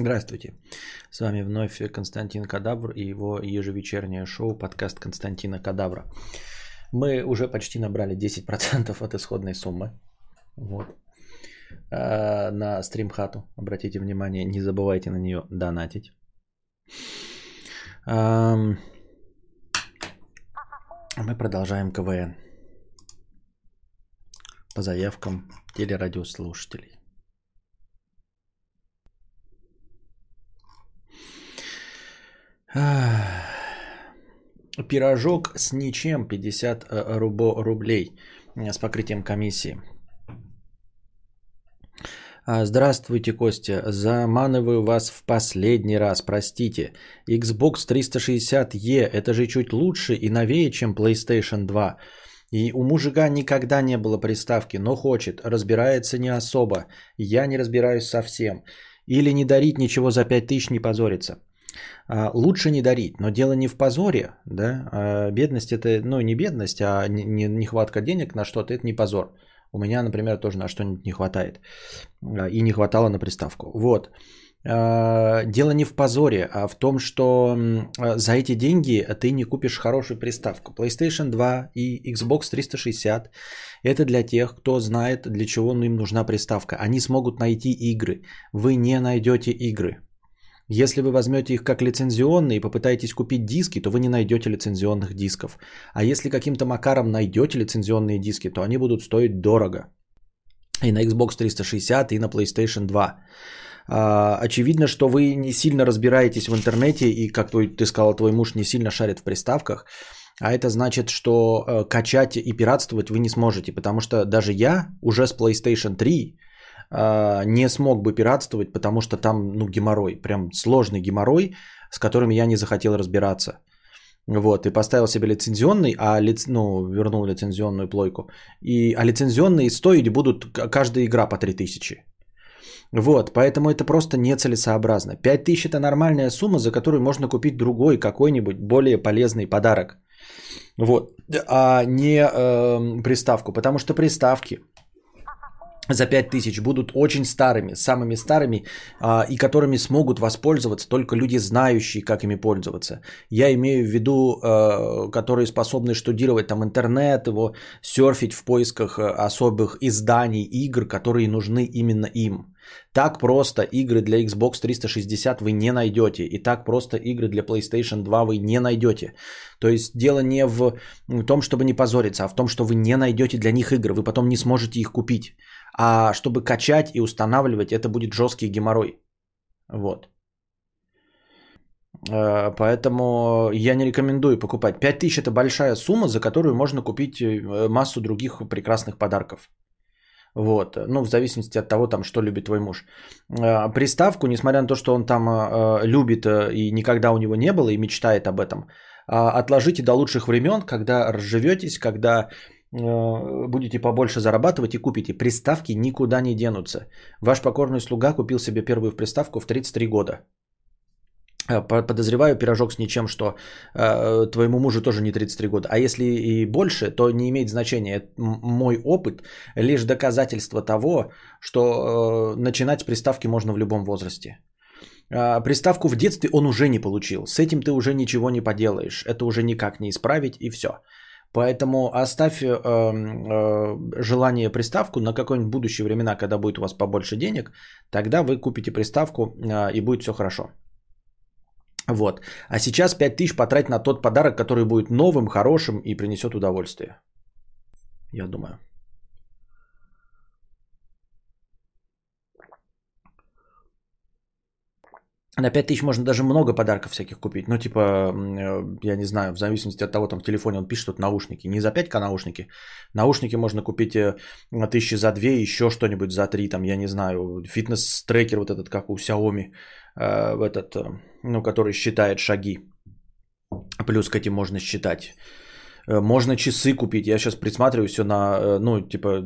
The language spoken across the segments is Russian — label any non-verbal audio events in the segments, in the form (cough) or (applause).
Здравствуйте. С вами вновь Константин Кадавр и его ежевечернее шоу подкаст Константина Кадавра. Мы уже почти набрали 10% от исходной суммы. Вот. А, на стримхату. Обратите внимание, не забывайте на нее донатить. Мы продолжаем КВН. По заявкам телерадиослушателей. Пирожок с ничем 50 э, рубо, рублей э, с покрытием комиссии. А, здравствуйте, Костя. Заманываю вас в последний раз, простите. Xbox 360E это же чуть лучше и новее, чем PlayStation 2. И у мужика никогда не было приставки, но хочет, разбирается не особо. Я не разбираюсь совсем. Или не дарить ничего за 5000 не позориться. А, лучше не дарить, но дело не в позоре, да, а бедность это, ну не бедность, а не, нехватка денег на что-то, это не позор. У меня, например, тоже на что-нибудь не хватает. А, и не хватало на приставку. Вот. Дело не в позоре, а в том, что за эти деньги ты не купишь хорошую приставку. PlayStation 2 и Xbox 360 это для тех, кто знает, для чего им нужна приставка. Они смогут найти игры. Вы не найдете игры. Если вы возьмете их как лицензионные и попытаетесь купить диски, то вы не найдете лицензионных дисков. А если каким-то макаром найдете лицензионные диски, то они будут стоить дорого. И на Xbox 360, и на PlayStation 2. А, очевидно, что вы не сильно разбираетесь в интернете, и, как ты сказал, твой муж не сильно шарит в приставках. А это значит, что э, качать и пиратствовать вы не сможете, потому что даже я уже с PlayStation 3 а, не смог бы пиратствовать, потому что там, ну, геморрой, прям сложный геморрой, с которым я не захотел разбираться. Вот, и поставил себе лицензионный, а лиц, ну, вернул лицензионную плойку. И, а лицензионные стоить будут каждая игра по 3000. Вот, поэтому это просто нецелесообразно. 5000 это нормальная сумма, за которую можно купить другой какой-нибудь более полезный подарок. Вот, а не э, приставку, потому что приставки за 5000 будут очень старыми, самыми старыми, а, и которыми смогут воспользоваться только люди, знающие, как ими пользоваться. Я имею в виду, а, которые способны штудировать там интернет, его серфить в поисках а, особых изданий, игр, которые нужны именно им. Так просто игры для Xbox 360 вы не найдете, и так просто игры для PlayStation 2 вы не найдете. То есть дело не в том, чтобы не позориться, а в том, что вы не найдете для них игры, вы потом не сможете их купить. А чтобы качать и устанавливать, это будет жесткий геморрой. Вот. Э, поэтому я не рекомендую покупать. 5000 это большая сумма, за которую можно купить э, массу других прекрасных подарков. Вот. Ну, в зависимости от того, там, что любит твой муж. Э, приставку, несмотря на то, что он там любит и никогда у него не было и мечтает об этом, отложите до лучших времен, когда разживетесь, когда будете побольше зарабатывать и купите. Приставки никуда не денутся. Ваш покорный слуга купил себе первую приставку в 33 года. Э, подозреваю пирожок с ничем, что э, твоему мужу тоже не 33 года. А если и больше, то не имеет значения. Мой опыт лишь доказательство того, что э, начинать с приставки можно в любом возрасте. Э, приставку в детстве он уже не получил. С этим ты уже ничего не поделаешь. Это уже никак не исправить и все. Поэтому оставь э, э, желание приставку на какое-нибудь будущее времена, когда будет у вас побольше денег, тогда вы купите приставку э, и будет все хорошо. Вот. А сейчас 5000 потратить на тот подарок, который будет новым, хорошим и принесет удовольствие. Я думаю. На 5000 можно даже много подарков всяких купить. Ну, типа, э, я не знаю, в зависимости от того, там в телефоне он пишет, тут наушники. Не за 5к наушники. Наушники можно купить э, на тысячи за 2, еще что-нибудь за 3, там, я не знаю, фитнес-трекер вот этот, как у Xiaomi, э, этот, ну, который считает шаги. Плюс к этим можно считать можно часы купить. Я сейчас присматриваю все на, э, ну, типа,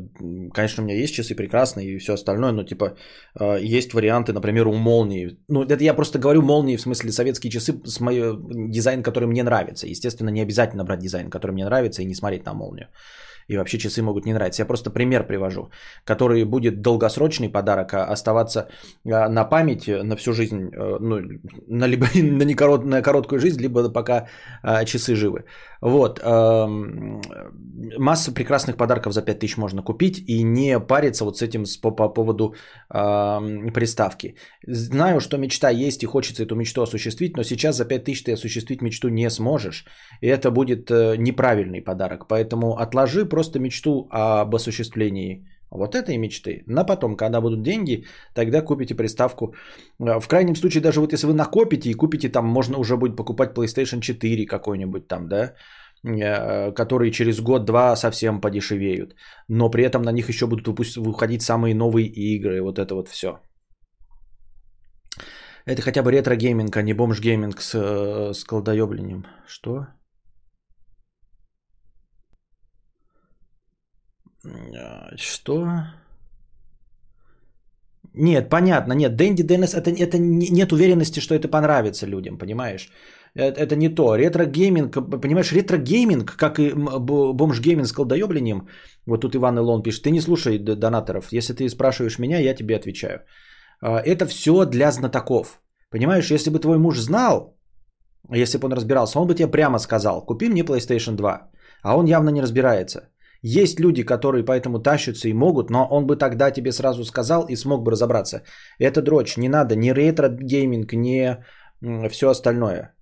конечно, у меня есть часы прекрасные и все остальное, но, типа, э, есть варианты, например, у молнии. Ну, это я просто говорю молнии, в смысле советские часы с моей дизайн, который мне нравится. Естественно, не обязательно брать дизайн, который мне нравится и не смотреть на молнию. И вообще часы могут не нравиться. Я просто пример привожу, который будет долгосрочный подарок, а оставаться а, на память на всю жизнь, э, ну, на, либо (laughs) на, не на короткую жизнь, либо пока а, часы живы. Вот. Масса прекрасных подарков за 5000 можно купить и не париться вот с этим по, по поводу приставки. Знаю, что мечта есть и хочется эту мечту осуществить, но сейчас за 5000 ты осуществить мечту не сможешь. И это будет э, неправильный подарок. Поэтому отложи просто мечту об осуществлении вот этой мечты. На потом, когда будут деньги, тогда купите приставку. Э, в крайнем случае, даже вот если вы накопите и купите, там можно уже будет покупать PlayStation 4 какой-нибудь там, да, э, которые через год-два совсем подешевеют. Но при этом на них еще будут выходить самые новые игры, вот это вот все. Это хотя бы ретро-гейминг, а не бомж-гейминг с, э, с колдоеблением. Что? Что? Нет, понятно, нет, Дэнди Деннис, это, это нет уверенности, что это понравится людям, понимаешь? Это, это не то. Ретро-гейминг, понимаешь, ретро-гейминг, как и бомж-гейминг с колдоеблением, вот тут Иван Илон пишет, ты не слушай донаторов, если ты спрашиваешь меня, я тебе отвечаю. А, это все для знатоков. Понимаешь, если бы твой муж знал, если бы он разбирался, он бы тебе прямо сказал, купи мне PlayStation 2. А он явно не разбирается. Есть люди, которые поэтому тащатся и могут, но он бы тогда тебе сразу сказал и смог бы разобраться. Это дрочь, не надо ни ретро-гейминг, ни все остальное.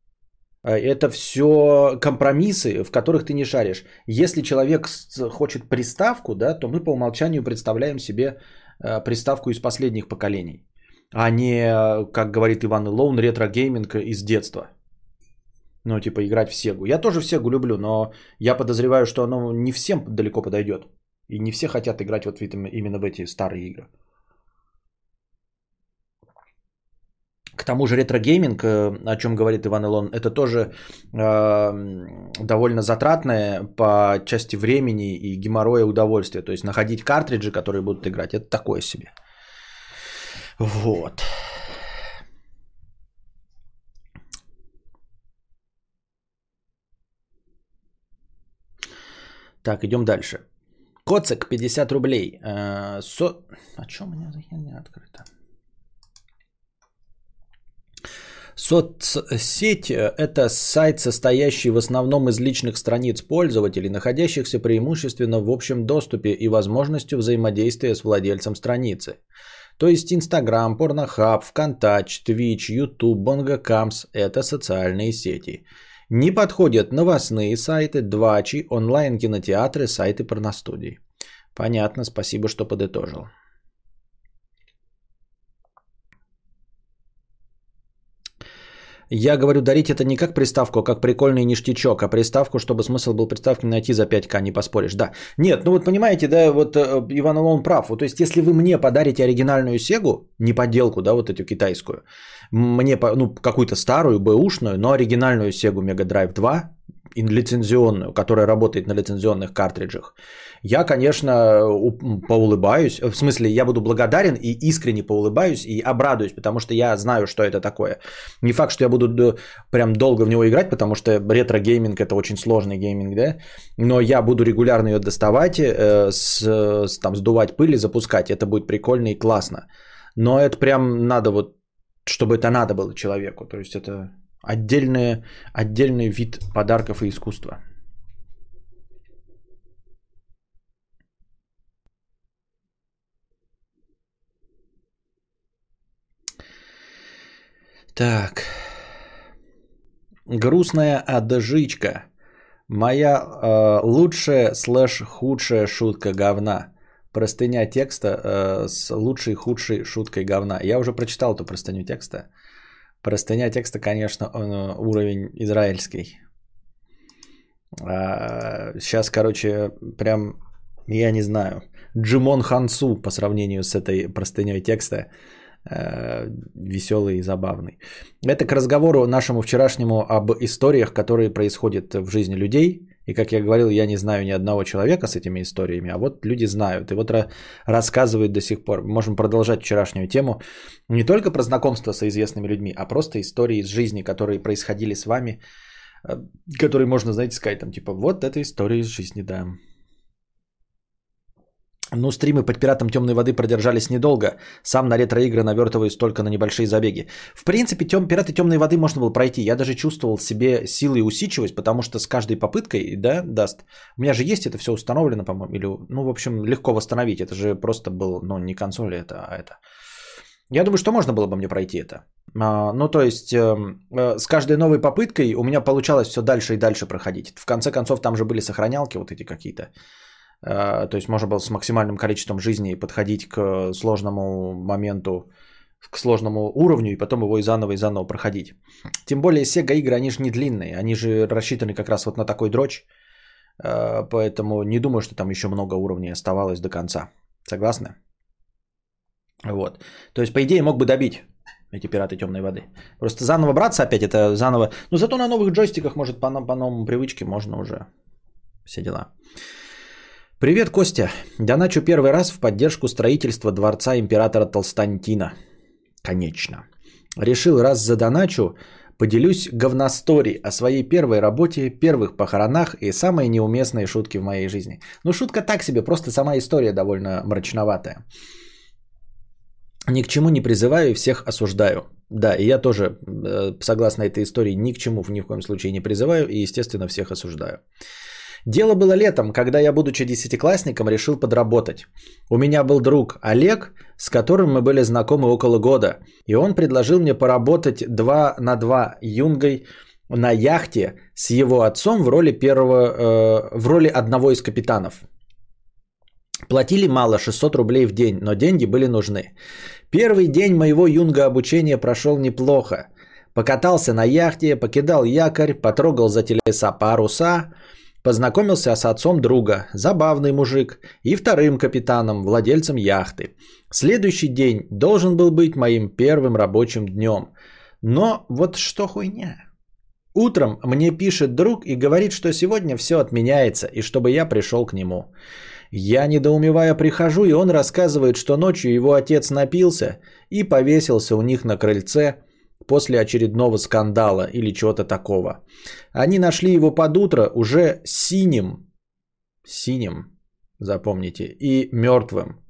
А, это все компромиссы, в которых ты не шаришь. Если человек хочет приставку, да, то мы по умолчанию представляем себе а, приставку из последних поколений а не, как говорит Иван Илоун, ретро-гейминг из детства. Ну, типа играть в Сегу. Я тоже в Сегу люблю, но я подозреваю, что оно не всем далеко подойдет. И не все хотят играть вот именно в эти старые игры. К тому же ретро-гейминг, э, о чем говорит Иван Илон, это тоже э, довольно затратное по части времени и геморроя удовольствие. То есть находить картриджи, которые будут играть, это такое себе. Вот. Так, идем дальше. Коцик, 50 рублей. Э, со... А что у меня за херня открыта? Соцсеть – это сайт, состоящий в основном из личных страниц пользователей, находящихся преимущественно в общем доступе и возможностью взаимодействия с владельцем страницы. То есть Инстаграм, Порнохаб, ВКонтач, Твич, Ютуб, Бонгокамс – это социальные сети. Не подходят новостные сайты, двачи, онлайн-кинотеатры, сайты порностудий. Понятно, спасибо, что подытожил. Я говорю, дарить это не как приставку, а как прикольный ништячок, а приставку, чтобы смысл был приставки найти за 5к, не поспоришь. Да. Нет, ну вот понимаете, да, вот э, Иван Илон прав. Вот, то есть, если вы мне подарите оригинальную Сегу, не подделку, да, вот эту китайскую, мне, ну, какую-то старую, бэушную, но оригинальную Сегу Mega Drive 2, лицензионную, которая работает на лицензионных картриджах, я, конечно, поулыбаюсь. В смысле, я буду благодарен и искренне поулыбаюсь и обрадуюсь, потому что я знаю, что это такое. Не факт, что я буду прям долго в него играть, потому что ретро-гейминг это очень сложный гейминг, да? Но я буду регулярно ее доставать, э, с, там, сдувать пыль и запускать. Это будет прикольно и классно. Но это прям надо вот, чтобы это надо было человеку. То есть это отдельный, отдельный вид подарков и искусства. Так. Грустная одыжичка. Моя э, лучшая слэш худшая шутка говна. Простыня текста э, с лучшей худшей шуткой говна. Я уже прочитал эту простыню текста. Простыня текста, конечно, э, уровень израильский. А, сейчас, короче, прям, я не знаю, Джимон Хансу по сравнению с этой простыней текста Э, веселый и забавный. Это к разговору нашему вчерашнему об историях, которые происходят в жизни людей. И как я говорил, я не знаю ни одного человека с этими историями, а вот люди знают. И вот рассказывают до сих пор. Можем продолжать вчерашнюю тему. Не только про знакомство со известными людьми, а просто истории из жизни, которые происходили с вами, э, которые можно, знаете, сказать, там, типа, вот эта история из жизни, да. Ну, стримы под пиратом темной воды продержались недолго. Сам на ретро-игры навертываюсь только на небольшие забеги. В принципе, тем, пираты темной воды можно было пройти. Я даже чувствовал в себе силы и усидчивость, потому что с каждой попыткой, да, даст. У меня же есть это все установлено, по-моему. Или, ну, в общем, легко восстановить. Это же просто был, ну, не консоль это, а это. Я думаю, что можно было бы мне пройти это. А, ну, то есть, э, э, с каждой новой попыткой у меня получалось все дальше и дальше проходить. В конце концов, там же были сохранялки вот эти какие-то. Э, то есть можно было с максимальным количеством жизней подходить к сложному моменту, к сложному уровню и потом его и заново и заново проходить. Тем более Sega игры, они же не длинные, они же рассчитаны как раз вот на такой дрочь, э, поэтому не думаю, что там еще много уровней оставалось до конца. Согласны? Вот. То есть, по идее, мог бы добить эти пираты темной воды. Просто заново браться опять, это заново. Но зато на новых джойстиках, может, по, по новым привычке можно уже все дела. Привет, Костя. Доначу первый раз в поддержку строительства дворца императора Толстантина. Конечно. Решил раз за доначу, поделюсь говностори о своей первой работе, первых похоронах и самые неуместные шутки в моей жизни. Ну, шутка так себе, просто сама история довольно мрачноватая. Ни к чему не призываю и всех осуждаю. Да, и я тоже, э, согласно этой истории, ни к чему в ни в коем случае не призываю и, естественно, всех осуждаю. Дело было летом, когда я, будучи десятиклассником, решил подработать. У меня был друг Олег, с которым мы были знакомы около года, и он предложил мне поработать два на два юнгой на яхте с его отцом в роли первого, э, в роли одного из капитанов. Платили мало, 600 рублей в день, но деньги были нужны. Первый день моего юнга обучения прошел неплохо. Покатался на яхте, покидал якорь, потрогал за телеса паруса, Познакомился с отцом друга, забавный мужик, и вторым капитаном, владельцем яхты. Следующий день должен был быть моим первым рабочим днем. Но вот что хуйня. Утром мне пишет друг и говорит, что сегодня все отменяется, и чтобы я пришел к нему. Я, недоумевая, прихожу, и он рассказывает, что ночью его отец напился и повесился у них на крыльце – после очередного скандала или чего-то такого. Они нашли его под утро уже синим, синим, запомните, и мертвым.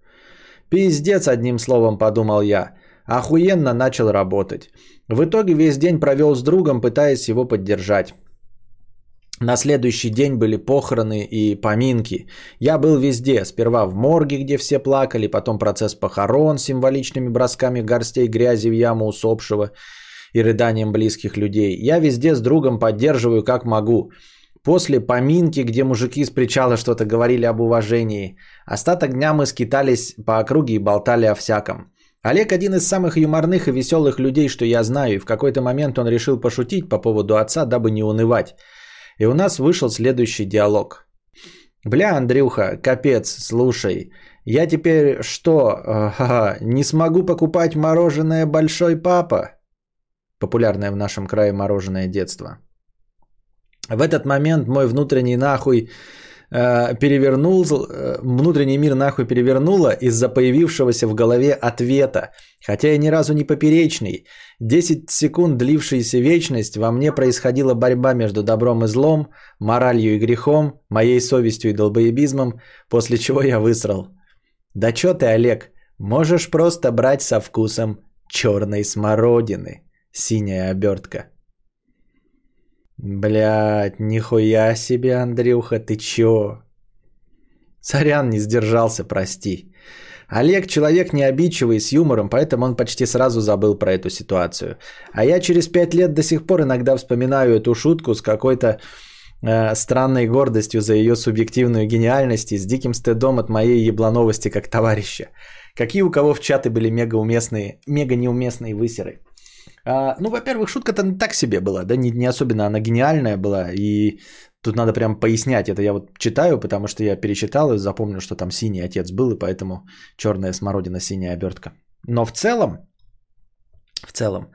Пиздец, одним словом, подумал я. Охуенно начал работать. В итоге весь день провел с другом, пытаясь его поддержать. На следующий день были похороны и поминки. Я был везде. Сперва в морге, где все плакали, потом процесс похорон с символичными бросками горстей грязи в яму усопшего и рыданием близких людей. Я везде с другом поддерживаю как могу. После поминки, где мужики с причала что-то говорили об уважении. Остаток дня мы скитались по округе и болтали о всяком. Олег один из самых юморных и веселых людей, что я знаю, и в какой-то момент он решил пошутить по поводу отца, дабы не унывать. И у нас вышел следующий диалог. «Бля, Андрюха, капец, слушай, я теперь что, ага, не смогу покупать мороженое «Большой папа»?» Популярное в нашем крае мороженое детство. В этот момент мой внутренний нахуй э, перевернул, э, внутренний мир нахуй перевернуло из-за появившегося в голове ответа, хотя и ни разу не поперечный. 10 секунд длившаяся вечность, во мне происходила борьба между добром и злом, моралью и грехом, моей совестью и долбоебизмом, после чего я высрал. Да чё ты, Олег, можешь просто брать со вкусом черной смородины синяя обертка. Блять, нихуя себе, Андрюха, ты чё? Сорян, не сдержался, прости. Олег человек не обидчивый, с юмором, поэтому он почти сразу забыл про эту ситуацию. А я через пять лет до сих пор иногда вспоминаю эту шутку с какой-то э, странной гордостью за ее субъективную гениальность и с диким стыдом от моей еблановости как товарища. Какие у кого в чаты были мега уместные, мега неуместные высеры. А, ну, во-первых, шутка-то так себе была, да, не, не особенно она гениальная была, и тут надо прям пояснять, это я вот читаю, потому что я перечитал и запомнил, что там синий отец был, и поэтому черная смородина, синяя обертка. Но в целом, в целом,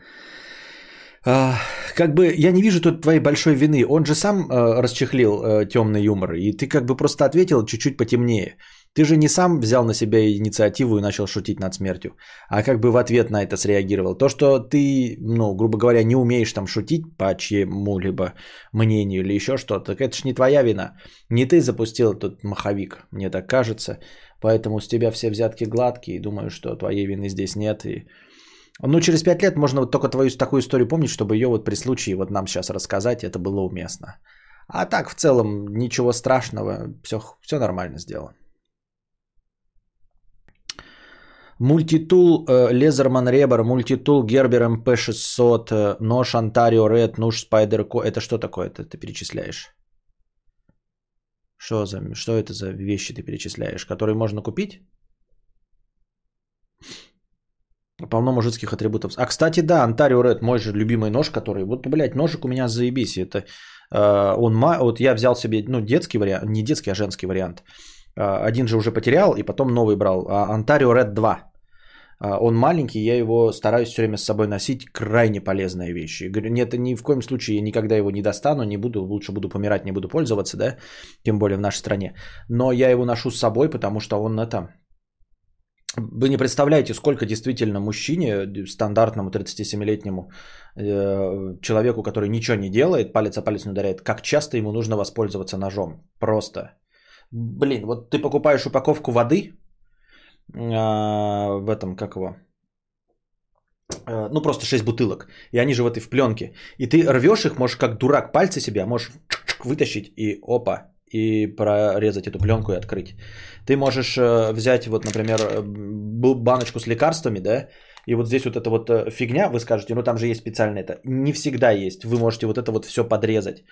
а, как бы я не вижу тут твоей большой вины. Он же сам а, расчехлил а, темный юмор, и ты как бы просто ответил чуть-чуть потемнее. Ты же не сам взял на себя инициативу и начал шутить над смертью, а как бы в ответ на это среагировал. То, что ты, ну, грубо говоря, не умеешь там шутить по чьему-либо мнению или еще что-то, так это ж не твоя вина. Не ты запустил этот маховик, мне так кажется. Поэтому с тебя все взятки гладкие, и думаю, что твоей вины здесь нет. И... Ну, через пять лет можно вот только твою такую историю помнить, чтобы ее вот при случае вот нам сейчас рассказать, это было уместно. А так, в целом, ничего страшного, все, все нормально сделано. Мультитул Leatherman Rebar, мультитул Gerber MP600, э, нож Ontario Rat, нож Spyderco. Это что такое это ты перечисляешь? Что, за, что это за вещи ты перечисляешь, которые можно купить? Полно мужицких атрибутов. А, кстати, да, Ontario Rat, мой же любимый нож, который... Вот, блядь, ножик у меня заебись. Это э, он... Вот я взял себе, ну, детский вариант, не детский, а женский вариант. А, один же уже потерял, и потом новый брал. Ontario Red 2. Он маленький, я его стараюсь все время с собой носить. Крайне полезная вещь. говорю, нет, ни в коем случае я никогда его не достану, не буду, лучше буду помирать, не буду пользоваться, да, тем более в нашей стране. Но я его ношу с собой, потому что он это... Вы не представляете, сколько действительно мужчине, стандартному 37-летнему э, человеку, который ничего не делает, палец о палец не ударяет, как часто ему нужно воспользоваться ножом. Просто. Блин, вот ты покупаешь упаковку воды а, в этом, как его, а, ну просто 6 бутылок, и они же в этой в пленке. И ты рвешь их, можешь как дурак пальцы себя, можешь вытащить и опа, и прорезать эту пленку и открыть. Ты можешь э, взять вот, например, э, баночку с лекарствами, да, и вот здесь вот эта вот э, фигня, вы скажете, ну там же есть специально это. Не всегда есть. Вы можете вот это вот все подрезать.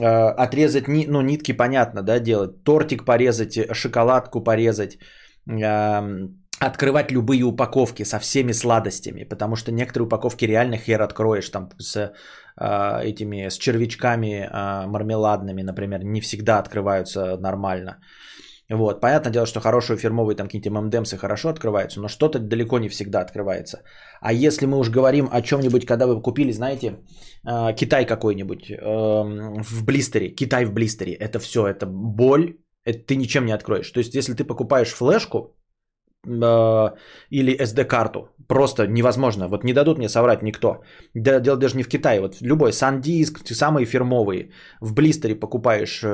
Э, отрезать, ну, нитки, понятно, да, делать. Тортик порезать, шоколадку порезать. Открывать любые упаковки со всеми сладостями, потому что некоторые упаковки реально хер откроешь там с э, этими, с червячками э, мармеладными, например, не всегда открываются нормально. Вот, понятное дело, что хорошие фирмовые там какие-нибудь ММДМсы хорошо открываются, но что-то далеко не всегда открывается. А если мы уж говорим о чем-нибудь, когда вы купили, знаете, а, Китай какой-нибудь эм, в блистере, Китай в блистере, это все, это боль, это ты ничем не откроешь. То есть, если ты покупаешь флешку, э, или SD-карту. Просто невозможно. Вот не дадут мне соврать никто. Дело даже не в Китае. Вот любой SanDisk, самые фирмовые. В блистере покупаешь э,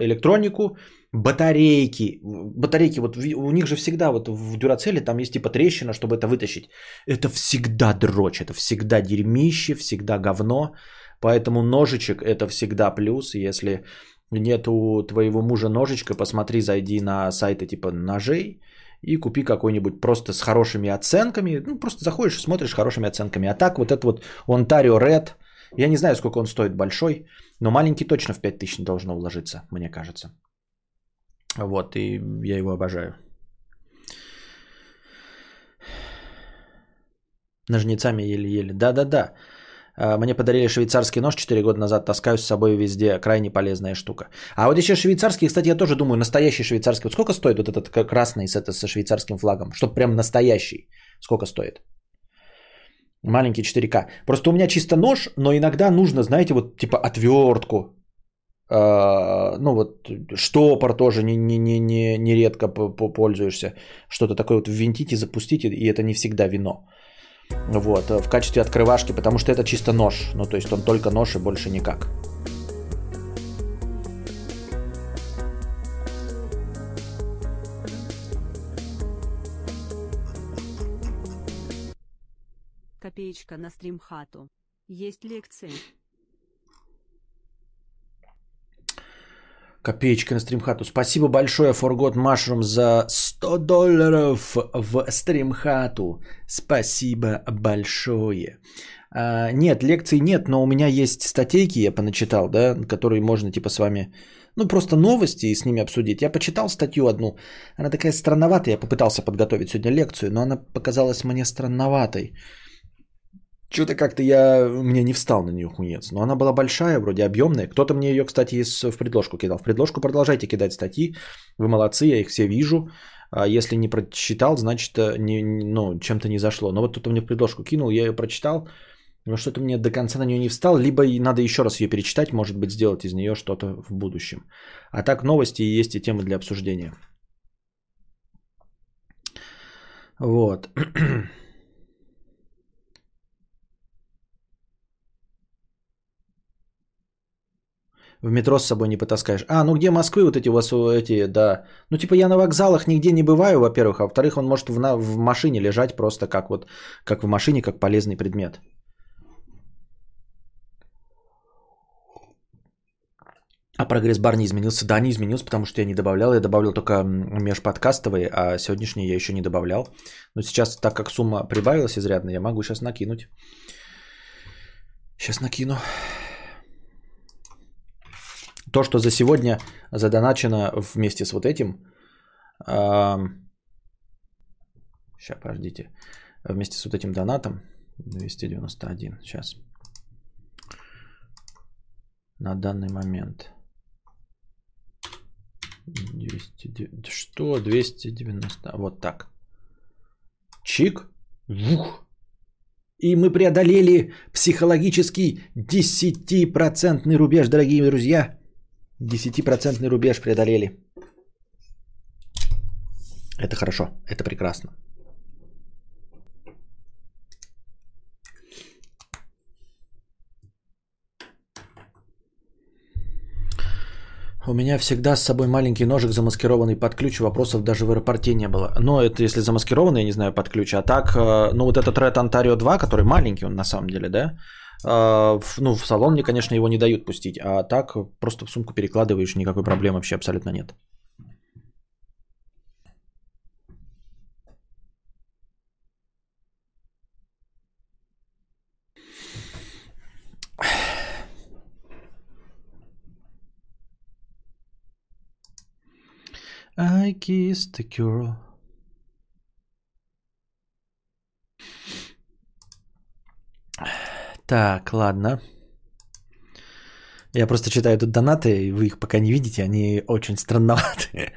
электронику, батарейки. Батарейки, вот у них же всегда вот в дюрацеле там есть типа трещина, чтобы это вытащить. Это всегда дрочь, это всегда дерьмище, всегда говно. Поэтому ножичек это всегда плюс. Если нет у твоего мужа ножичка, посмотри, зайди на сайты типа ножей и купи какой-нибудь просто с хорошими оценками. Ну, просто заходишь смотришь хорошими оценками. А так вот этот вот Ontario Red, я не знаю, сколько он стоит большой, но маленький точно в 5000 должно вложиться, мне кажется. Вот, и я его обожаю. Ножницами еле-еле. Да-да-да. А, мне подарили швейцарский нож 4 года назад, таскаю с собой везде, крайне полезная штука. А вот еще швейцарский, кстати, я тоже думаю, настоящий швейцарский. Вот сколько стоит вот этот красный с, это, со швейцарским флагом? Чтобы прям настоящий. Сколько стоит? Маленький 4К. Просто у меня чисто нож, но иногда нужно, знаете, вот типа отвертку, ну вот штопор тоже не, не, не, не, не редко пользуешься. Что-то такое вот ввинтить и запустить, и это не всегда вино. Вот, в качестве открывашки, потому что это чисто нож. Ну, то есть он только нож и больше никак. Копеечка на стримхату. Есть лекции. Копеечка на стримхату. Спасибо большое, Forgot Mushroom, за 100 долларов в стримхату. Спасибо большое. А, нет, лекций нет, но у меня есть статейки, я поначитал, да, которые можно типа с вами, ну просто новости и с ними обсудить. Я почитал статью одну, она такая странноватая, я попытался подготовить сегодня лекцию, но она показалась мне странноватой. Что-то как-то я, мне не встал на нее хунец. Но она была большая, вроде объемная. Кто-то мне ее, кстати, в предложку кидал. В предложку продолжайте кидать статьи. Вы молодцы, я их все вижу. А если не прочитал, значит, э, не, ну, чем-то не зашло. Но вот кто-то мне в предложку кинул, я ее прочитал. Но что-то мне до конца на нее не встал. Либо надо еще раз ее перечитать, может быть, сделать из нее что-то в будущем. А так новости и есть и темы для обсуждения. Вот. (clears throat) В метро с собой не потаскаешь. А, ну где Москвы вот эти у вас эти, да. Ну типа я на вокзалах нигде не бываю, во-первых, а во-вторых, он может в, на, в машине лежать просто как вот, как в машине, как полезный предмет. А прогресс бар не изменился? Да, не изменился, потому что я не добавлял. Я добавлял только межподкастовые, а сегодняшние я еще не добавлял. Но сейчас, так как сумма прибавилась изрядно, я могу сейчас накинуть. Сейчас накину. То, что за сегодня задоначено вместе с вот этим. Сейчас, подождите. Вместе с вот этим донатом. 291. Сейчас. На данный момент. 200, что? 290. Вот так. Чик. Вух. И мы преодолели психологический 10% рубеж, дорогие друзья. 10% рубеж преодолели. Это хорошо, это прекрасно. У меня всегда с собой маленький ножик, замаскированный под ключ, вопросов даже в аэропорте не было. Но это если замаскированный, я не знаю, под ключ. А так, э, ну вот этот Red Ontario 2, который маленький он на самом деле, да, ну в салон мне, конечно, его не дают пустить. А так просто в сумку перекладываешь, никакой проблемы вообще абсолютно нет. I kissed the girl. Так, ладно. Я просто читаю тут донаты, и вы их пока не видите, они очень странноваты.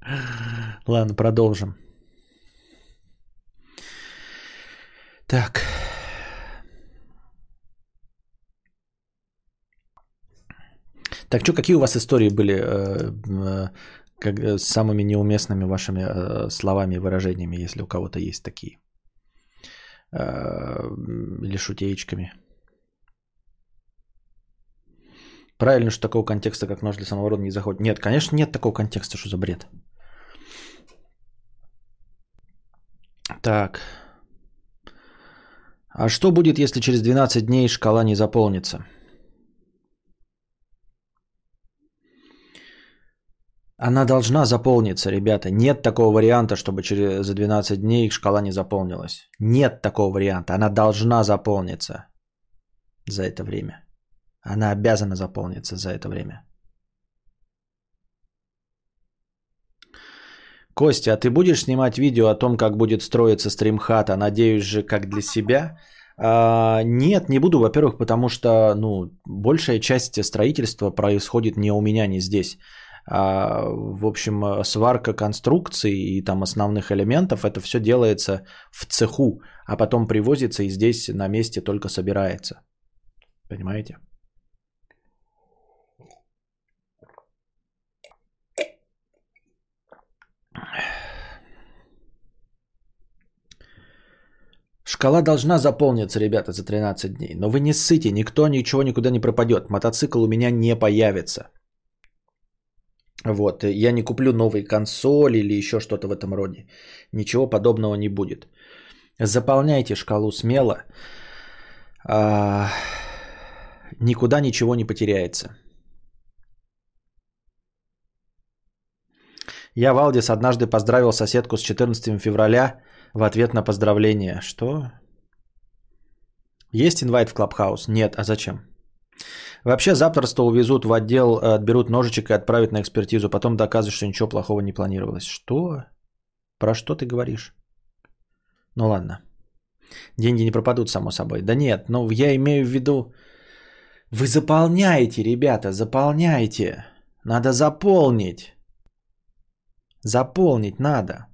(laughs) Ладно, продолжим. Так. Так, что, какие у вас истории были э, э, как, э, с самыми неуместными вашими словами и выражениями, если у кого-то есть такие. Э, или шутеечками. Правильно, что такого контекста, как нож для самообороны, не заходит. Нет, конечно, нет такого контекста, что за бред. Так. А что будет, если через 12 дней шкала не заполнится? Она должна заполниться, ребята. Нет такого варианта, чтобы через, за 12 дней шкала не заполнилась. Нет такого варианта. Она должна заполниться за это время. Она обязана заполниться за это время. Костя, а ты будешь снимать видео о том, как будет строиться стримхата? Надеюсь же, как для себя? А, нет, не буду, во-первых, потому что ну, большая часть строительства происходит не у меня, не здесь. А, в общем, э, сварка конструкций и там основных элементов, это все делается в цеху, а потом привозится и здесь на месте только собирается. Понимаете? Шкала должна заполниться, ребята, за 13 дней. Но вы не ссыте, никто ничего никуда не пропадет. Мотоцикл у меня не появится. Вот, я не куплю новый консоль или еще что-то в этом роде. Ничего подобного не будет. Заполняйте шкалу смело. А, никуда ничего не потеряется. Я, Валдис, однажды поздравил соседку с 14 февраля в ответ на поздравление. Что? Есть инвайт в Клабхаус? Нет. А зачем? Вообще запросто увезут в отдел, э, отберут ножичек и отправят на экспертизу. Потом доказывают, что ничего плохого не планировалось. Что? Про что ты говоришь? Ну ладно. Деньги не пропадут, само собой. Да нет, ну я имею в виду... Вы заполняете, ребята, заполняйте. Надо заполнить. Заполнить надо.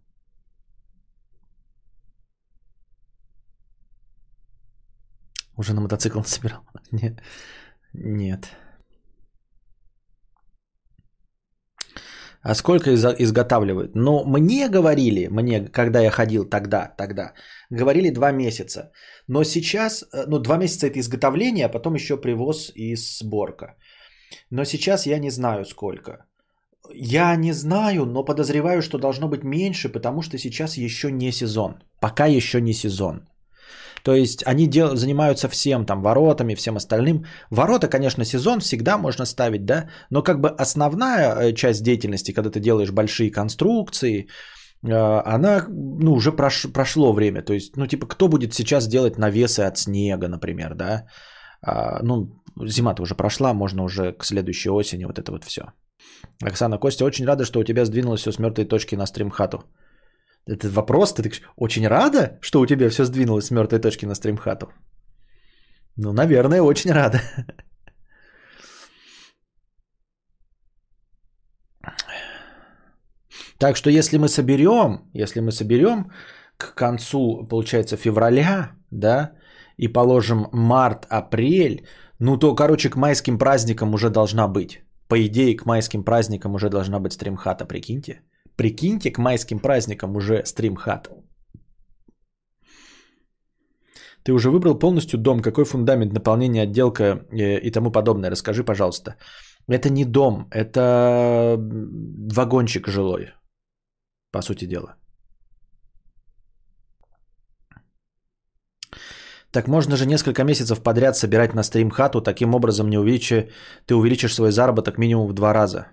Уже на мотоцикл (laughs) собирал? Нет. Нет. А сколько изготавливают? Ну, мне говорили, мне, когда я ходил тогда, тогда, говорили два месяца. Но сейчас, э, ну, два месяца это изготовление, а потом еще привоз и сборка. Но сейчас я не знаю сколько. Я не знаю, но подозреваю, что должно быть меньше, потому что сейчас еще не сезон. Пока еще не сезон. То есть они дел, занимаются всем, там, воротами, всем остальным. Ворота, конечно, сезон всегда можно ставить, да, но как бы основная э, часть деятельности, когда ты делаешь большие конструкции, э, она, ну, уже прош, прошло время. То есть, ну, типа, кто будет сейчас делать навесы от снега, например, да? А, ну, зима-то уже прошла, можно уже к следующей осени вот это вот все. Оксана Костя, очень рада, что у тебя сдвинулось все с мертвой точки на стримхату. Этот вопрос, ты так, очень рада, что у тебя все сдвинулось с мертвой точки на стримхату? Ну, наверное, очень рада. Так что если мы соберем, если мы соберем к концу, получается, февраля, да, и положим март-апрель, ну то, короче, к майским праздникам уже должна быть. По идее, к майским праздникам уже должна быть стримхата, прикиньте. Прикиньте, к майским праздникам уже стримхат. Ты уже выбрал полностью дом, какой фундамент, наполнение, отделка э, и тому подобное. Расскажи, пожалуйста. Это не дом, это вагончик жилой, по сути дела. Так можно же несколько месяцев подряд собирать на стрим хату, таким образом не увеличи, ты увеличишь свой заработок минимум в два раза.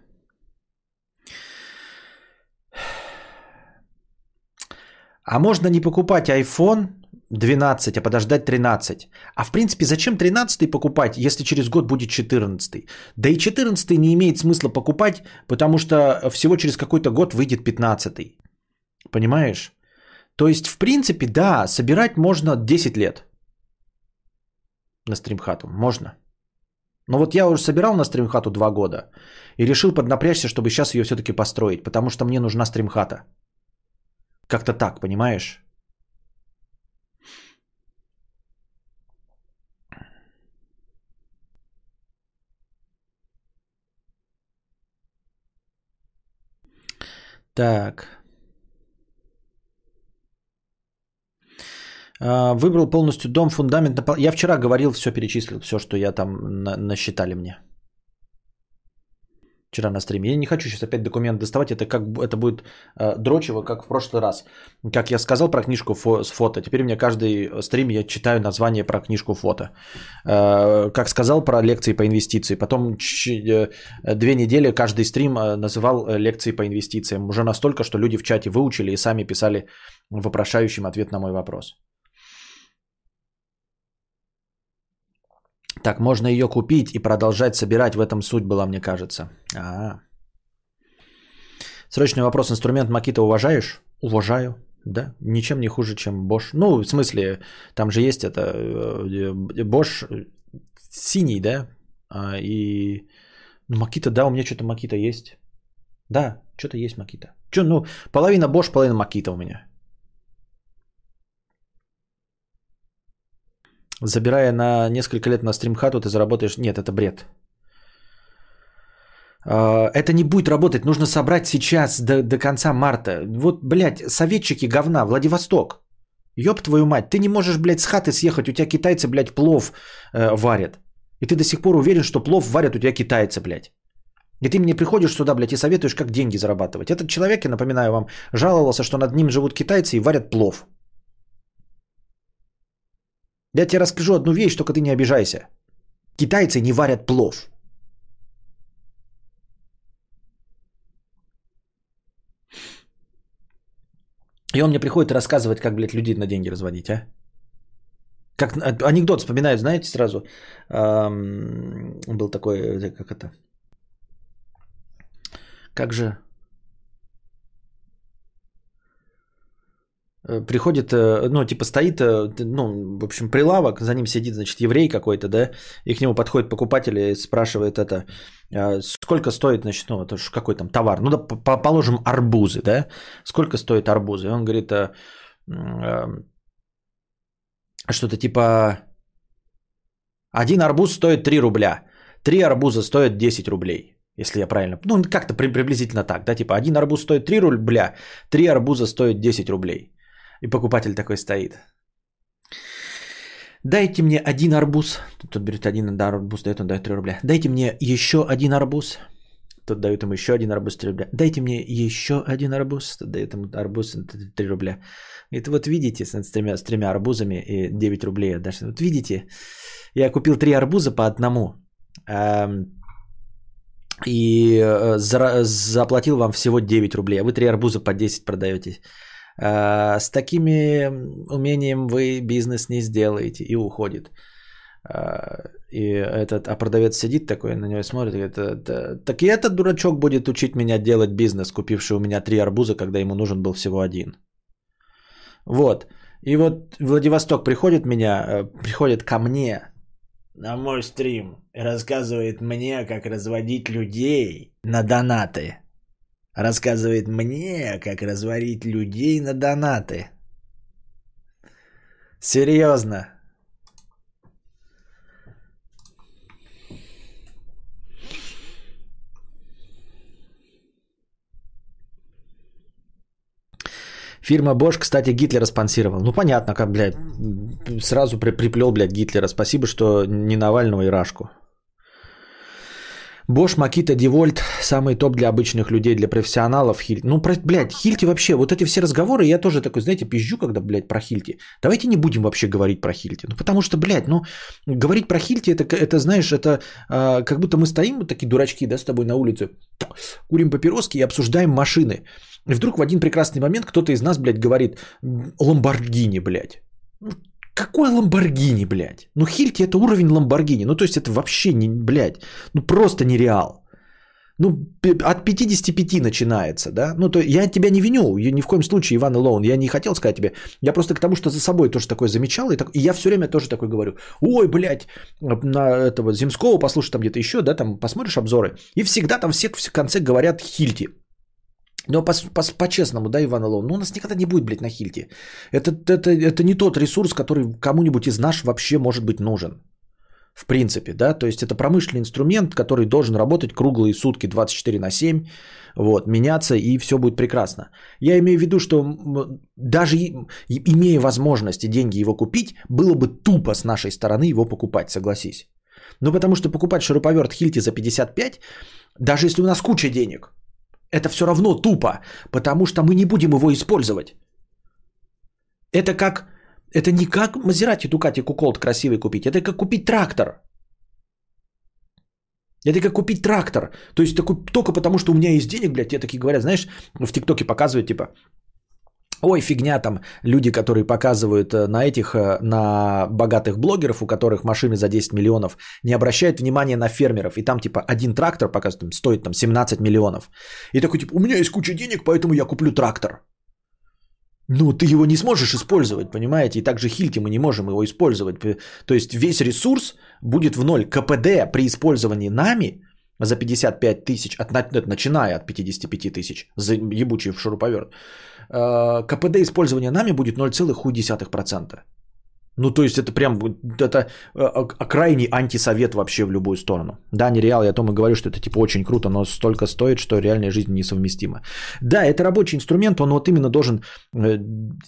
А можно не покупать iPhone 12, а подождать 13. А в принципе, зачем 13 покупать, если через год будет 14? Да и 14 не имеет смысла покупать, потому что всего через какой-то год выйдет 15. Понимаешь? То есть, в принципе, да, собирать можно 10 лет на стримхату. Можно. Но вот я уже собирал на стримхату 2 года и решил поднапрячься, чтобы сейчас ее все-таки построить, потому что мне нужна стримхата. Как-то так, понимаешь? Так. А, выбрал полностью дом, фундамент. Я вчера говорил, все перечислил, все, что я там на- насчитали мне вчера на стриме. Я не хочу сейчас опять документ доставать, это как это будет э, дрочево, как в прошлый раз. Как я сказал про книжку фо- с фото, теперь у меня каждый стрим я читаю название про книжку фото. Э, как сказал про лекции по инвестиции, потом ч- э, две недели каждый стрим э, называл э, лекции по инвестициям. Уже настолько, что люди в чате выучили и сами писали вопрошающим ответ на мой вопрос. Так, можно ее купить и продолжать собирать. В этом суть была, мне кажется. А-а. Срочный вопрос. Инструмент Макита уважаешь? Уважаю. Да, ничем не хуже, чем Bosch. Ну, в смысле, там же есть это э, Bosch синий, да? А, и ну, Макита, да, у меня что-то Макита есть. Да, что-то есть Макита. Что, ну, половина Bosch, половина Макита у меня. Забирая на несколько лет на стримхату, ты заработаешь... Нет, это бред. А, это не будет работать. Нужно собрать сейчас до, до конца марта. Вот, блядь, советчики говна, Владивосток. Ёб твою мать, ты не можешь, блядь, с хаты съехать, у тебя китайцы, блядь, плов э, варят. И ты до сих пор уверен, что плов варят у тебя китайцы, блядь. И ты мне приходишь сюда, блядь, и советуешь, как деньги зарабатывать. Этот человек, я напоминаю вам, жаловался, что над ним живут китайцы и варят плов. Я тебе расскажу одну вещь, только ты не обижайся. Китайцы не варят плов. И он мне приходит рассказывать, как, блядь, людей на деньги разводить, а? Как анекдот вспоминают, знаете, сразу. Эм, был такой, как это? Как же приходит, э, ну, типа стоит, э, ну, в общем, прилавок, за ним сидит, значит, еврей какой-то, да, и к нему подходит покупатель и спрашивает это, сколько стоит, значит, ну, это какой там товар, ну, да, положим, арбузы, да, сколько стоит арбузы, и он говорит, что-то типа, один арбуз стоит 3 рубля, три арбуза стоят 10 рублей. Если я правильно... Ну, как-то при- приблизительно так, да? Типа, один арбуз стоит 3 рубля, три арбуза стоят 10 рублей. И покупатель такой стоит. Дайте мне один арбуз. Тут берет один да, арбуз, дает, он дает 3 рубля. Дайте мне еще один арбуз. Тут дают ему еще один арбуз 3 рубля. Дайте мне еще один арбуз. Тут дают ему арбуз 3 рубля. Это вот видите, с тремя, с тремя арбузами и 9 рублей отдашь. Вот видите, я купил 3 арбуза по одному. Эм, и э, за, заплатил вам всего 9 рублей, а вы 3 арбуза по 10 продаете. Э, с такими умением вы бизнес не сделаете и уходит. Э, и этот, а продавец сидит такой, на него смотрит, и говорит, «Это- так и этот дурачок будет учить меня делать бизнес, купивший у меня три арбуза, когда ему нужен был всего один. Вот. И вот Владивосток приходит меня, э, приходит ко мне на мой стрим и рассказывает мне, как разводить людей на донаты. Рассказывает мне, как разводить людей на донаты. Серьезно. Фирма Bosch, кстати, Гитлера спонсировал. Ну, понятно, как, блядь, сразу при- приплел, блядь, Гитлера. Спасибо, что не Навального и Рашку. Bosch, Makita, DeWalt, самый топ для обычных людей, для профессионалов. Хиль... Ну, про, блядь, Хильти вообще, вот эти все разговоры, я тоже такой, знаете, пизжу, когда, блядь, про Хильти. Давайте не будем вообще говорить про Хильти. Ну, потому что, блядь, ну, говорить про Хильти, это, это знаешь, это а, как будто мы стоим, вот такие дурачки, да, с тобой на улице, курим папироски и обсуждаем машины. И вдруг в один прекрасный момент кто-то из нас, блядь, говорит, Ламборгини, блядь. Какой Ламборгини, блядь? Ну, Хильти это уровень Ламборгини. Ну, то есть это вообще не, блядь, ну просто нереал. Ну, от 55 начинается, да? Ну, то я тебя не виню, ни в коем случае, Иван Илоун, я не хотел сказать тебе. Я просто к тому, что за собой тоже такое замечал, и, так, и я все время тоже такой говорю. Ой, блядь, на этого Земского послушай там где-то еще, да, там посмотришь обзоры, и всегда там все в конце говорят Хильти. Но по- по- по-честному, да, Иван Илон, ну у нас никогда не будет, блядь, на Хильте. Это, это, это не тот ресурс, который кому-нибудь из нас вообще может быть нужен. В принципе, да, то есть это промышленный инструмент, который должен работать круглые сутки 24 на 7, вот, меняться и все будет прекрасно. Я имею в виду, что даже имея возможность и деньги его купить, было бы тупо с нашей стороны его покупать, согласись. Ну потому что покупать шуруповерт Хильти за 55, даже если у нас куча денег, это все равно тупо, потому что мы не будем его использовать. Это как, это не как Мазерати, Дукати, Куколт красивый купить, это как купить трактор. Это как купить трактор. То есть только потому, что у меня есть денег, блядь, те такие говорят, знаешь, в ТикТоке показывают, типа, Ой, фигня там, люди, которые показывают э, на этих, э, на богатых блогеров, у которых машины за 10 миллионов, не обращают внимания на фермеров. И там типа один трактор показывает, стоит там 17 миллионов. И такой типа, у меня есть куча денег, поэтому я куплю трактор. Ну, ты его не сможешь использовать, понимаете? И также Хильти мы не можем его использовать. То есть весь ресурс будет в ноль. КПД при использовании нами за 55 тысяч, от, начиная от 55 тысяч, за ебучий шуруповерт, КПД использования нами будет 0,1%. Ну, то есть это прям, это э, э, крайний антисовет вообще в любую сторону. Да, нереал, я о том и говорю, что это типа очень круто, но столько стоит, что реальная жизнь несовместима. Да, это рабочий инструмент, он вот именно должен... э,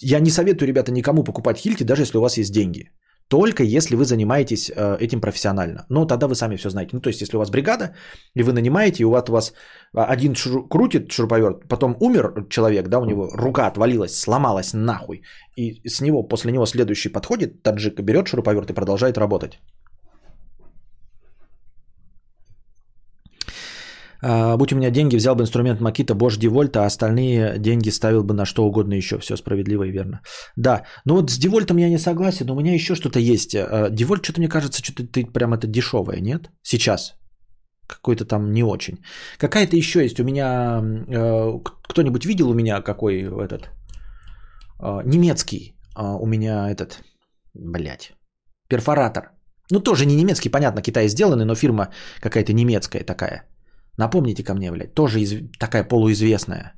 Я не советую, ребята, никому покупать хильти, даже если у вас есть деньги. Только если вы занимаетесь э, этим профессионально. Ну, тогда вы сами все знаете. Ну, то есть, если у вас бригада, и вы нанимаете, и у вас, у вас один шур- крутит шуруповерт, потом умер человек, да, у него рука отвалилась, сломалась нахуй, и с него, после него следующий подходит, таджик берет шуруповерт и продолжает работать. А, будь у меня деньги, взял бы инструмент Макита Bosch Девольта, а остальные деньги ставил бы на что угодно еще. Все справедливо и верно. Да, ну вот с Девольтом я не согласен, но у меня еще что-то есть. А, Девольт, что-то мне кажется, что-то ты прям это дешевое, нет? Сейчас. Какой-то там не очень. Какая-то еще есть. У меня... э, кто-нибудь видел у меня какой этот... э, немецкий. а, у меня этот... Блять. Перфоратор. Ну, тоже не немецкий, понятно, Китай сделанный, но фирма какая-то немецкая такая. Напомните ко мне, блядь, тоже из- такая полуизвестная.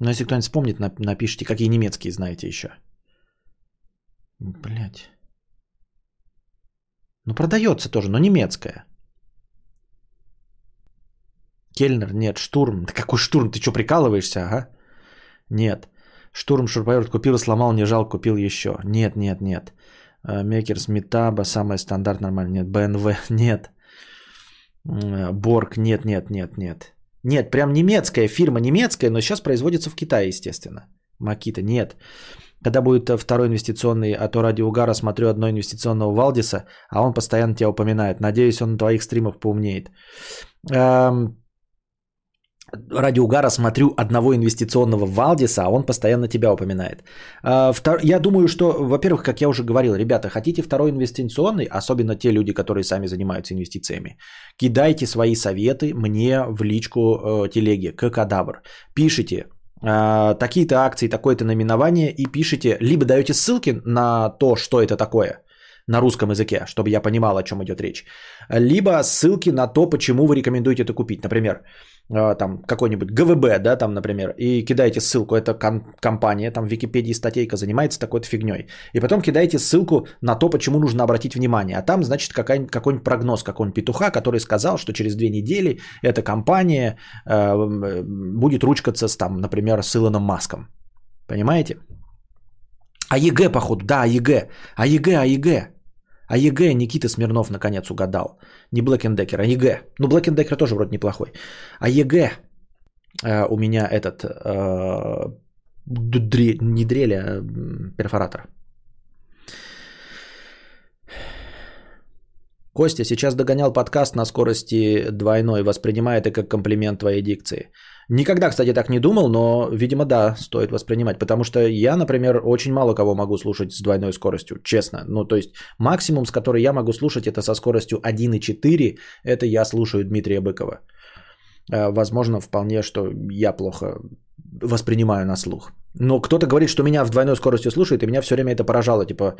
Но если кто-нибудь вспомнит, нап- напишите, какие немецкие знаете еще. Блять. Ну, продается тоже, но немецкая. Кельнер, нет. Штурм. Да какой штурм? Ты что, прикалываешься, ага? Нет. Штурм шурповерт купил, сломал, не жал, купил еще. Нет, нет, нет. Э, Мекерс, Метаба, самый стандарт, нормально. Нет. БНВ, (laughs) нет. Э, Борг, нет, нет, нет, нет. Нет, прям немецкая фирма, немецкая, но сейчас производится в Китае, естественно. Макита, нет. Когда будет второй инвестиционный, а то ради угара смотрю одно инвестиционного Валдиса, а он постоянно тебя упоминает. Надеюсь, он на твоих стримах поумнеет. Эм, ради угара смотрю одного инвестиционного Валдиса, а он постоянно тебя упоминает. Э, я думаю, что, во-первых, как я уже говорил, ребята, хотите второй инвестиционный, особенно те люди, которые сами занимаются инвестициями, кидайте свои советы мне в личку э, телеги, кадавр. Пишите, э, такие-то акции, такое-то наименование и пишите, либо даете ссылки на то, что это такое – на русском языке, чтобы я понимал, о чем идет речь. Либо ссылки на то, почему вы рекомендуете это купить. Например, там какой-нибудь ГВБ, да, там, например, и кидаете ссылку, это ком- компания, там в Википедии статейка занимается такой-то фигней. И потом кидаете ссылку на то, почему нужно обратить внимание. А там, значит, какой-нибудь прогноз какой-нибудь петуха, который сказал, что через две недели эта компания э, будет ручкаться с, там, например, с Илоном Маском. Понимаете? AEG, походу, да, а ЕГЭ. А ЕГЭ, а ЕГЭ. А ЕГЭ Никита Смирнов наконец угадал. Не Decker, AEG. Ну, Decker тоже вроде неплохой. AEG э, у меня этот э, дре, не дрель, а перфоратор. Костя сейчас догонял подкаст на скорости двойной, воспринимая это как комплимент твоей дикции. Никогда, кстати, так не думал, но, видимо, да, стоит воспринимать. Потому что я, например, очень мало кого могу слушать с двойной скоростью, честно. Ну, то есть максимум, с которой я могу слушать, это со скоростью 1,4. Это я слушаю Дмитрия Быкова. Э, возможно, вполне, что я плохо воспринимаю на слух. Но кто-то говорит, что меня в двойной скоростью слушает, и меня все время это поражало. Типа,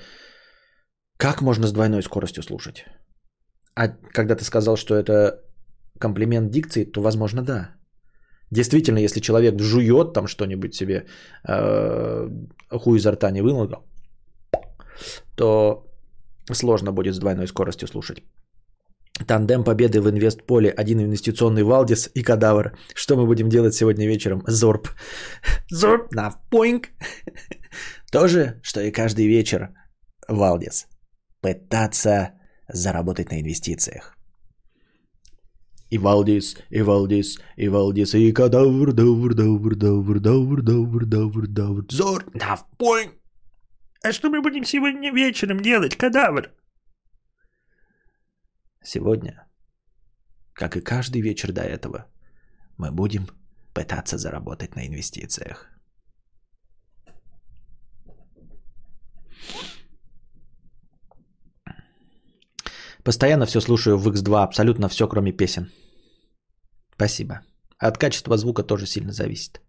как можно с двойной скоростью слушать? А когда ты сказал, что это комплимент дикции, то, возможно, да. Действительно, если человек жует там что-нибудь себе, э, хуй изо рта не вынул, то сложно будет с двойной скоростью слушать. Тандем победы в инвестполе, один инвестиционный Валдис и Кадавр. Что мы будем делать сегодня вечером? Зорб. Зорб на поинг. То же, что и каждый вечер Валдис. Пытаться заработать на инвестициях. И Валдис, и Валдис, и Валдис, и кадавр, давр, давр, давр, давр, давр, давр, давр, зор, на пой. А что мы будем сегодня вечером делать, кадавр? Сегодня, как и каждый вечер до этого, мы будем пытаться заработать на инвестициях. Постоянно все слушаю в X2, абсолютно все, кроме песен. Спасибо. От качества звука тоже сильно зависит.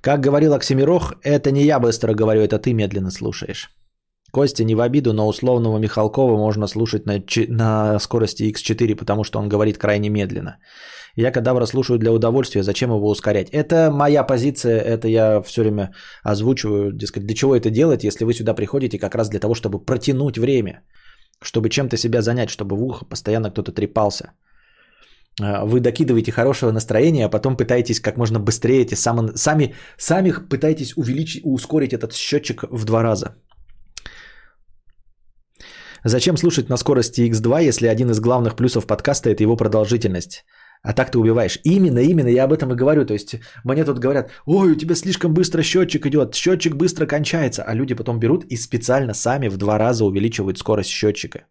Как говорил Оксимирох, это не я быстро говорю, это ты медленно слушаешь. Костя, не в обиду, но условного Михалкова можно слушать на, на скорости X4, потому что он говорит крайне медленно. Я кадавра слушаю для удовольствия, зачем его ускорять? Это моя позиция, это я все время озвучиваю, дескать, для чего это делать, если вы сюда приходите как раз для того, чтобы протянуть время чтобы чем-то себя занять, чтобы в ухо постоянно кто-то трепался. А, вы докидываете хорошего настроения, а потом пытаетесь как можно быстрее эти сами, сами, сами пытаетесь увеличить, ускорить этот счетчик в два раза. Зачем слушать на скорости X2, если один из главных плюсов подкаста – это его продолжительность? А так ты убиваешь. Именно, именно, я об этом и говорю. То есть мне тут говорят, ой, у тебя слишком быстро счетчик идет, счетчик быстро кончается. А люди потом берут и специально сами в два раза увеличивают скорость счетчика.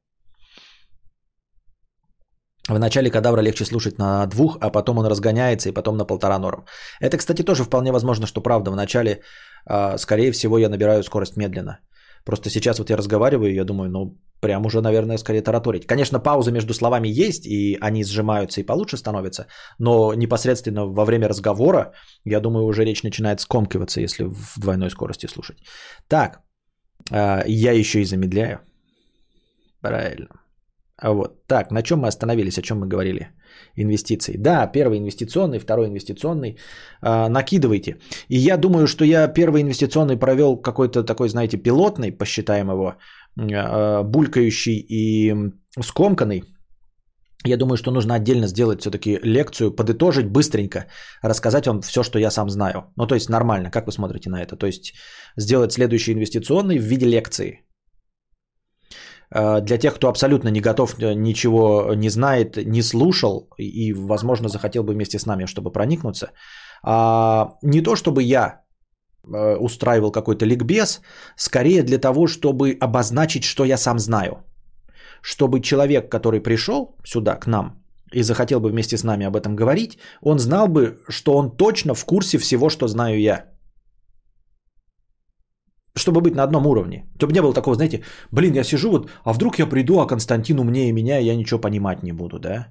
В начале кадавра легче слушать на двух, а потом он разгоняется и потом на полтора норм. Это, кстати, тоже вполне возможно, что правда. В начале, а, скорее всего, я набираю скорость медленно. Просто сейчас вот я разговариваю, я думаю, ну, прям уже, наверное, скорее тараторить. Конечно, паузы между словами есть, и они сжимаются и получше становятся, но непосредственно во время разговора, я думаю, уже речь начинает скомкиваться, если в двойной скорости слушать. Так, а, я еще и замедляю. Правильно. А вот. Так, на чем мы остановились, о чем мы говорили? Инвестиции. Да, первый инвестиционный, второй инвестиционный. А, накидывайте. И я думаю, что я первый инвестиционный провел какой-то такой, знаете, пилотный, посчитаем его, а, булькающий и скомканный. Я думаю, что нужно отдельно сделать все-таки лекцию, подытожить быстренько, рассказать вам все, что я сам знаю. Ну, то есть нормально, как вы смотрите на это? То есть сделать следующий инвестиционный в виде лекции. Э, для тех, кто абсолютно не готов, э, ничего не знает, не слушал и, возможно, захотел бы вместе с нами, чтобы проникнуться. А, не то, чтобы я э, устраивал какой-то ликбез, скорее для того, чтобы обозначить, что я сам знаю. Чтобы человек, который пришел сюда, к нам, и захотел бы вместе с нами об этом говорить, он знал бы, что он точно в курсе всего, что знаю я чтобы быть на одном уровне. Чтобы не было такого, знаете, блин, я сижу вот, а вдруг я приду, а Константин умнее меня, и я ничего понимать не буду, да?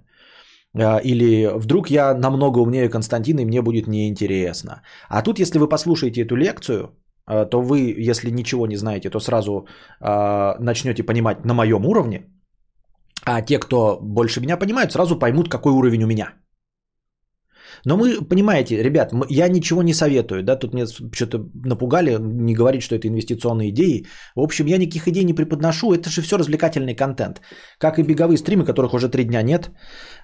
А, или вдруг я намного умнее Константина, и мне будет неинтересно. А тут, если вы послушаете эту лекцию, а, то вы, если ничего не знаете, то сразу а, начнете понимать на моем уровне, а те, кто больше меня понимают, сразу поймут, какой уровень у меня. Но мы, понимаете, ребят, я ничего не советую, да, тут мне что-то напугали, не говорить, что это инвестиционные идеи. В общем, я никаких идей не преподношу, это же все развлекательный контент. Как и беговые стримы, которых уже три дня нет,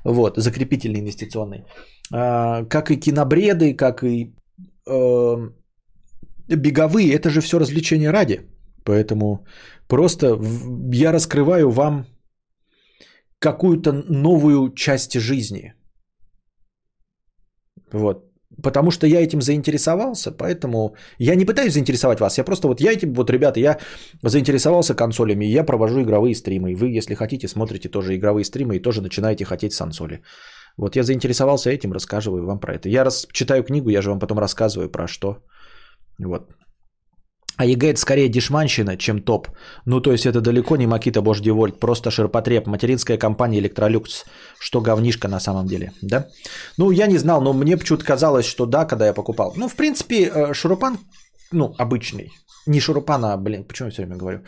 вот, закрепительный инвестиционный. А, как и кинобреды, как и э, беговые, это же все развлечение ради. Поэтому просто я раскрываю вам какую-то новую часть жизни – вот. Потому что я этим заинтересовался, поэтому я не пытаюсь заинтересовать вас. Я просто вот я этим, вот, ребята, я заинтересовался консолями, и я провожу игровые стримы. И вы, если хотите, смотрите тоже игровые стримы и тоже начинаете хотеть сансоли. Вот я заинтересовался этим, рассказываю вам про это. Я читаю книгу, я же вам потом рассказываю про что. Вот. AEG это скорее дешманщина, чем топ. Ну, то есть это далеко не Makita, Bosch, DeWalt, просто ширпотреб, материнская компания Electrolux, что говнишка на самом деле, да? Ну, я не знал, но мне почему-то казалось, что да, когда я покупал. Ну, в принципе, э, шурупан, ну, обычный. Не шурупан, а, блин, почему я все время говорю?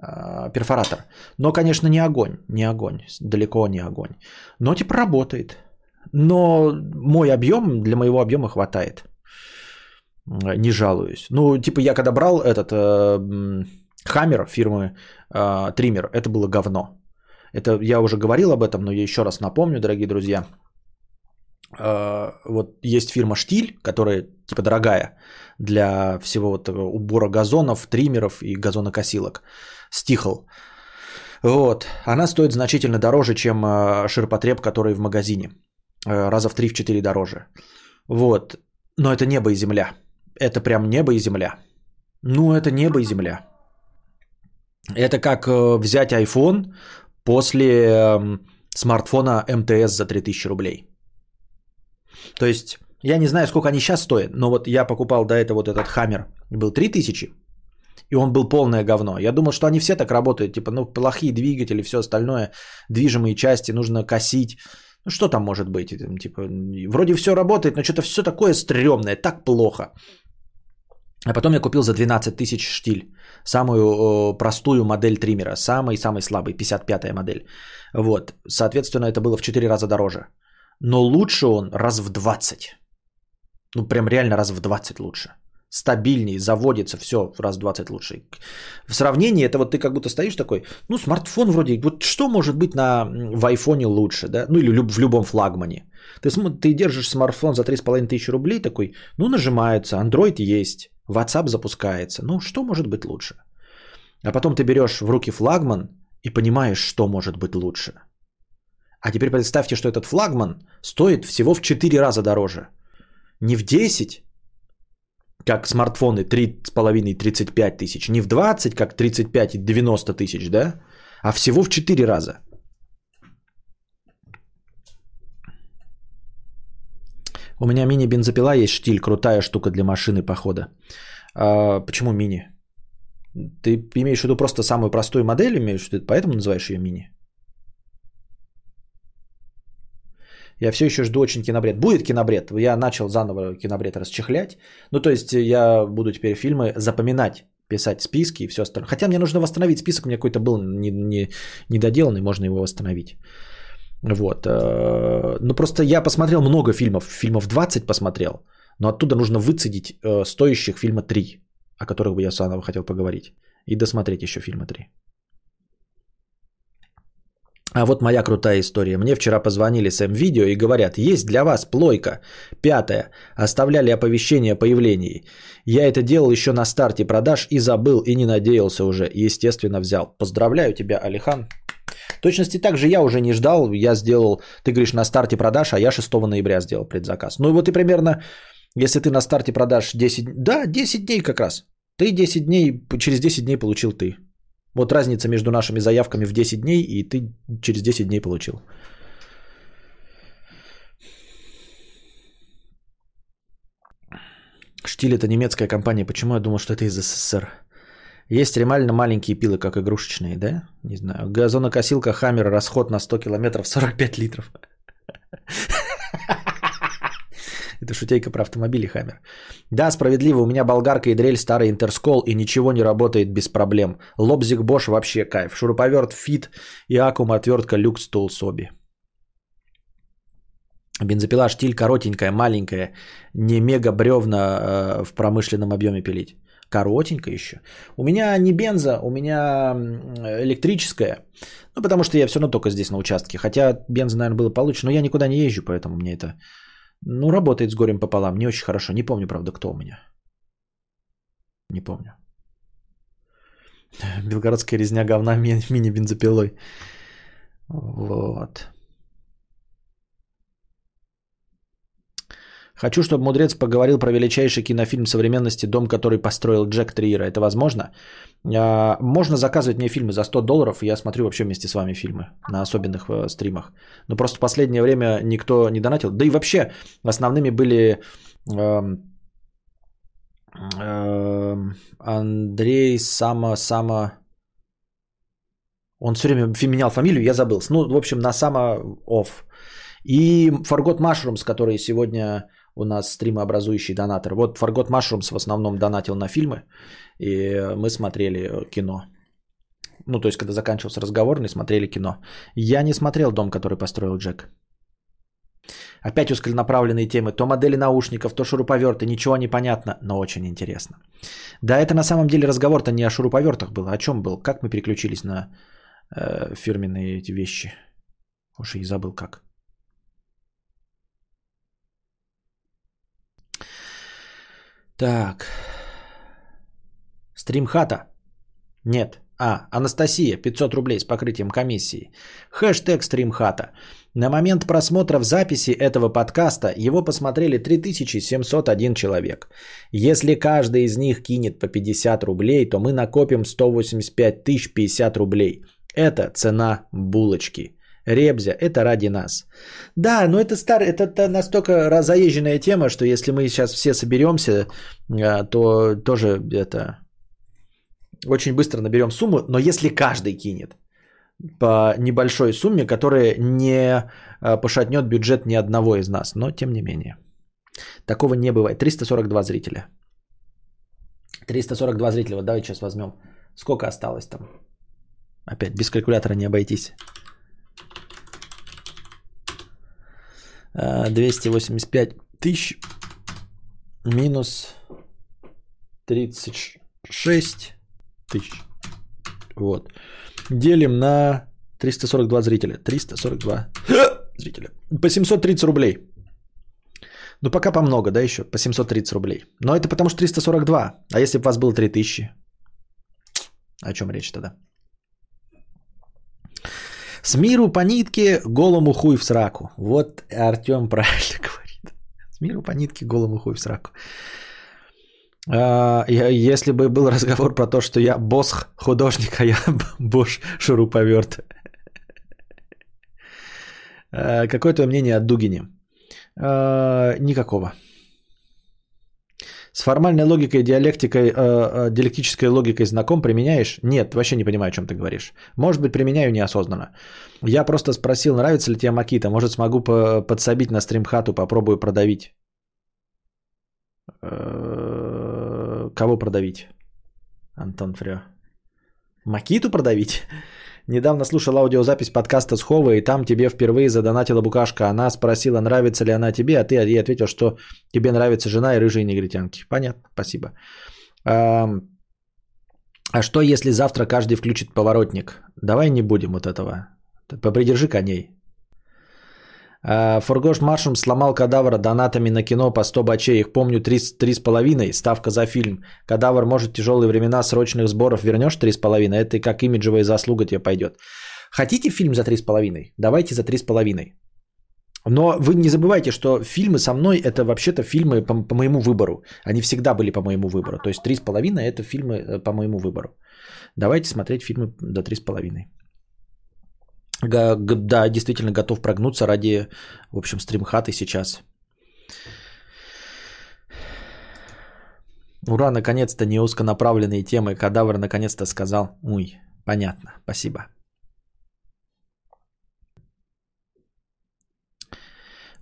А, перфоратор. Но, конечно, не огонь, не огонь, далеко не огонь. Но типа работает. Но мой объем, для моего объема хватает не жалуюсь. Ну, типа я когда брал этот э, фирмы э, Триммер, это было говно. Это я уже говорил об этом, но я еще раз напомню, дорогие друзья. Э, вот есть фирма Штиль, которая типа дорогая для всего вот убора газонов, триммеров и газонокосилок. Стихл. Вот. Она стоит значительно дороже, чем э, ширпотреб, который в магазине. Э, раза в 3-4 дороже. Вот. Но это небо и земля это прям небо и земля. Ну, это небо и земля. Это как э, взять iPhone после эм, смартфона МТС за 3000 рублей. То есть, я не знаю, сколько они сейчас стоят, но вот я покупал до этого вот этот Хаммер, был 3000, и он был полное говно. Я думал, что они все так работают, типа, ну, плохие двигатели, все остальное, движимые части, нужно косить. Ну, что там может быть? Типа, вроде все работает, но что-то все такое стрёмное, так плохо. А потом я купил за 12 тысяч штиль. Самую простую модель триммера. Самый-самый слабый, 55-я модель. Вот. Соответственно, это было в 4 раза дороже. Но лучше он раз в 20. Ну, прям реально раз в 20 лучше. Стабильнее, заводится, все раз в 20 лучше. В сравнении, это вот ты как будто стоишь такой, ну, смартфон вроде, вот что может быть на, в айфоне лучше, да? Ну, или в любом флагмане. Ты, ты держишь смартфон за 3,5 тысячи рублей такой, ну, нажимается, Android есть, WhatsApp запускается. Ну, что может быть лучше? А потом ты берешь в руки флагман и понимаешь, что может быть лучше. А теперь представьте, что этот флагман стоит всего в 4 раза дороже. Не в 10, как смартфоны 3,5-35 тысяч, не в 20, как 35 и 90 тысяч, да? А всего в 4 раза. У меня мини-бензопила есть штиль, крутая штука для машины похода. А, почему мини? Ты имеешь в виду просто самую простую модель, имеешь в виду, поэтому называешь ее мини? Я все еще жду очень кинобред. Будет кинобред. Я начал заново кинобред расчехлять. Ну, то есть я буду теперь фильмы запоминать, писать списки и все остальное. Хотя мне нужно восстановить список, у меня какой-то был не, не, недоделанный, можно его восстановить. Вот. Э, ну, просто я посмотрел много фильмов, фильмов 20 посмотрел, но оттуда нужно выцедить э, стоящих фильма 3, о которых бы я заново хотел поговорить. И досмотреть еще фильма 3. А вот моя крутая история. Мне вчера позвонили с М-видео и говорят, есть для вас плойка. Пятая. Оставляли оповещение о появлении. Я это делал еще на старте продаж и забыл, и не надеялся уже. Естественно, взял. Поздравляю тебя, Алихан. В точности так же я уже не ждал. Я сделал, ты говоришь, на старте продаж, а я 6 ноября сделал предзаказ. Ну вот и примерно, если ты на старте продаж 10... Да, 10 дней как раз. Ты 10 дней, через 10 дней получил ты. Вот разница между нашими заявками в 10 дней, и ты через 10 дней получил. Штиль это немецкая компания. Почему я думал, что это из СССР? Есть реально маленькие пилы, как игрушечные, да? Не знаю. Газонокосилка Хаммер, расход на 100 километров 45 литров. (laughs) Это шутейка про автомобили Хаммер. Да, справедливо, у меня болгарка и дрель старый интерскол, и ничего не работает без проблем. Лобзик Bosch вообще кайф. Шуруповерт Fit и аккум отвертка Tools обе. Бензопила штиль коротенькая, маленькая, не мега бревна э, в промышленном объеме пилить. Коротенькая еще. У меня не бенза, у меня электрическая. Ну, потому что я все равно только здесь на участке. Хотя бенза, наверное, было получше, но я никуда не езжу, поэтому мне это ну, работает с горем пополам, не очень хорошо. Не помню, правда, кто у меня. Не помню. (laughs) Белгородская резня говна ми- мини-бензопилой. Вот. Хочу, чтобы Мудрец поговорил про величайший кинофильм современности «Дом, который построил Джек Триера». Это возможно? А, можно заказывать мне фильмы за 100 долларов, я смотрю вообще вместе с вами фильмы на особенных э, стримах. Но просто в последнее время никто не донатил. Да и вообще основными были э, э, Андрей Сама Сама... Он все время менял фамилию, я забыл. Ну, в общем, на Сама Офф. И Forgot Mushrooms, который сегодня у нас стримообразующий донатор. Вот Forgot Mushrooms в основном донатил на фильмы, и мы смотрели кино. Ну, то есть, когда заканчивался разговор, мы смотрели кино. Я не смотрел «Дом, который построил Джек». Опять узконаправленные темы. То модели наушников, то шуруповерты. Ничего не понятно, но очень интересно. Да, это на самом деле разговор-то не о шуруповертах был. О чем был? Как мы переключились на э, фирменные эти вещи? Уж и забыл как. Так. Стримхата. Нет. А, Анастасия, 500 рублей с покрытием комиссии. Хэштег стримхата. На момент просмотра в записи этого подкаста его посмотрели 3701 человек. Если каждый из них кинет по 50 рублей, то мы накопим 185 тысяч 50 рублей. Это цена булочки. Ребзя, это ради нас. Да, но это стар, это, это настолько заезженная тема, что если мы сейчас все соберемся, а, то тоже это очень быстро наберем сумму. Но если каждый кинет по небольшой сумме, которая не а, пошатнет бюджет ни одного из нас, но тем не менее. Такого не бывает. 342 зрителя. 342 зрителя. Вот давайте сейчас возьмем. Сколько осталось там? Опять без калькулятора не обойтись. 285 тысяч минус 36 тысяч. Вот. Делим на 342 зрителя. 342 (gasps) зрителя. По 730 рублей. Ну, пока по много, да, еще? По 730 рублей. Но это потому что 342. А если бы у вас было 3000? О чем речь тогда? С миру по нитке, голому хуй в сраку. Вот Артем правильно (laughs) говорит. С миру по нитке, голому хуй в сраку. А, если бы был разговор про то, что я босс художник, а я (laughs) бош шуруповерт. А, какое твое мнение о Дугине? А, никакого. С формальной логикой, диалектикой, э, э, диалектической логикой знаком, применяешь? Нет, вообще не понимаю, о чем ты говоришь. Может быть, применяю неосознанно. Я просто спросил, нравится ли тебе Макита. Может, смогу подсобить на стримхату, попробую продавить. Э, кого продавить? Антон Фрё. Макиту продавить? Недавно слушал аудиозапись подкаста с Хова, и там тебе впервые задонатила букашка. Она спросила, нравится ли она тебе, а ты ей ответил, что тебе нравится жена и рыжие негритянки. Понятно, спасибо. А что, если завтра каждый включит поворотник? Давай не будем вот этого. Попридержи коней. А, Фургош Маршум сломал кадавра донатами на кино по 100 бачей. Их помню 3,5. Ставка за фильм. Кадавр, может, тяжелые времена срочных сборов вернешь 3,5. Это как имиджевая заслуга тебе пойдет. Хотите фильм за 3,5? Давайте за 3,5. Но вы не забывайте, что фильмы со мной это вообще-то фильмы по, по моему выбору. Они всегда были по моему выбору. То есть 3,5 это фильмы э, по моему выбору. Давайте смотреть фильмы до 3,5. Да, действительно готов прогнуться ради, в общем, стримхаты сейчас. Ура, наконец-то не узконаправленные темы. Кадавр наконец-то сказал. Уй, понятно, спасибо.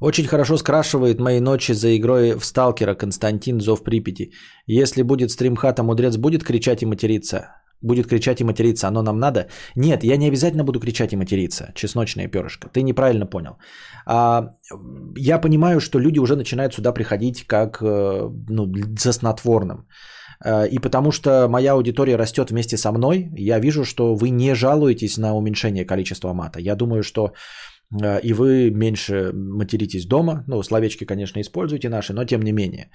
Очень хорошо скрашивает мои ночи за игрой в Сталкера Константин Зов Припяти. Если будет стримхата, мудрец будет кричать и материться? Будет кричать и материться, оно нам надо? Нет, я не обязательно буду кричать и материться, чесночное перышко. Ты неправильно понял. А, я понимаю, что люди уже начинают сюда приходить как э, ну, за снотворным. Э, и потому что моя аудитория растет вместе со мной, я вижу, что вы не жалуетесь на уменьшение количества мата. Я думаю, что э, и вы меньше материтесь дома. Ну, словечки, конечно, используйте наши, но тем не менее.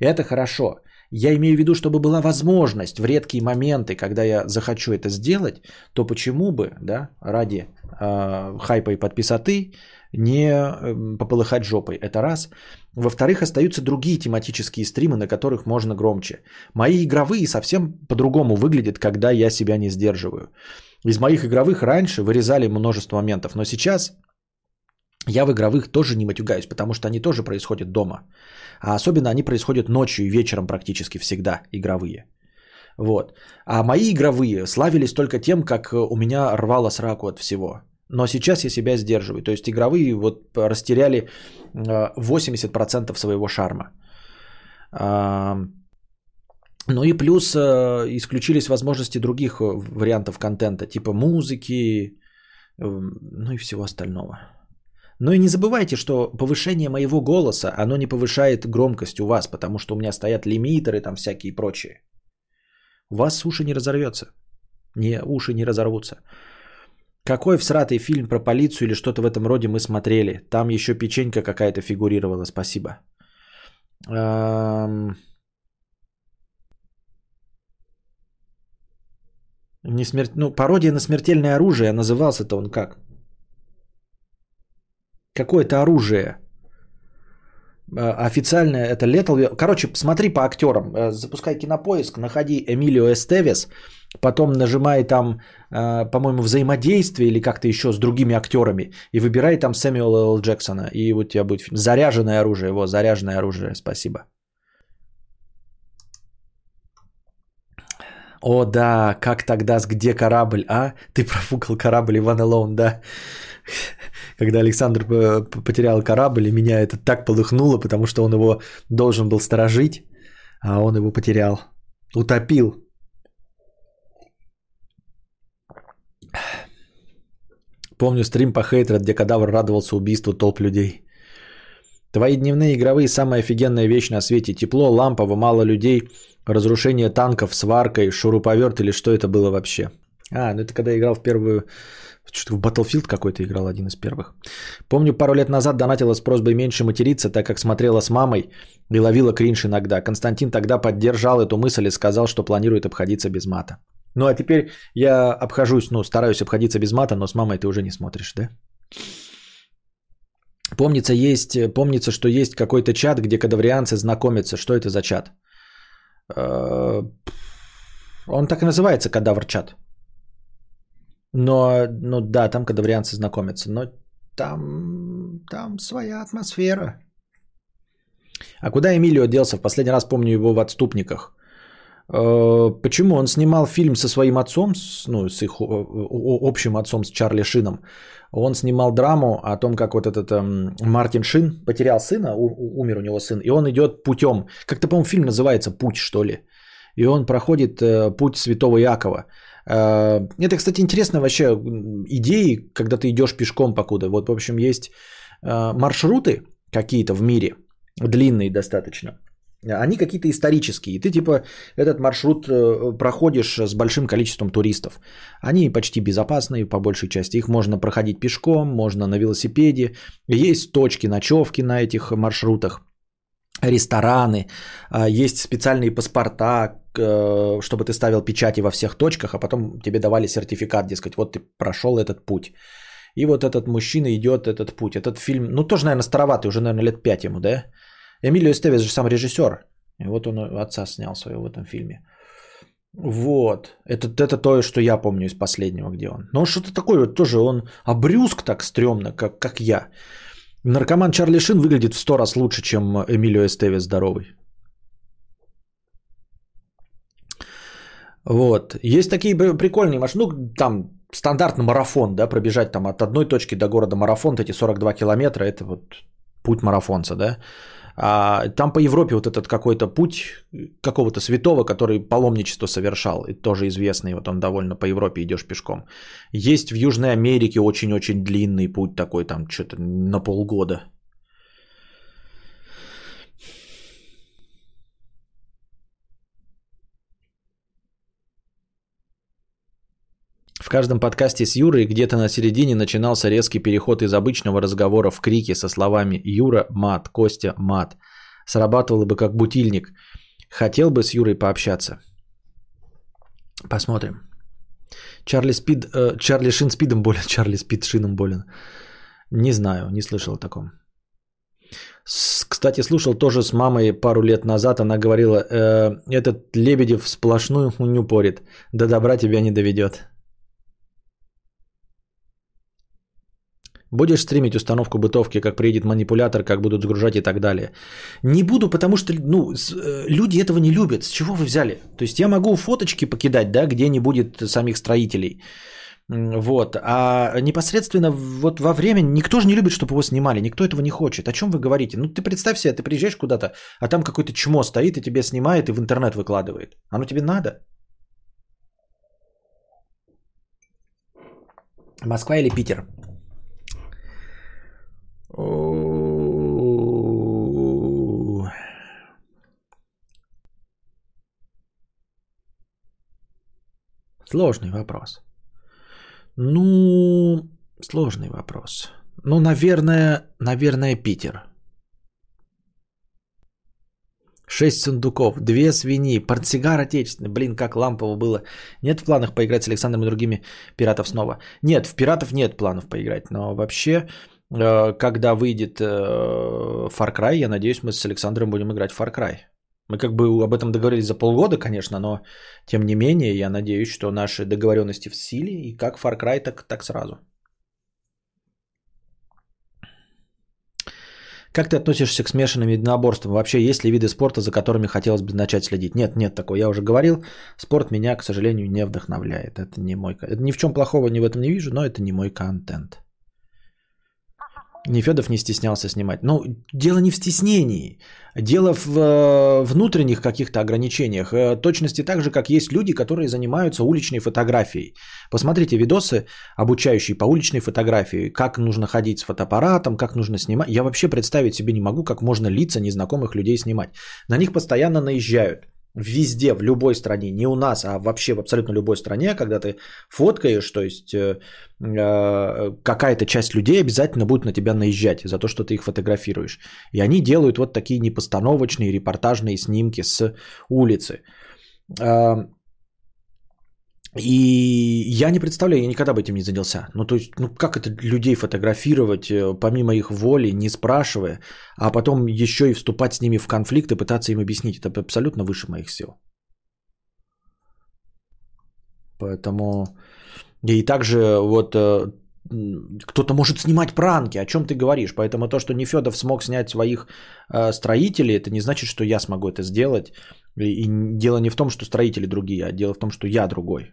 Это хорошо. Я имею в виду, чтобы была возможность в редкие моменты, когда я захочу это сделать, то почему бы, да, ради э, хайпа и подписоты не э, пополыхать жопой. Это раз. Во-вторых, остаются другие тематические стримы, на которых можно громче. Мои игровые совсем по-другому выглядят, когда я себя не сдерживаю. Из моих игровых раньше вырезали множество моментов, но сейчас я в игровых тоже не матюгаюсь, потому что они тоже происходят дома. А особенно они происходят ночью и вечером практически всегда, игровые. Вот. А мои игровые славились только тем, как у меня рвало сраку от всего. Но сейчас я себя сдерживаю. То есть игровые вот растеряли 80% э, своего шарма. Ну и плюс э, исключились возможности других э, вариантов контента, типа музыки, ну и всего остального. Но и не забывайте, что повышение моего голоса, оно не повышает громкость у вас, потому что у меня стоят лимитеры там всякие прочие. У вас уши не разорвется. Не, уши не разорвутся. Какой всратый фильм про полицию или что-то в этом роде мы смотрели? Там еще печенька какая-то фигурировала, спасибо. Не смер... Ну, пародия на смертельное оружие. Назывался-то он как? Какое-то оружие. А, официальное это Lethal. Короче, смотри по актерам. Э, запускай кинопоиск, находи Эмилио Эстевес, потом нажимай там, э, по-моему, взаимодействие или как-то еще с другими актерами и выбирай там Сэмюэла Л. Джексона. И вот у тебя будет фильм. Заряженное оружие. Его, заряженное оружие. Спасибо. О, да, как тогда, с где корабль, а? Ты (laughs) профукал корабль Иван Алоун, да? Когда Александр э, потерял корабль, и меня это так полыхнуло, потому что он его должен был сторожить, а он его потерял. Утопил. Помню стрим по хейтеру, где кадавр радовался убийству толп людей. Твои дневные игровые самая офигенная вещь на свете. Тепло, лампово, мало людей, разрушение танков, сваркой, шуруповерт или что это было вообще. А, ну это когда я играл в первую что-то в Battlefield какой-то играл, один из первых. Помню, пару лет назад донатила с просьбой меньше материться, так как смотрела с мамой и ловила кринж иногда. Константин тогда поддержал эту мысль и сказал, что планирует обходиться без мата. Ну а теперь я обхожусь, ну стараюсь обходиться без мата, но с мамой ты уже не смотришь, да? Помнится, есть, помнится, что есть какой-то чат, где кадаврианцы знакомятся. Что это за чат? Э, он так и называется, кадавр чат. Но, ну да, там кадаврианцы знакомятся, но там, там своя атмосфера. А куда Эмилио делся? В последний раз помню его в «Отступниках». Э, почему? Он снимал фильм со своим отцом, ну, с их общим отцом, с Чарли Шином. Он снимал драму о том, как вот этот эм, Мартин Шин потерял сына, у, умер у него сын, и он идет путем. Как-то, по-моему, фильм называется «Путь», что ли. И он проходит э, путь святого Якова. Э, это, кстати, интересная вообще идея, когда ты идешь пешком покуда. Вот, в общем, есть э, маршруты какие-то в мире, длинные достаточно. Они какие-то исторические. И ты типа этот маршрут э, проходишь с большим количеством туристов. Они почти безопасные по большей части. Их можно проходить пешком, можно на велосипеде. Есть точки ночевки на этих маршрутах рестораны, а, есть специальные паспорта, э, чтобы ты ставил печати во всех точках, а потом тебе давали сертификат, дескать, вот ты прошел этот путь. И вот этот мужчина идет этот путь. Этот фильм, ну тоже, наверное, староватый, уже, наверное, лет пять ему, да? Эмилио Эстевес же сам режиссер. И вот он отца снял своего в этом фильме. Вот. Это, это то, что я помню из последнего, где он. Но что-то такое вот тоже, он обрюзг так стрёмно, как, как я. Наркоман Чарли Шин выглядит в сто раз лучше, чем Эмилио Эстевес здоровый. Вот. Есть такие прикольные машины. Ну, там стандартный марафон, да, пробежать там от одной точки до города марафон, эти 42 километра, это вот путь марафонца, да. А там по Европе вот этот какой-то путь какого-то святого, который паломничество совершал, и тоже известный, вот он довольно по Европе идешь пешком. Есть в Южной Америке очень-очень длинный путь такой, там что-то на полгода. Каждом подкасте с Юрой где-то на середине начинался резкий переход из обычного разговора в крики со словами «Юра, мат, Костя, мат». Срабатывало бы как бутильник. Хотел бы с Юрой пообщаться. Посмотрим. Чарли, Спид, э, Чарли Шин спидом болен, (laughs) Чарли Спид шином болен. Не знаю, не слышал о таком. С, кстати, слушал тоже с мамой пару лет назад. Она говорила, э, этот Лебедев сплошную хуйню порит. До добра тебя не доведет. Будешь стримить установку бытовки, как приедет манипулятор, как будут загружать и так далее. Не буду, потому что ну, э, люди этого не любят. С чего вы взяли? То есть я могу фоточки покидать, да, где не будет самих строителей. Вот. А непосредственно вот во время никто же не любит, чтобы его снимали, никто этого не хочет. О чем вы говорите? Ну ты представь себе, ты приезжаешь куда-то, а там какой-то чмо стоит и тебе снимает и в интернет выкладывает. Оно тебе надо? Москва или Питер? Сложный вопрос. Ну, сложный вопрос. Ну, наверное, наверное, Питер. Шесть сундуков, две свиньи, портсигар отечественный. Блин, как лампово было. Нет в планах поиграть с Александром и другими пиратов снова? Нет, в пиратов нет планов поиграть. Но вообще, когда выйдет э, Far Cry, я надеюсь, мы с Александром будем играть в Far Cry. Мы как бы об этом договорились за полгода, конечно, но тем не менее, я надеюсь, что наши договоренности в силе, и как Far Cry, так, так сразу. Как ты относишься к смешанным единоборствам? Вообще, есть ли виды спорта, за которыми хотелось бы начать следить? Нет, нет такого. Я уже говорил, спорт меня, к сожалению, не вдохновляет. Это не мой... Это ни в чем плохого ни в этом не вижу, но это не мой контент. Нефедов не стеснялся снимать. Ну, дело не в стеснении. Дело в э, внутренних каких-то ограничениях. Э, точности так же, как есть люди, которые занимаются уличной фотографией. Посмотрите видосы, обучающие по уличной фотографии. Как нужно ходить с фотоаппаратом, как нужно снимать. Я вообще представить себе не могу, как можно лица незнакомых людей снимать. На них постоянно наезжают везде, в любой стране, не у нас, а вообще в абсолютно любой стране, когда ты фоткаешь, то есть э, э, какая-то часть людей обязательно будет на тебя наезжать за то, что ты их фотографируешь. И они делают вот такие непостановочные репортажные снимки с улицы. Э, и я не представляю, я никогда бы этим не занялся. Ну, то есть, ну, как это людей фотографировать, э, помимо их воли, не спрашивая, а потом еще и вступать с ними в конфликт и пытаться им объяснить. Это абсолютно выше моих сил. Поэтому... И также вот э, кто-то может снимать пранки, о чем ты говоришь. Поэтому то, что Нефедов смог снять своих э, строителей, это не значит, что я смогу это сделать. И дело не в том, что строители другие, а дело в том, что я другой.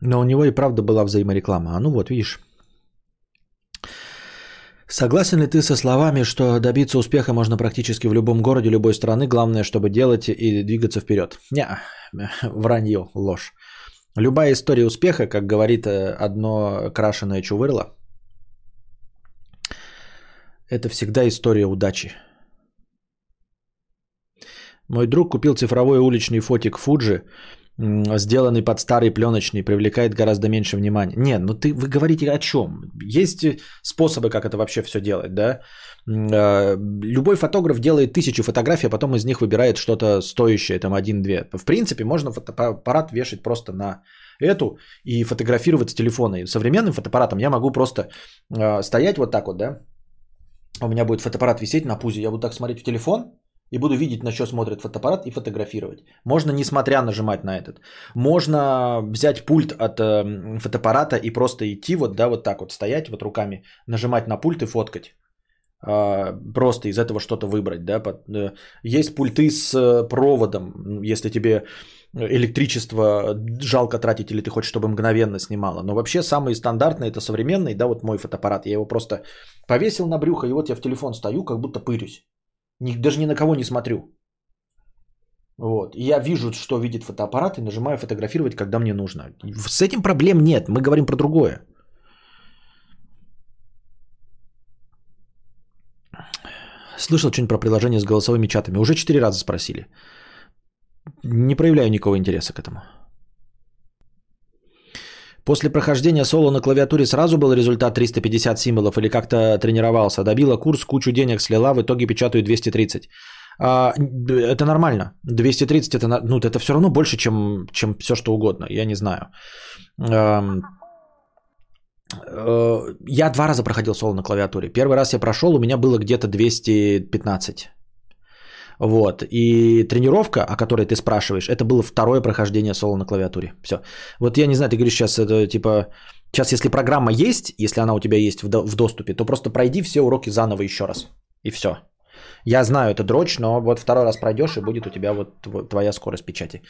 Но у него и правда была взаимореклама. А ну вот, видишь. Согласен ли ты со словами, что добиться успеха можно практически в любом городе, любой страны, главное, чтобы делать и двигаться вперед? Не, (laughs) вранье, ложь. Любая история успеха, как говорит э, одно крашеное чувырло, это всегда история удачи. Мой друг купил цифровой уличный фотик Fuji, сделанный под старый пленочный, привлекает гораздо меньше внимания. Нет, ну ты, вы говорите о чем? Есть способы, как это вообще все делать, да? А, любой фотограф делает тысячу фотографий, а потом из них выбирает что-то стоящее, там один-две. В принципе, можно фотоаппарат вешать просто на эту и фотографировать с телефона. И современным фотоаппаратом я могу просто э, стоять вот так вот, да? У меня будет фотоаппарат висеть на пузе, я буду так смотреть в телефон, и буду видеть, на что смотрит фотоаппарат и фотографировать. Можно несмотря нажимать на этот. Можно взять пульт от э, фотоаппарата и просто идти вот, да, вот так вот стоять вот руками, нажимать на пульт и фоткать. Э, просто из этого что-то выбрать, да. Под, э, есть пульты с э, проводом, если тебе электричество жалко тратить или ты хочешь, чтобы мгновенно снимало. Но вообще самый стандартный это современный, да, вот мой фотоаппарат. Я его просто повесил на брюхо и вот я в телефон стою, как будто пырюсь. Даже ни на кого не смотрю. Вот. И я вижу, что видит фотоаппарат и нажимаю фотографировать, когда мне нужно. С этим проблем нет. Мы говорим про другое. Слышал что-нибудь про приложение с голосовыми чатами? Уже четыре раза спросили. Не проявляю никакого интереса к этому. После прохождения соло на клавиатуре сразу был результат 350 символов или как-то тренировался? Добила курс, кучу денег слила, в итоге печатаю 230. А, это нормально. 230 это, ну, это все равно больше, чем, чем все что угодно. Я не знаю. А, я два раза проходил соло на клавиатуре. Первый раз я прошел, у меня было где-то 215. Вот. И тренировка, о которой ты спрашиваешь, это было второе прохождение соло на клавиатуре. Все. Вот я не знаю, ты говоришь сейчас, это типа, сейчас если программа есть, если она у тебя есть в доступе, то просто пройди все уроки заново еще раз. И все. Я знаю, это дрочь, но вот второй раз пройдешь, и будет у тебя вот твоя скорость печати.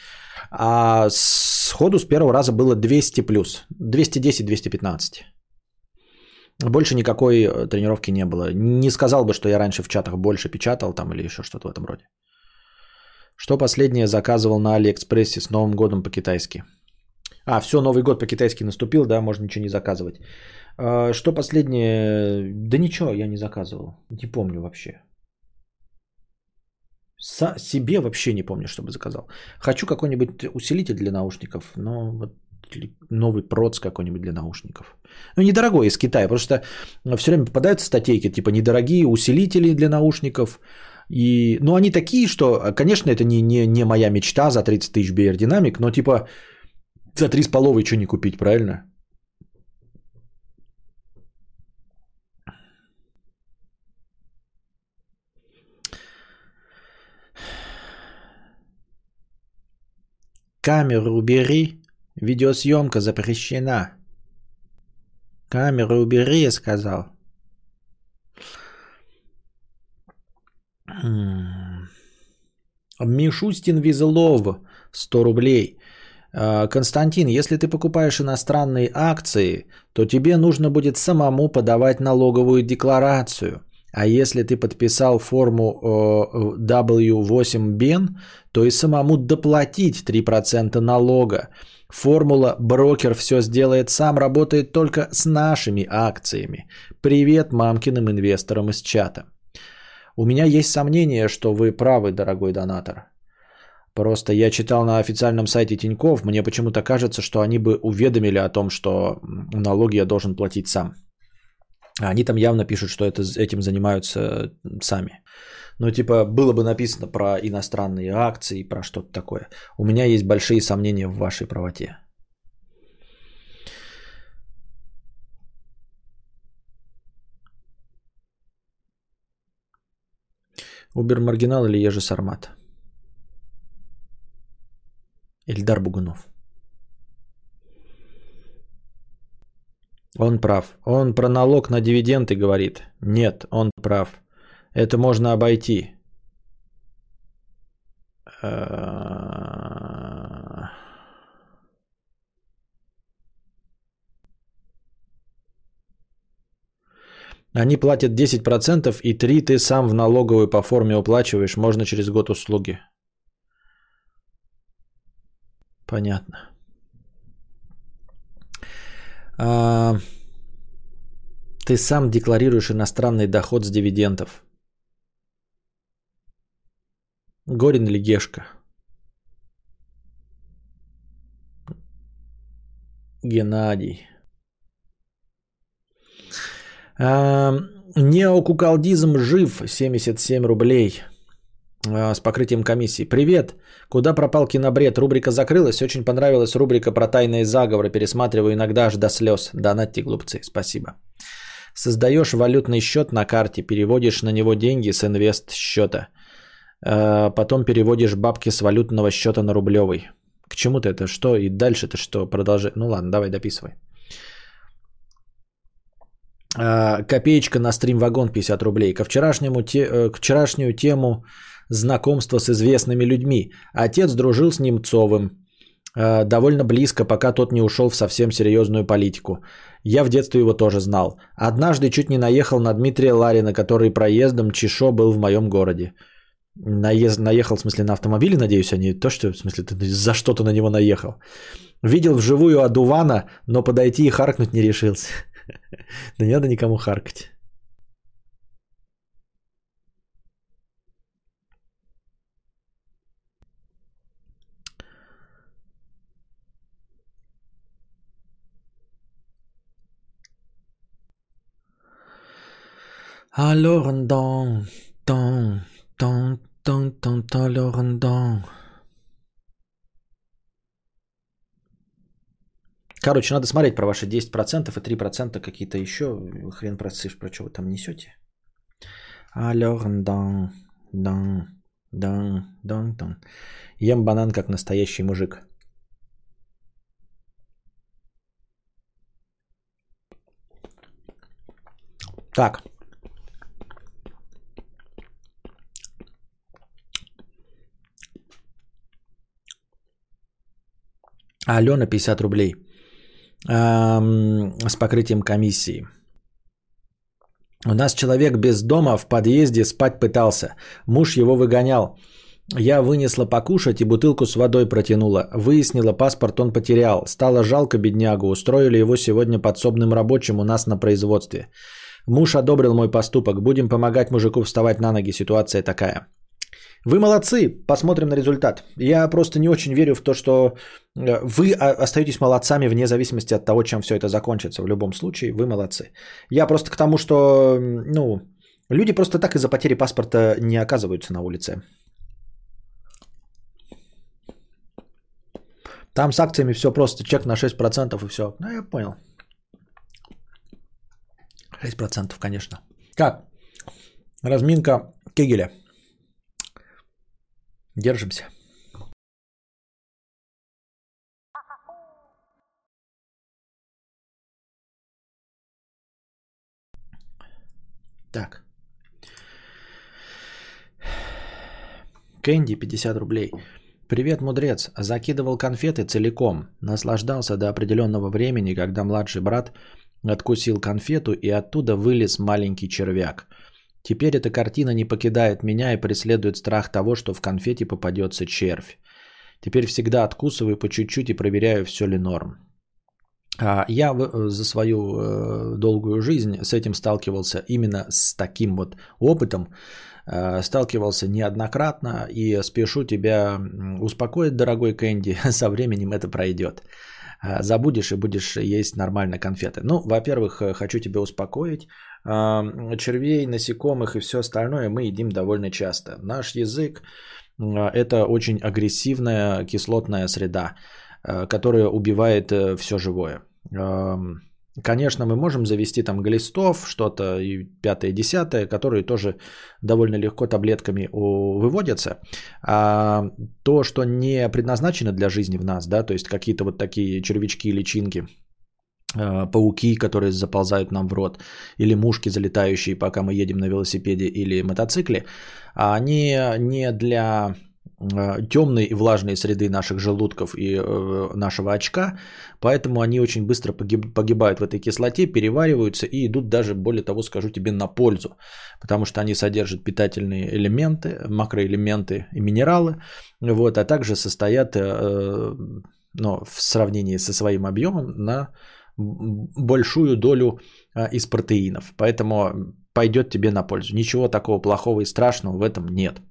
А сходу с первого раза было 200 плюс. 210-215. Больше никакой э, тренировки не было. Не сказал бы, что я раньше в чатах больше печатал там или еще что-то в этом роде. Что последнее заказывал на Алиэкспрессе с Новым годом по-китайски? А, все, Новый год по-китайски наступил, да, можно ничего не заказывать. А, что последнее? Да ничего, я не заказывал. Не помню вообще. Со себе вообще не помню, чтобы заказал. Хочу какой-нибудь усилитель для наушников, но вот новый проц какой-нибудь для наушников. Ну, недорогой из Китая, потому что все время попадаются статейки, типа недорогие усилители для наушников. И, ну, они такие, что, конечно, это не, не, не моя мечта за 30 тысяч BR динамик, но типа за 3,5 что не купить, правильно? Камеру убери. Видеосъемка запрещена. Камеру убери, я сказал. Мишустин Визелов, 100 рублей. А, Константин, если ты покупаешь иностранные акции, то тебе нужно будет самому подавать налоговую декларацию. А если ты подписал форму W8BEN, то и самому доплатить 3% налога. Формула «брокер все сделает сам» работает только с нашими акциями. Привет мамкиным инвесторам из чата. У меня есть сомнение, что вы правы, дорогой донатор. Просто я читал на официальном сайте Тиньков, мне почему-то кажется, что они бы уведомили о том, что налоги я должен платить сам. А они там явно пишут, что это, этим занимаются сами. Но типа было бы написано про иностранные акции, про что-то такое. У меня есть большие сомнения в вашей правоте. Убер Маргинал или Ежи Сармат? Ильдар Бугунов. Он прав. Он про налог на дивиденды говорит. Нет, он прав. Это можно обойти. Они платят 10% и 3 ты сам в налоговую по форме уплачиваешь, можно через год услуги. Понятно. А, ты сам декларируешь иностранный доход с дивидендов. Горин или Гешка? Геннадий. А, неокукалдизм жив 77 рублей с покрытием комиссии. Привет, куда пропал кинобред? Рубрика закрылась, очень понравилась рубрика про тайные заговоры. Пересматриваю иногда аж до слез. Донатьте, глупцы, спасибо. Создаешь валютный счет на карте, переводишь на него деньги с инвест счета. А, потом переводишь бабки с валютного счета на рублевый. К чему ты это? Что? И дальше ты что? Продолжай. Ну ладно, давай дописывай. А, копеечка на стрим вагон 50 рублей. Ко вчерашнему те, э, к вчерашнюю тему знакомства с известными людьми. Отец дружил с Немцовым э, довольно близко, пока тот не ушел в совсем серьезную политику. Я в детстве его тоже знал. Однажды чуть не наехал на Дмитрия Ларина, который проездом Чешо был в моем городе. Наезд, наехал, в смысле, на автомобиле, надеюсь, а не то, что, в смысле, ты за что-то на него наехал. Видел вживую Адувана, но подойти и харкнуть не решился. (laughs) Да не надо никому харкать. Alors, dans, dans, dans, dans, dans, dans. Короче, надо смотреть про ваши 10% и 3% какие-то еще. Хрен про цифр, про что вы там несете. Alors, dans, dans, dans, dans, dans. Ем банан как настоящий мужик. Так. Алена 50 рублей с покрытием комиссии. У нас человек без дома в подъезде спать пытался. Муж его выгонял. Я вынесла покушать и бутылку с водой протянула. Выяснила, паспорт он потерял. Стало жалко беднягу. Устроили его сегодня подсобным рабочим у нас на производстве. Муж одобрил мой поступок. Будем помогать мужику вставать на ноги. Ситуация такая. Вы молодцы, посмотрим на результат. Я просто не очень верю в то, что э, вы остаетесь молодцами вне зависимости от того, чем все это закончится. В любом случае, вы молодцы. Я просто к тому, что ну, люди просто так из-за потери паспорта не оказываются на улице. Там с акциями все просто, чек на 6% и все. Ну, я понял. 6%, конечно. Как? Разминка Кегеля. Держимся. Так. Кэнди 50 рублей. Привет, мудрец. Закидывал конфеты целиком. Наслаждался до определенного времени, когда младший брат откусил конфету и оттуда вылез маленький червяк. Теперь эта картина не покидает меня и преследует страх того, что в конфете попадется червь. Теперь всегда откусываю по чуть-чуть и проверяю, все ли норм. А, я за свою э, долгую жизнь с этим сталкивался именно с таким вот опытом. Э, сталкивался неоднократно и спешу тебя успокоить, дорогой Кэнди, (laughs) со временем это пройдет. Э, забудешь и будешь есть нормально конфеты. Ну, во-первых, хочу тебя успокоить червей, насекомых и все остальное мы едим довольно часто. Наш язык это очень агрессивная кислотная среда, которая убивает э, все живое. Конечно, мы можем завести там глистов, что-то и пятое, десятое, которые тоже довольно легко таблетками выводятся. А то, что не предназначено для жизни в нас, да, то есть какие-то вот такие червячки, личинки, пауки, которые заползают нам в рот, или мушки, залетающие, пока мы едем на велосипеде или мотоцикле, а они не для темной и влажной среды наших желудков и э, нашего очка, поэтому они очень быстро погиб, погибают в этой кислоте, перевариваются и идут даже, более того, скажу тебе, на пользу, потому что они содержат питательные элементы, макроэлементы и минералы, вот, а также состоят, э, ну, в сравнении со своим объемом, на большую долю э, из протеинов, поэтому пойдет тебе на пользу. Ничего такого плохого и страшного в этом нет.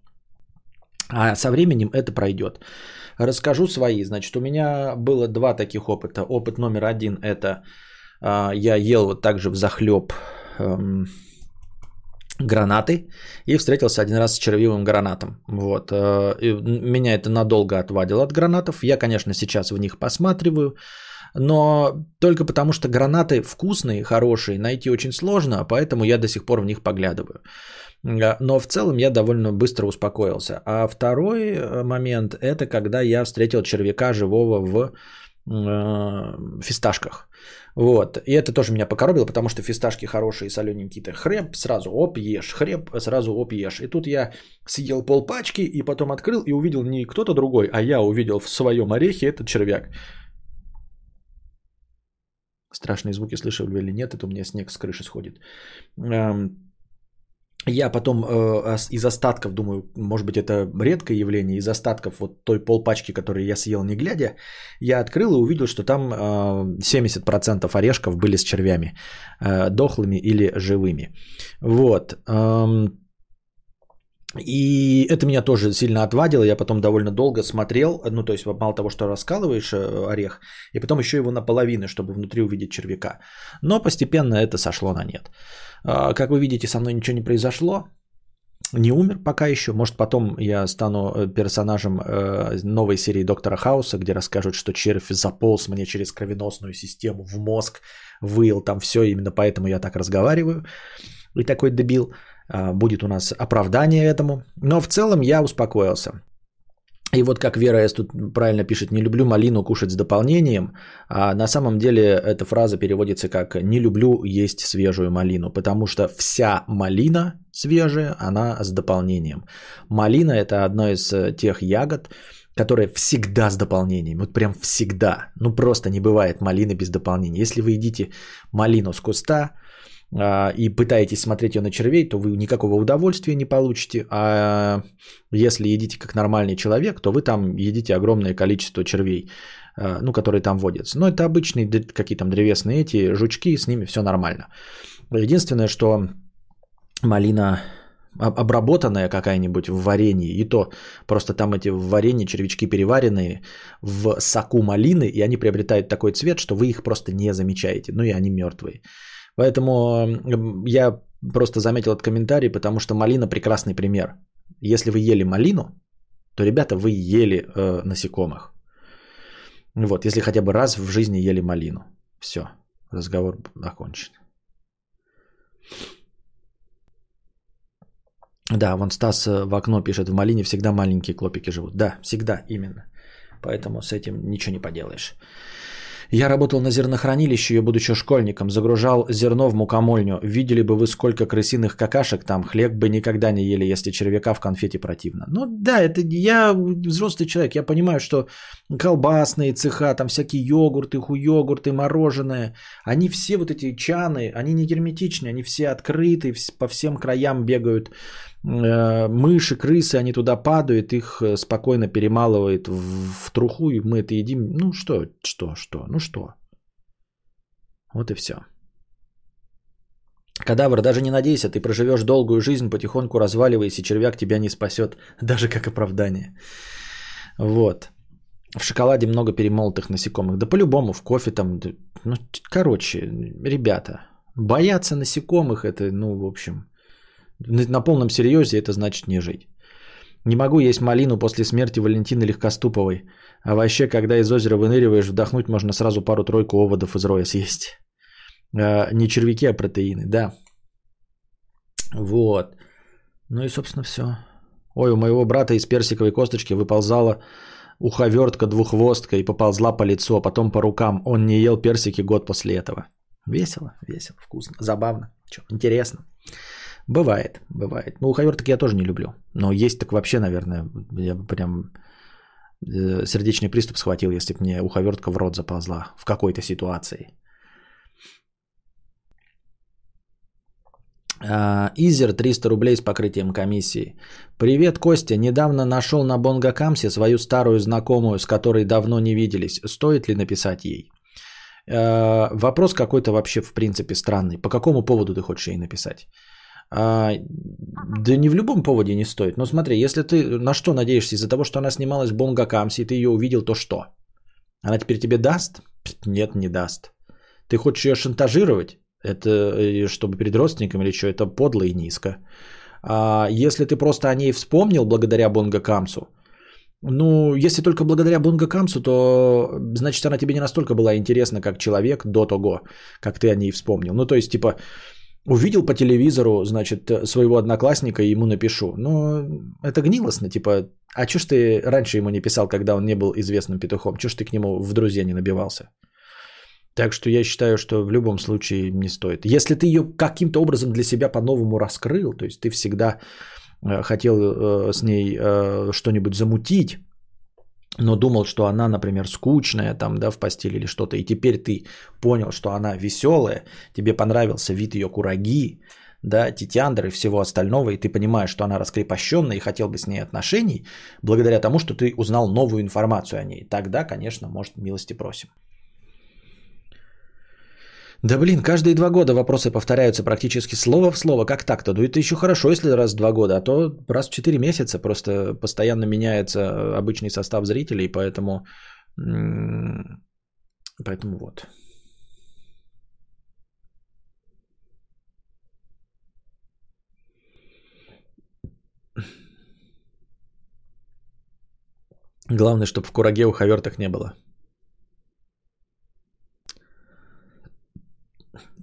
А со временем это пройдет. Расскажу свои. Значит, у меня было два таких опыта. Опыт номер один это э, я ел вот так же в захлеб эм, гранаты и встретился один раз с червивым гранатом. Вот. Э, меня это надолго отвадило от гранатов. Я, конечно, сейчас в них посматриваю. Но только потому, что гранаты вкусные, хорошие, найти очень сложно, поэтому я до сих пор в них поглядываю. Но в целом я довольно быстро успокоился. А второй э, момент – это когда я встретил червяка живого в э, фисташках. Вот. И это тоже меня покоробило, потому что фисташки хорошие, солененькие. Ты хлеб сразу оп, ешь. Хлеб сразу оп, ешь. И тут я съел пол пачки и потом открыл и увидел не кто-то другой, а я увидел в своем орехе этот червяк. Страшные звуки слышали или нет, это у меня снег с крыши сходит. Я потом э, из остатков, думаю, может быть, это редкое явление, из остатков вот той полпачки, которую я съел не глядя, я открыл и увидел, что там э, 70% орешков были с червями, э, дохлыми или живыми. Вот. И это меня тоже сильно отвадило. Я потом довольно долго смотрел. Ну, то есть, мало того, что раскалываешь э, орех, и потом еще его наполовину, чтобы внутри увидеть червяка. Но постепенно это сошло на нет. А, как вы видите, со мной ничего не произошло. Не умер пока еще. Может, потом я стану э, персонажем э, новой серии Доктора Хауса, где расскажут, что червь заполз мне через кровеносную систему в мозг, выил там все, именно поэтому я так разговариваю. И такой дебил. А, будет у нас оправдание этому. Но в целом я успокоился. И вот как Вера С. тут правильно пишет, не люблю малину кушать с дополнением, а на самом деле эта фраза переводится как не люблю есть свежую малину, потому что вся малина свежая, она с дополнением. Малина это одна из э, тех ягод, которая всегда с дополнением, вот прям всегда, ну просто не бывает малины без дополнения. Если вы едите малину с куста, и пытаетесь смотреть ее на червей, то вы никакого удовольствия не получите. А если едите как нормальный человек, то вы там едите огромное количество червей, а, ну, которые там водятся. Но это обычные какие там древесные эти жучки, с ними все нормально. Единственное, что малина обработанная какая-нибудь в варенье, и то просто там эти в варенье червячки переваренные в соку малины, и они приобретают такой цвет, что вы их просто не замечаете, ну и они мертвые. Поэтому я просто заметил этот комментарий, потому что малина прекрасный пример. Если вы ели малину, то, ребята, вы ели э, насекомых. Вот, если хотя бы раз в жизни ели малину. Все, разговор окончен. Да, вон Стас э, в окно пишет, в малине всегда маленькие клопики живут. Да, всегда, именно. Поэтому с этим ничего не поделаешь. Я работал на зернохранилище, я будучи школьником, загружал зерно в мукомольню. Видели бы вы, сколько крысиных какашек там. Хлеб бы никогда не ели, если червяка в конфете противно. Ну да, это я взрослый человек, я понимаю, что колбасные цеха, там всякие йогурты, хуйогурты, мороженое, они все вот эти чаны, они не герметичные, они все открыты, по всем краям бегают мыши, крысы, они туда падают, их э, спокойно перемалывает в труху, и мы это едим. Ну что, что, что, ну что. Вот и все. Кадавр, даже не надейся, ты проживешь долгую жизнь, потихоньку разваливаясь, и червяк тебя не спасет, (laughs) даже как оправдание. Вот. В шоколаде много перемолотых насекомых. Да по-любому, в кофе там. Ну, короче, ребята, бояться насекомых, это, ну, в общем, на полном серьезе это значит не жить. Не могу есть малину после смерти Валентины Легкоступовой. А вообще, когда из озера выныриваешь, вдохнуть можно сразу пару-тройку оводов из роя съесть. А, не червяки, а протеины, да. Вот. Ну и, собственно, все. Ой, у моего брата из персиковой косточки выползала уховертка двуххвостка и поползла по лицу, а потом по рукам. Он не ел персики год после этого. Весело, весело, вкусно, забавно, что, интересно. Бывает, бывает. Ну, уховерток я тоже не люблю. Но есть так вообще, наверное, я бы прям э, сердечный приступ схватил, если бы мне уховертка в рот заползла в какой-то ситуации. А, Изер 300 рублей с покрытием комиссии. Привет, Костя. Недавно нашел на Бонгакамсе свою старую знакомую, с которой давно не виделись. Стоит ли написать ей? А, вопрос какой-то вообще в принципе странный. По какому поводу ты хочешь ей написать? А, да не в любом поводе не стоит. Но смотри, если ты на что надеешься из-за того, что она снималась в Бонгакамсе, и ты ее увидел, то что? Она теперь тебе даст? Нет, не даст. Ты хочешь ее шантажировать? Это э, чтобы перед родственниками или что? Это подло и низко. А если ты просто о ней вспомнил благодаря Бонга Камсу, ну, если только благодаря Бонга Камсу, то значит она тебе не настолько была интересна как человек до того, как ты о ней вспомнил. Ну, то есть, типа, увидел по телевизору, значит, своего одноклассника и ему напишу. Ну, это гнилостно, типа, а чё ж ты раньше ему не писал, когда он не был известным петухом? Чё ж ты к нему в друзья не набивался? Так что я считаю, что в любом случае не стоит. Если ты ее каким-то образом для себя по-новому раскрыл, то есть ты всегда э, хотел э, с ней э, что-нибудь замутить, но думал, что она, например, скучная там, да, в постели или что-то, и теперь ты понял, что она веселая, тебе понравился вид ее кураги, да, титяндр и всего остального, и ты понимаешь, что она раскрепощенная и хотел бы с ней отношений, благодаря тому, что ты узнал новую информацию о ней. Тогда, конечно, может, милости просим. Да блин, каждые два года вопросы повторяются практически слово в слово. Как так-то? Ну это еще хорошо, если раз в два года, а то раз в четыре месяца просто постоянно меняется обычный состав зрителей, поэтому... Поэтому вот. Главное, чтобы в кураге у хавертах не было.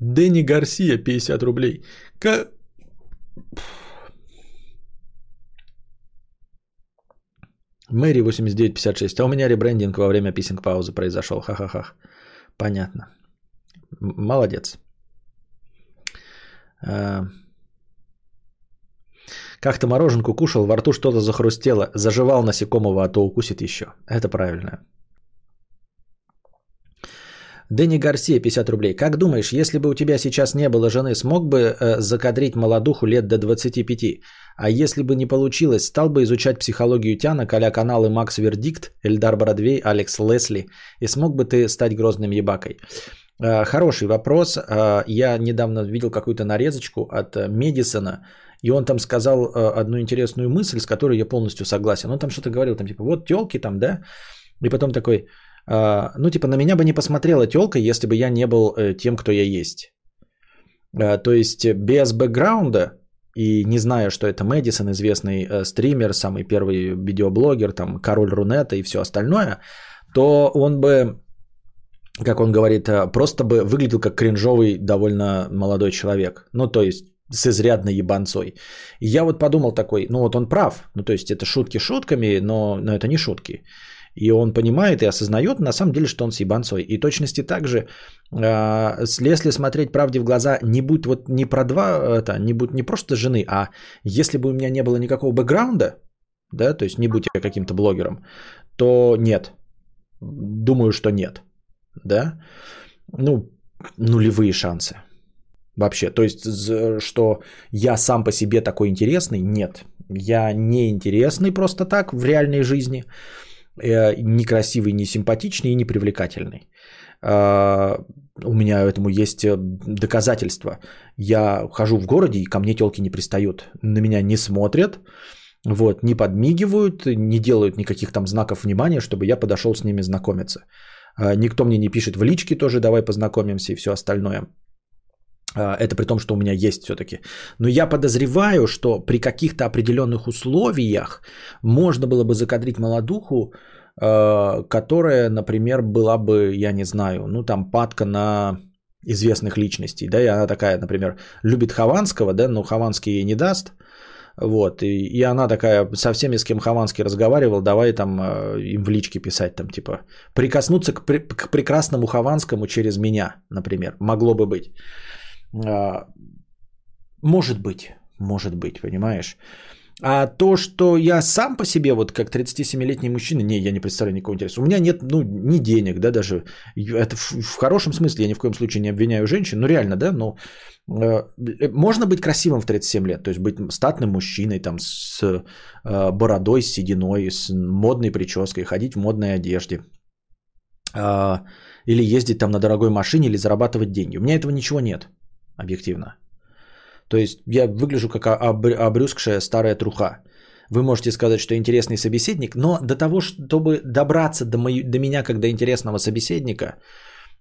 Дэнни Гарсия 50 рублей. К... Мэри 8956. А у меня ребрендинг во время писинг паузы произошел. Ха-ха-ха. Понятно. Молодец. А... Как-то мороженку кушал, во рту что-то захрустело, заживал насекомого, а то укусит еще. Это правильно. Дэнни Гарсия, 50 рублей. Как думаешь, если бы у тебя сейчас не было жены, смог бы э, закадрить молодуху лет до 25? А если бы не получилось, стал бы изучать психологию Тяна, коля каналы Макс Вердикт, Эльдар Бродвей, Алекс Лесли, и смог бы ты стать грозным ебакой? Э, хороший вопрос. Э, я недавно видел какую-то нарезочку от э, Медисона, и он там сказал э, одну интересную мысль, с которой я полностью согласен. Он там что-то говорил, там типа, вот телки там, да? И потом такой, а, ну, типа, на меня бы не посмотрела телка, если бы я не был э, тем, кто я есть. А, то есть без бэкграунда и не зная, что это Мэдисон, известный э, стример, самый первый видеоблогер, там, король Рунета и все остальное, то он бы, как он говорит, э, просто бы выглядел как кринжовый довольно молодой человек. Ну, то есть с изрядной ебанцой. И я вот подумал такой, ну вот он прав, ну то есть это шутки шутками, но, но это не шутки. И он понимает и осознает на самом деле, что он с ебанцой. И точности также, э, если смотреть правде в глаза, не будь вот не про два, это, не будь не просто жены, а если бы у меня не было никакого бэкграунда, да, то есть не будь я каким-то блогером, то нет. Думаю, что нет. Да? Ну, нулевые шансы. Вообще, то есть, что я сам по себе такой интересный, нет. Я не интересный просто так в реальной жизни. Э, некрасивый, не симпатичный и не привлекательный. А, у меня этому есть э, доказательства. Я хожу в городе, и ко мне телки не пристают. На меня не смотрят, вот, не подмигивают, не делают никаких там знаков внимания, чтобы я подошел с ними знакомиться. А, никто мне не пишет в личке тоже, давай познакомимся и все остальное. А, это при том, что у меня есть все-таки. Но я подозреваю, что при каких-то определенных условиях можно было бы закадрить молодуху, а, которая, например, была бы, я не знаю, ну там падка на известных личностей, да, и она такая, например, любит Хованского, да, но Хованский ей не даст, вот, и, и она такая со всеми, с кем Хованский разговаривал, давай там э, им в личке писать, там типа, прикоснуться к, к прекрасному Хованскому через меня, например, могло бы быть. А, может быть, может быть, понимаешь? А то, что я сам по себе, вот как 37-летний мужчина, не, я не представляю никакого интереса. У меня нет, ну, ни денег, да, даже. Это в, в хорошем смысле, я ни в коем случае не обвиняю женщин, ну, реально, да, но э, можно быть красивым в 37 лет, то есть быть статным мужчиной, там, с э, бородой, с сединой, с модной прической, ходить в модной одежде. Э, или ездить там на дорогой машине, или зарабатывать деньги. У меня этого ничего нет, объективно. То есть я выгляжу как обрюзгшая старая труха. Вы можете сказать, что интересный собеседник, но до того, чтобы добраться до, мою, до меня как до интересного собеседника,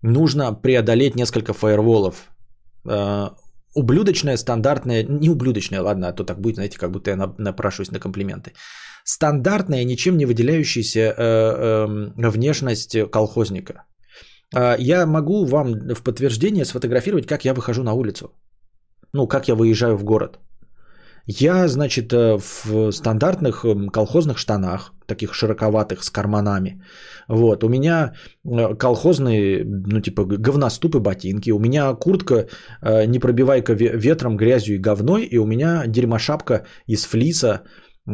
нужно преодолеть несколько фаерволов. Э, ублюдочная, стандартная, не ублюдочная, ладно, а то так будет, знаете, как будто я напрашиваюсь на комплименты. Стандартная, ничем не выделяющаяся э, э, внешность колхозника. Э, я могу вам в подтверждение сфотографировать, как я выхожу на улицу ну, как я выезжаю в город. Я, значит, э, в стандартных эм, колхозных штанах, таких широковатых, с карманами. Вот, у меня э, колхозные, ну, типа, говноступы ботинки, у меня куртка э, не пробивайка ветром, грязью и говной, и у меня дерьмошапка из флиса,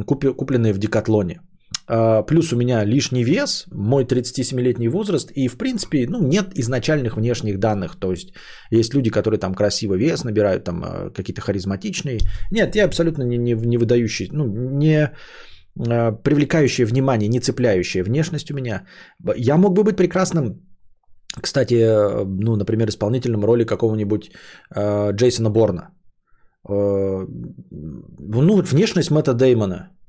купленная в Декатлоне. А, плюс у меня лишний вес, мой 37-летний возраст, и в принципе ну, нет изначальных внешних данных. То есть есть люди, которые там красиво вес набирают, там а, какие-то харизматичные. Нет, я абсолютно не, не, не выдающий, ну, не а, привлекающая внимание, не цепляющая внешность у меня. Я мог бы быть прекрасным, кстати, ну, например, исполнительным роли какого-нибудь э, Джейсона Борна. Э, ну, внешность Мэтта Деймона –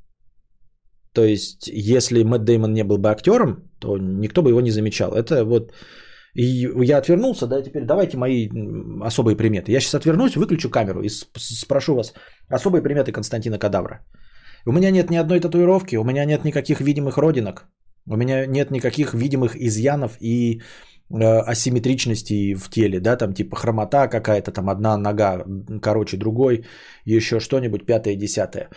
то есть, если Мэтт Деймон не был бы актером, то никто бы его не замечал. Это вот... И я отвернулся, да, теперь давайте мои особые приметы. Я сейчас отвернусь, выключу камеру и спрошу вас особые приметы Константина Кадавра. У меня нет ни одной татуировки, у меня нет никаких видимых родинок, у меня нет никаких видимых изъянов и асимметричности в теле, да, там типа хромота какая-то, там одна нога короче другой, еще что-нибудь, пятое, десятое.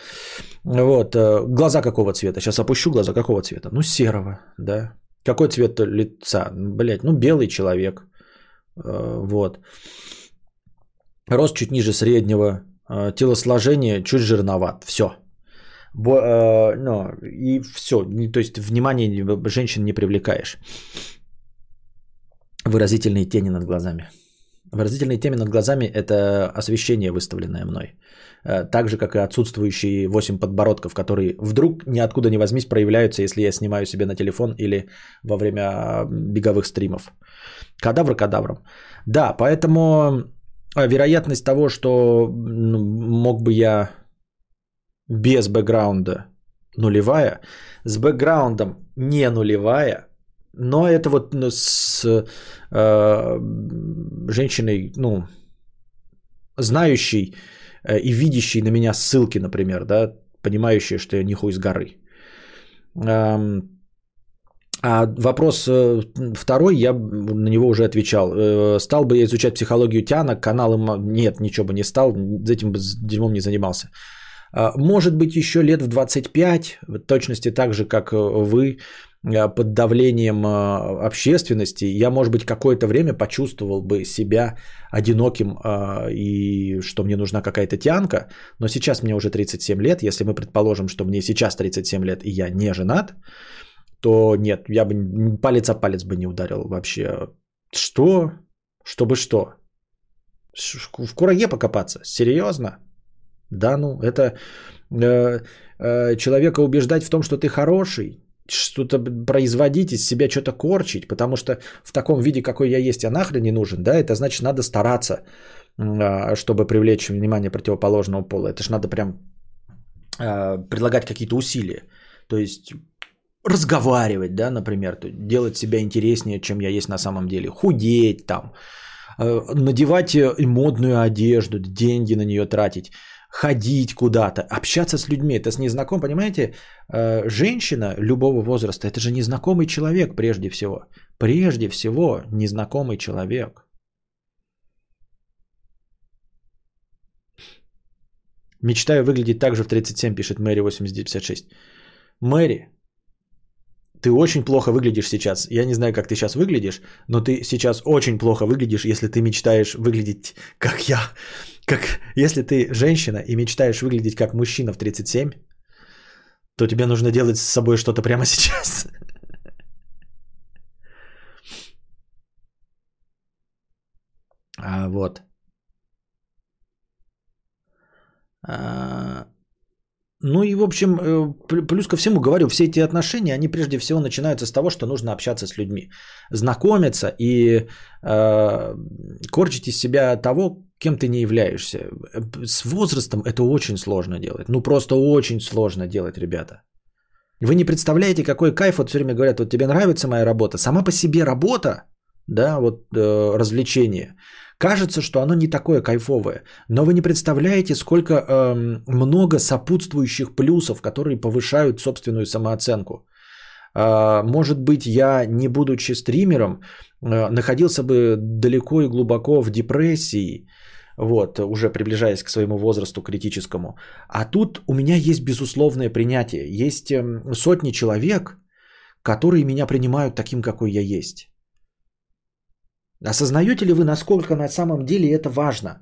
Вот, э, глаза какого цвета? Сейчас опущу глаза какого цвета? Ну, серого, да. Какой цвет лица? Блять, ну, белый человек. Э, вот. Рост чуть ниже среднего, телосложение чуть жирноват. Все. Ну, и все. То есть, внимание женщин не привлекаешь. Выразительные тени над глазами. Выразительные тени над глазами – это освещение, выставленное мной. Э, так же, как и отсутствующие 8 подбородков, которые вдруг ниоткуда не возьмись проявляются, если я снимаю себе на телефон или во время беговых стримов. Кадавр кадавром. Да, поэтому э, вероятность того, что ну, мог бы я без бэкграунда нулевая, с бэкграундом не нулевая – но это вот ну, с э, женщиной, ну, знающей э, и видящей на меня ссылки, например, да, понимающей, что я не хуй с горы. Эм, а вопрос э, второй, я на него уже отвечал. Э, стал бы я изучать психологию Тяна, канал нет, ничего бы не стал, этим бы дерьмом не занимался. Может быть, еще лет в 25, в точности так же, как вы, под давлением э, общественности, я, может быть, какое-то время почувствовал бы себя одиноким э, и что мне нужна какая-то тянка, но сейчас мне уже 37 лет, если мы предположим, что мне сейчас 37 лет и я не женат, то нет, я бы палец о палец бы не ударил вообще. Что? Чтобы что? В кураге покопаться? Серьезно? Да, ну, это э, э, человека убеждать в том, что ты хороший, что-то производить из себя, что-то корчить, потому что в таком виде, какой я есть, я нахрен не нужен, да, это значит надо стараться, а, чтобы привлечь внимание противоположного пола. Это ж надо прям а, предлагать какие-то усилия. То есть разговаривать, да, например, делать себя интереснее, чем я есть на самом деле, худеть там, а, надевать э, модную одежду, деньги на нее тратить ходить куда-то, общаться с людьми. Это с незнакомым, понимаете, э, женщина любого возраста, это же незнакомый человек прежде всего. Прежде всего незнакомый человек. Мечтаю выглядеть так же в 37, пишет Мэри 8056. Мэри, ты очень плохо выглядишь сейчас. Я не знаю, как ты сейчас выглядишь, но ты сейчас очень плохо выглядишь, если ты мечтаешь выглядеть как я. Как если ты женщина и мечтаешь выглядеть как мужчина в 37, то тебе нужно делать с собой что-то прямо (laughs) сейчас. А, вот. А, ну и, в общем, э, плюс ко всему говорю, все эти отношения, они прежде всего начинаются с того, что нужно общаться с людьми, знакомиться и э, корчить из себя того, кем ты не являешься. С возрастом это очень сложно делать. Ну просто очень сложно делать, ребята. Вы не представляете, какой кайф, вот все время говорят, вот тебе нравится моя работа. Сама по себе работа, да, вот э, развлечение – Кажется, что оно не такое кайфовое, но вы не представляете, сколько э, много сопутствующих плюсов, которые повышают собственную самооценку. Э, может быть, я, не будучи стримером, э, находился бы далеко и глубоко в депрессии, вот, уже приближаясь к своему возрасту критическому. А тут у меня есть безусловное принятие. Есть эм, сотни человек, которые меня принимают таким, какой я есть. Осознаете ли вы, насколько на самом деле это важно?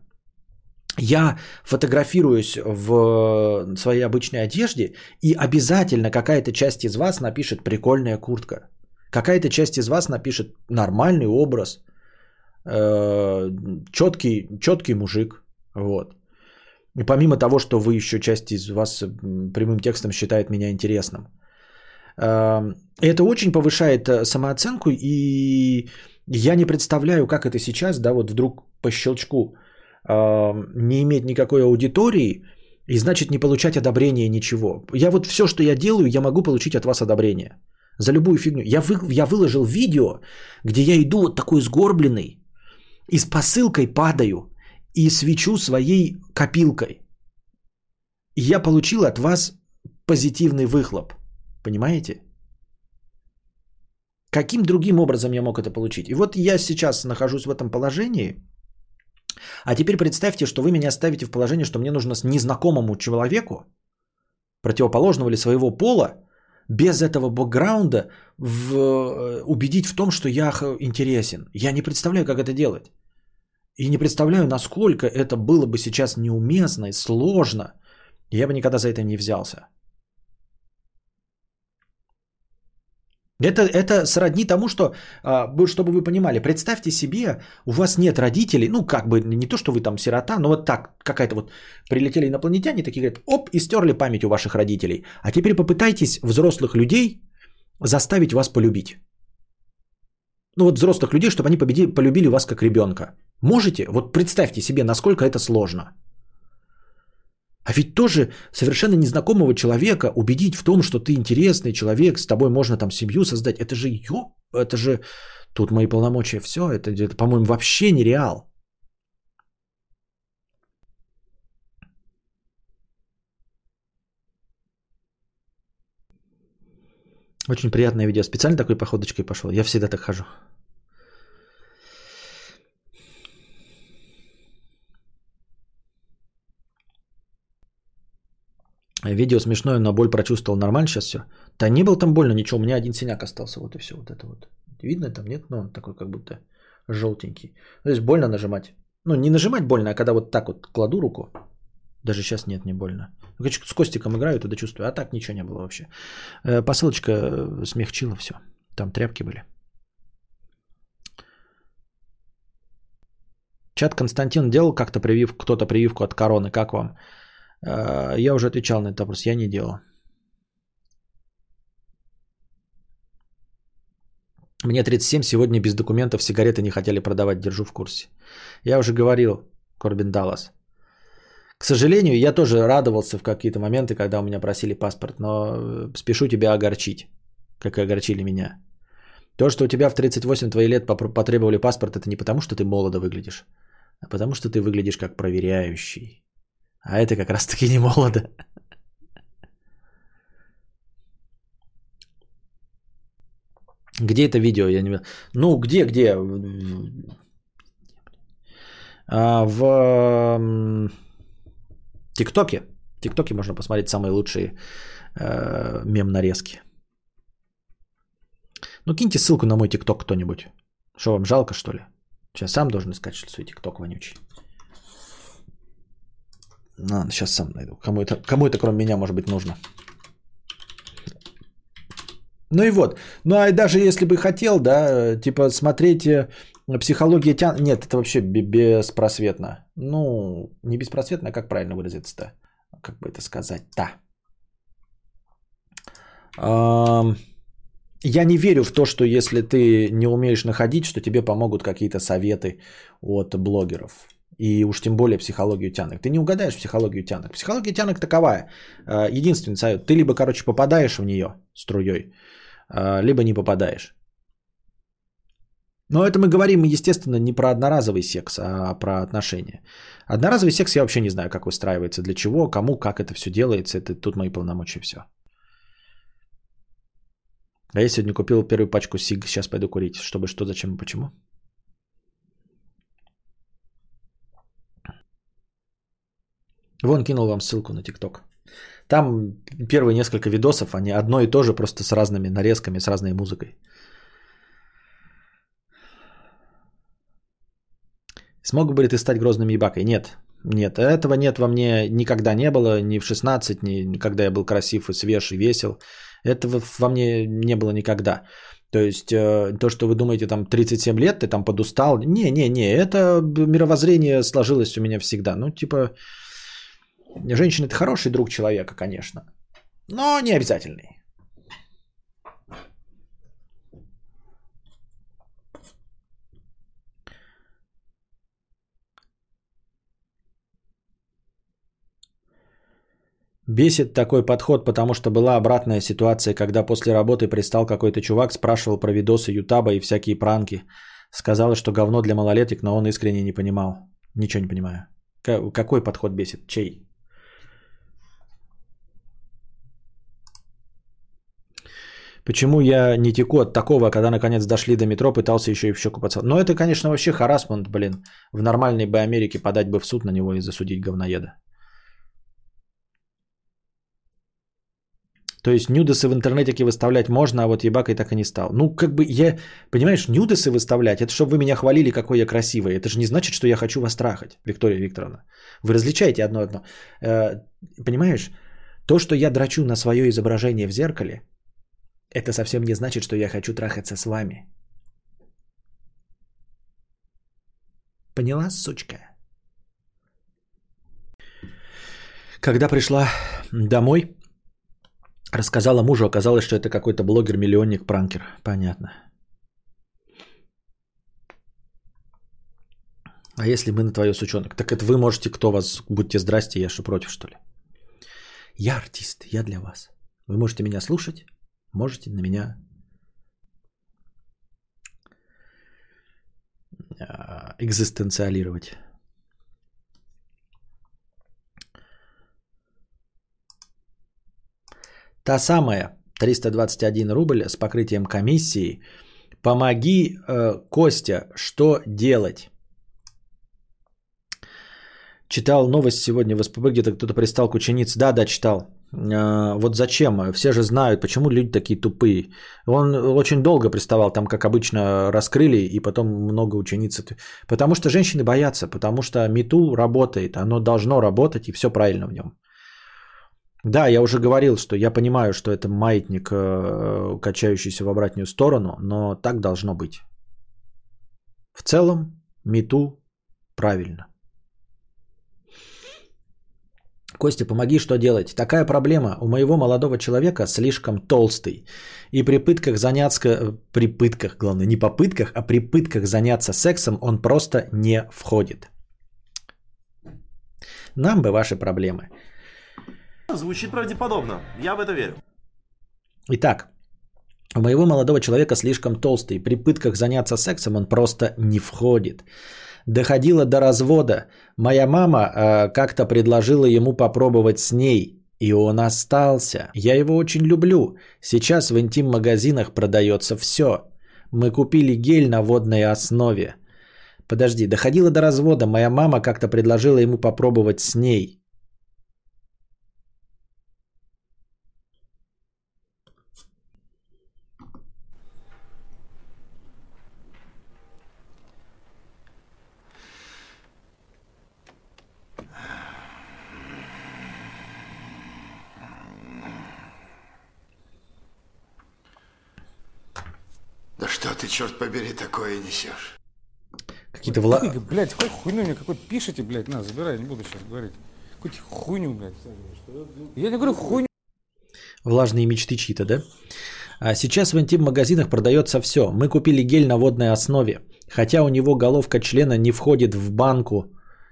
Я фотографируюсь в своей обычной одежде, и обязательно какая-то часть из вас напишет прикольная куртка. Какая-то часть из вас напишет нормальный образ, э, четкий, четкий мужик. Вот. И помимо того, что вы еще часть из вас прямым текстом считает меня интересным. Э, это очень повышает э, самооценку и я не представляю, как это сейчас, да, вот вдруг по щелчку э, не иметь никакой аудитории и значит не получать одобрения ничего. Я вот все, что я делаю, я могу получить от вас одобрение. За любую фигню. Я, вы, я выложил видео, где я иду вот такой сгорбленный и с посылкой падаю и свечу своей копилкой. И я получил от вас позитивный выхлоп. Понимаете? Каким другим образом я мог это получить? И вот я сейчас нахожусь в этом положении. А теперь представьте, что вы меня ставите в положение, что мне нужно с незнакомому человеку, противоположного или своего пола, без этого бэкграунда в, э, убедить в том, что я интересен. Я не представляю, как это делать. И не представляю, насколько это было бы сейчас неуместно и сложно. Я бы никогда за это не взялся. Это, это сродни тому, что, а, чтобы вы понимали, представьте себе, у вас нет родителей, ну как бы не то, что вы там сирота, но вот так, какая-то вот прилетели инопланетяне, такие говорят, оп, и стерли память у ваших родителей. А теперь попытайтесь взрослых людей заставить вас полюбить. Ну вот взрослых людей, чтобы они победи, полюбили вас как ребенка. Можете? Вот представьте себе, насколько это сложно. А ведь тоже совершенно незнакомого человека убедить в том, что ты интересный человек, с тобой можно там семью создать, это же ё, это же тут мои полномочия, все, это, это по-моему, вообще нереал. Очень приятное видео. Специально такой походочкой пошел. Я всегда так хожу. Видео смешное, но боль прочувствовал нормально сейчас все. Да не был там больно, ничего, у меня один синяк остался, вот и все, вот это вот. Видно там, нет? Ну, он такой как будто желтенький. То есть больно нажимать. Ну, не нажимать больно, а когда вот так вот кладу руку, даже сейчас нет, не больно. С Костиком играю, тогда чувствую, а так ничего не было вообще. Э, посылочка э, смягчила все. Там тряпки были. Чат Константин делал как-то привив, кто-то прививку от короны, как вам? А, я уже отвечал на этот вопрос, я не делал. Мне 37, сегодня без документов сигареты не хотели продавать, держу в курсе. Я уже говорил, Корбин Даллас. К сожалению, я тоже радовался в какие-то моменты, когда у меня просили паспорт, но э, спешу тебя огорчить, как огорчили меня. То, что у тебя в 38 твои лет потребовали паспорт, это не потому, что ты молодо выглядишь, а потому, что ты выглядишь как проверяющий. А это как раз таки не молодо. Где это видео? Я не... Ну, где, где? А, в ТикТоке. В ТикТоке можно посмотреть самые лучшие э, мем-нарезки. Ну, киньте ссылку на мой ТикТок кто-нибудь. Что вам, жалко, что ли? Сейчас сам должен искать что свой ТикТок вонючий. Ну, сейчас сам найду. Кому это, кому это, кроме меня, может быть, нужно? Ну и вот. Ну а даже если бы хотел, да, типа смотреть э, психология тян... Нет, это вообще беспросветно. Ну, не беспросветно, а как правильно выразиться-то? Как бы это сказать-то? Я не верю в то, что если ты не умеешь находить, что тебе помогут какие-то советы от блогеров. И уж тем более психологию тянок. Ты не угадаешь психологию тянок. Психология тянок таковая. Э, единственный совет. Ты либо, короче, попадаешь в нее струей, э, либо не попадаешь. Но это мы говорим, естественно, не про одноразовый секс, а про отношения. Одноразовый секс я вообще не знаю, как выстраивается, для чего, кому, как это все делается. Это тут мои полномочия все. А я сегодня купил первую пачку сиг, сейчас пойду курить. Чтобы что, зачем и почему? Вон кинул вам ссылку на ТикТок. Там первые несколько видосов, они одно и то же, просто с разными нарезками, с разной музыкой. Смог бы ли ты стать грозным ебакой? Нет. Нет, этого нет во мне никогда не было, ни в 16, ни когда я был красив и свеж и весел. Этого во мне не было никогда. То есть э, то, что вы думаете, там 37 лет, ты там подустал. Не-не-не, это мировоззрение сложилось у меня всегда. Ну, типа, женщина это хороший друг человека, конечно, но не обязательный. Бесит такой подход, потому что была обратная ситуация, когда после работы пристал какой-то чувак, спрашивал про видосы Ютаба и всякие пранки. Сказала, что говно для малолеток, но он искренне не понимал. Ничего не понимаю. Какой подход бесит? Чей? Почему я не теку от такого, когда наконец дошли до метро, пытался еще и в щеку поцеловать? Ну, это, конечно, вообще харасмент, блин. В нормальной бы Америке подать бы в суд на него и засудить говноеда. То есть нюдесы в интернете выставлять можно, а вот ебакой так и не стал. Ну, как бы я, понимаешь, нюдесы выставлять, это чтобы вы меня хвалили, какой я красивый. Это же не значит, что я хочу вас трахать, Виктория Викторовна. Вы различаете одно-одно. Э, понимаешь, то, что я драчу на свое изображение в зеркале, это совсем не значит, что я хочу трахаться с вами. Поняла, сучка? Когда пришла домой, Рассказала мужу, оказалось, что это какой-то блогер-миллионник-пранкер. Понятно. А если мы на твое сучонок? Так это вы можете, кто вас, будьте здрасте, я что против, что ли? Я артист, я для вас. Вы можете меня слушать, можете на меня а, экзистенциалировать. Та самая 321 рубль с покрытием комиссии. Помоги, э, Костя, что делать? Читал новость сегодня в СПБ, где-то кто-то пристал к ученице. Да, да, читал. Э, вот зачем? Все же знают, почему люди такие тупые. Он очень долго приставал, там, как обычно, раскрыли, и потом много учениц. Потому что женщины боятся, потому что МИТУ работает, оно должно работать, и все правильно в нем. Да, я уже говорил, что я понимаю, что это маятник, э, качающийся в обратную сторону, но так должно быть. В целом, мету правильно. Костя, помоги, что делать? Такая проблема. У моего молодого человека слишком толстый. И при пытках заняться... Э, при пытках, главное, не попытках, а при пытках заняться сексом он просто не входит. Нам бы ваши проблемы. Звучит правдеподобно. Я в это верю. Итак, у моего молодого человека слишком толстый. При пытках заняться сексом он просто не входит. Доходило до развода. Моя мама э, как-то предложила ему попробовать с ней. И он остался. Я его очень люблю. Сейчас в интим-магазинах продается все. Мы купили гель на водной основе. Подожди, доходило до развода. Моя мама как-то предложила ему попробовать с ней. Что ты, черт побери, такое несешь? Какие-то вла... Блядь, какой хуйню мне какой пишите, блядь, на, забирай, не буду сейчас говорить. Какую-то хуйню, блядь. Я не говорю хуйню. Влажные мечты чьи-то, да? А сейчас в интим-магазинах продается все. Мы купили гель на водной основе. Хотя у него головка члена не входит в банку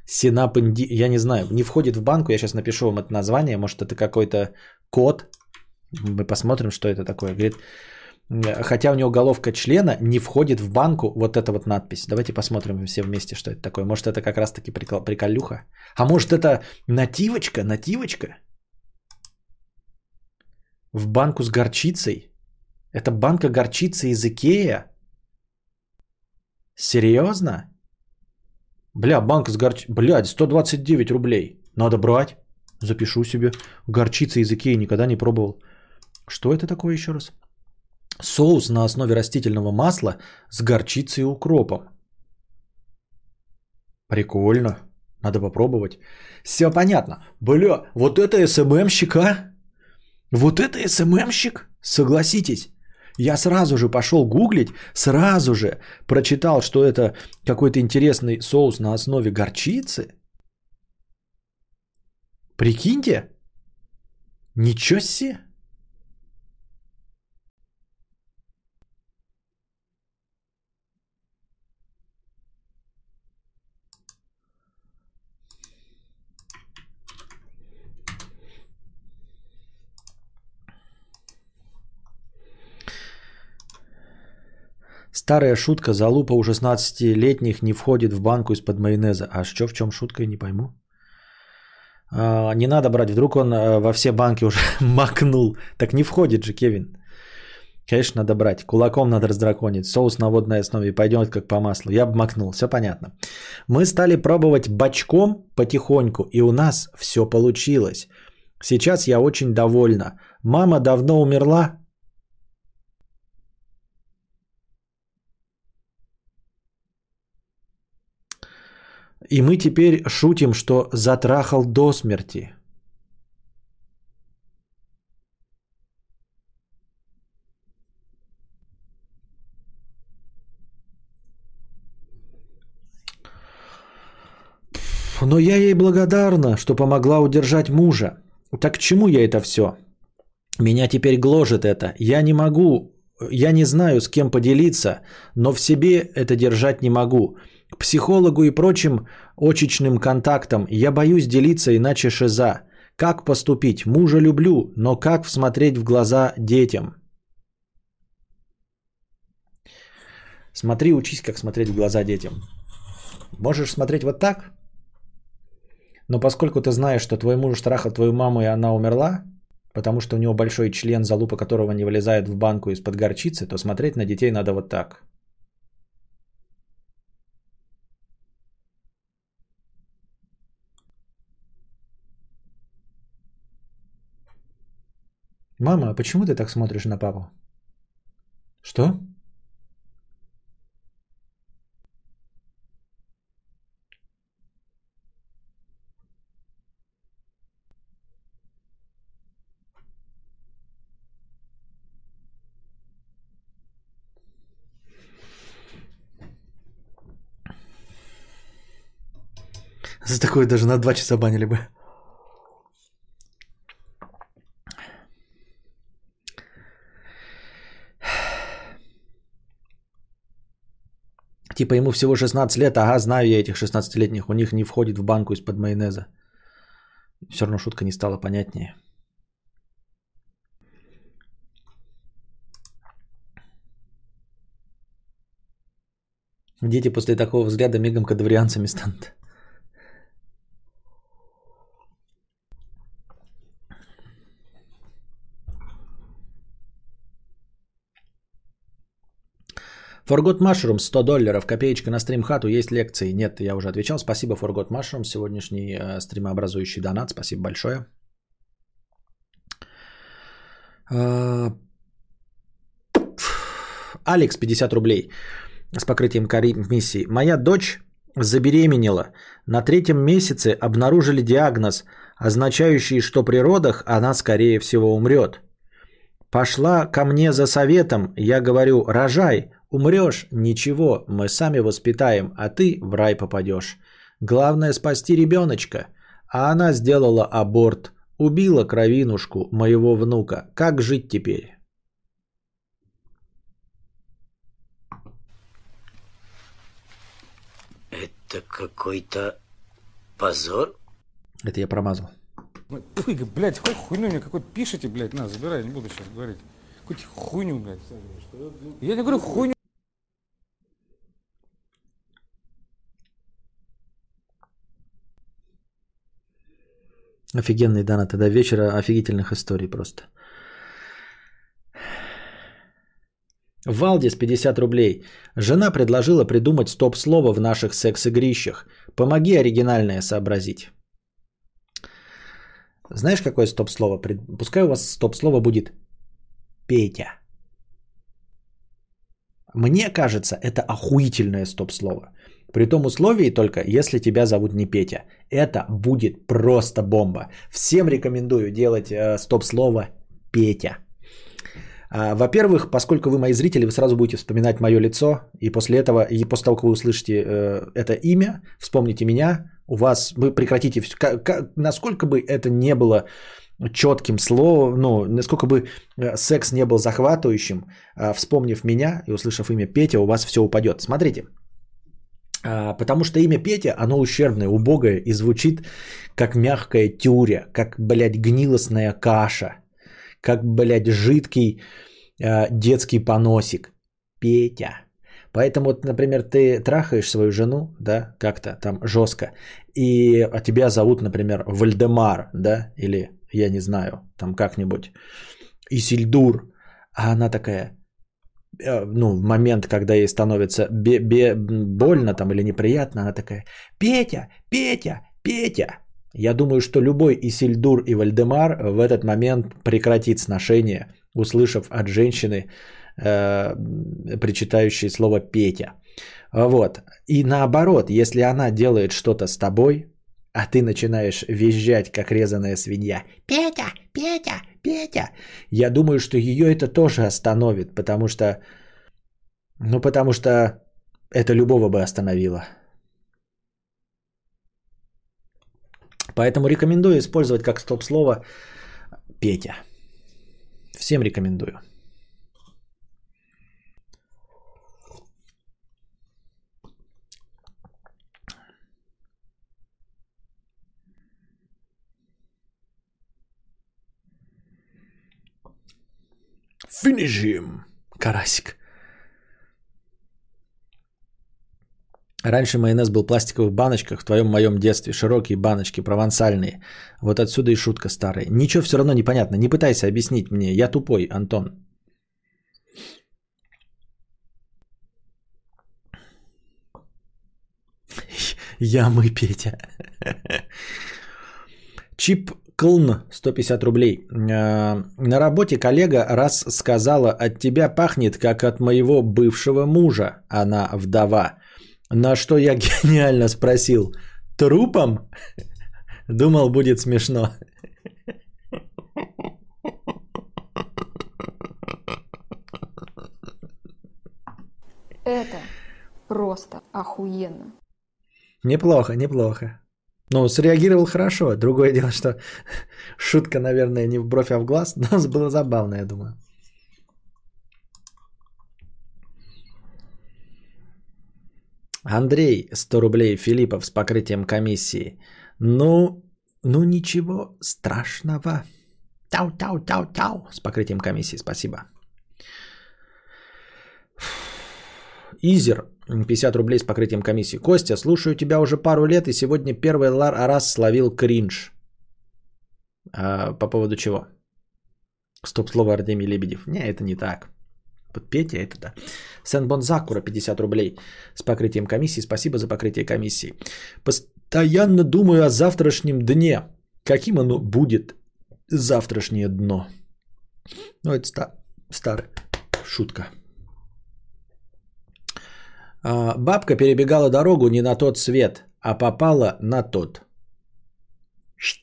Синап Инди... Я не знаю, не входит в банку. Я сейчас напишу вам это название. Может, это какой-то код. Мы посмотрим, что это такое. Говорит, хотя у него головка члена не входит в банку вот эта вот надпись. Давайте посмотрим все вместе, что это такое. Может, это как раз-таки прикол... приколюха? А может, это нативочка? Нативочка? В банку с горчицей? Это банка горчицы из Икея? Серьезно? Бля, банка с горчицей. Блядь, 129 рублей. Надо брать. Запишу себе. Горчица из Икеи никогда не пробовал. Что это такое еще раз? Соус на основе растительного масла с горчицей и укропом. Прикольно. Надо попробовать. Все понятно. Бля, вот это СММщик, а? Вот это СММщик? Согласитесь. Я сразу же пошел гуглить, сразу же прочитал, что это какой-то интересный соус на основе горчицы. Прикиньте. Ничего себе. Старая шутка, залупа у 16-летних не входит в банку из-под майонеза. А что, в чем шутка, я не пойму. А, не надо брать, вдруг он а, во все банки уже (laughs) макнул. Так не входит же, Кевин. Конечно, надо брать. Кулаком надо раздраконить. Соус на водной основе пойдет как по маслу. Я бы макнул, все понятно. Мы стали пробовать бочком потихоньку, и у нас все получилось. Сейчас я очень довольна. Мама давно умерла, И мы теперь шутим, что затрахал до смерти. Но я ей благодарна, что помогла удержать мужа. Так к чему я это все? Меня теперь гложет это. Я не могу, я не знаю, с кем поделиться, но в себе это держать не могу. К психологу и прочим очечным контактам я боюсь делиться, иначе шиза. Как поступить? Мужа люблю, но как всмотреть в глаза детям? Смотри, учись, как смотреть в глаза детям. Можешь смотреть вот так, но поскольку ты знаешь, что твой муж трахал твою маму и она умерла, потому что у него большой член, залупа которого не вылезает в банку из-под горчицы, то смотреть на детей надо вот так – Мама, а почему ты так смотришь на папу? Что? За такое даже на два часа банили бы. Типа ему всего 16 лет, ага, знаю я этих 16-летних, у них не входит в банку из-под майонеза. Все равно шутка не стала понятнее. Дети после такого взгляда мигом кадаврианцами станут. Forgot Mushrooms 100 долларов, копеечка на стрим хату, есть лекции? Нет, я уже отвечал. Спасибо Forgot Mushrooms, сегодняшний э, стримообразующий донат, спасибо большое. Э, Алекс, 50 рублей с покрытием миссии. Моя дочь забеременела. На третьем месяце обнаружили диагноз, означающий, что при родах она скорее всего умрет. Пошла ко мне за советом, я говорю, рожай, Умрешь – ничего, мы сами воспитаем, а ты в рай попадешь. Главное спасти ребеночка. А она сделала аборт, убила кровинушку моего внука. Как жить теперь? Это какой-то позор? Это я промазал. Ну, Ой, блядь, какой хуйню мне какой-то пишите, блядь, на, забирай, не буду сейчас говорить. Какую-то хуйню, блядь. Я не говорю хуйню. Офигенный донат. До вечера офигительных историй просто. Валдис 50 рублей. Жена предложила придумать стоп-слово в наших секс-игрищах. Помоги оригинальное сообразить. Знаешь, какое стоп-слово? Пускай у вас стоп-слово будет Петя. Мне кажется, это охуительное стоп-слово. При том условии только, если тебя зовут не Петя. Это будет просто бомба. Всем рекомендую делать э, стоп-слово Петя. А, Во-первых, поскольку вы мои зрители, вы сразу будете вспоминать мое лицо, и после этого, и после того, как вы услышите э, это имя, вспомните меня, у вас вы прекратите, всё- ка- ка- насколько бы это не было четким словом, ну, насколько бы э, секс не был захватывающим, а, вспомнив меня и услышав имя Петя, у вас все упадет. Смотрите, потому что имя Петя, оно ущербное, убогое и звучит как мягкая тюря, как, блядь, гнилостная каша, как, блядь, жидкий э, детский поносик. Петя. Поэтому, вот, например, ты трахаешь свою жену, да, как-то там жестко, и а тебя зовут, например, Вальдемар, да, или, я не знаю, там как-нибудь, Исильдур, а она такая, ну, в момент, когда ей становится бе- бе- больно там или неприятно, она такая, Петя, Петя, Петя. Я думаю, что любой Исильдур и Вальдемар в этот момент прекратит сношение, услышав от женщины, э, причитающей слово Петя. Вот. И наоборот, если она делает что-то с тобой, а ты начинаешь визжать, как резаная свинья. Петя, Петя, Петя. Я думаю, что ее это тоже остановит, потому что... Ну, потому что это любого бы остановило. Поэтому рекомендую использовать как стоп-слово Петя. Всем рекомендую. Finish him, карасик. Раньше майонез был в пластиковых баночках, в твоем моем детстве, широкие баночки, провансальные. Вот отсюда и шутка старая. Ничего все равно непонятно, не пытайся объяснить мне, я тупой, Антон. (laughs) Я мы, Петя. (laughs) Чип Клн, 150 рублей. Э, На работе коллега раз сказала, от тебя пахнет, как от моего бывшего мужа. Она вдова. На что я (laughs) гениально спросил, трупом? (laughs) Думал, будет смешно. Это просто охуенно. Неплохо, неплохо. Ну, среагировал хорошо. Другое дело, что (laughs) шутка, наверное, не в бровь, а в глаз, (laughs) но было забавно, я думаю. Андрей, 100 рублей, Филиппов с покрытием комиссии. Ну, ну ничего страшного. Тау-тау-тау-тау с покрытием комиссии, спасибо. Изер, 50 рублей с покрытием комиссии. Костя, слушаю тебя уже пару лет и сегодня первый раз словил кринж. А, по поводу чего? Стоп, слово Артемий Лебедев. Не, это не так. Вот Петя, это да. Сенбон Закура, 50 рублей с покрытием комиссии. Спасибо за покрытие комиссии. Постоянно думаю о завтрашнем дне. Каким оно будет завтрашнее дно? Ну, это ста- старая шутка. А, Бабка перебегала дорогу не на тот свет, а попала на тот.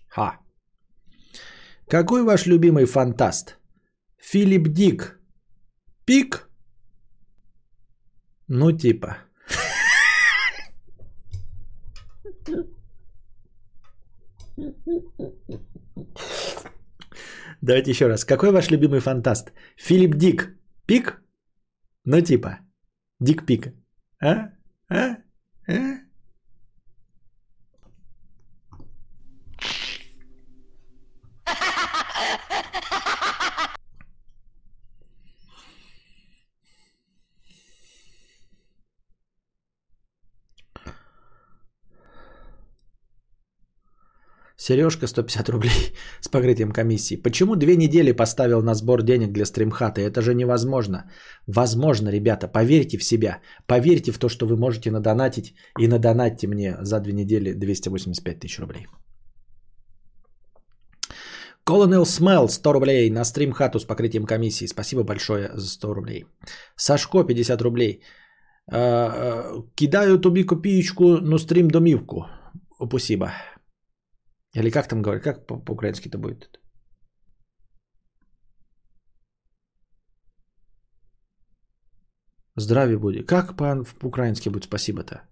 Ха. Какой ваш любимый фантаст? Филипп Дик. Пик? Ну, типа. Давайте еще раз. Какой ваш любимый фантаст? Филипп Дик. Пик? Ну, типа. Дик Пик. А? А? А? Сережка 150 рублей (laughs) с покрытием комиссии. Почему две недели поставил на сбор денег для стримхата? Это же невозможно. Возможно, ребята, поверьте в себя. Поверьте в то, что вы можете надонатить. И надонатьте мне за две недели 285 тысяч рублей. Colonel Smell 100 рублей на стримхату с покрытием комиссии. Спасибо большое за 100 рублей. Сашко 50 рублей. А, а, Кидаю тобі копеечку, но стрим домівку. Спасибо. Или как там говорят, как по- по-украински это будет? Здравия будет. Как по- по-украински будет спасибо-то?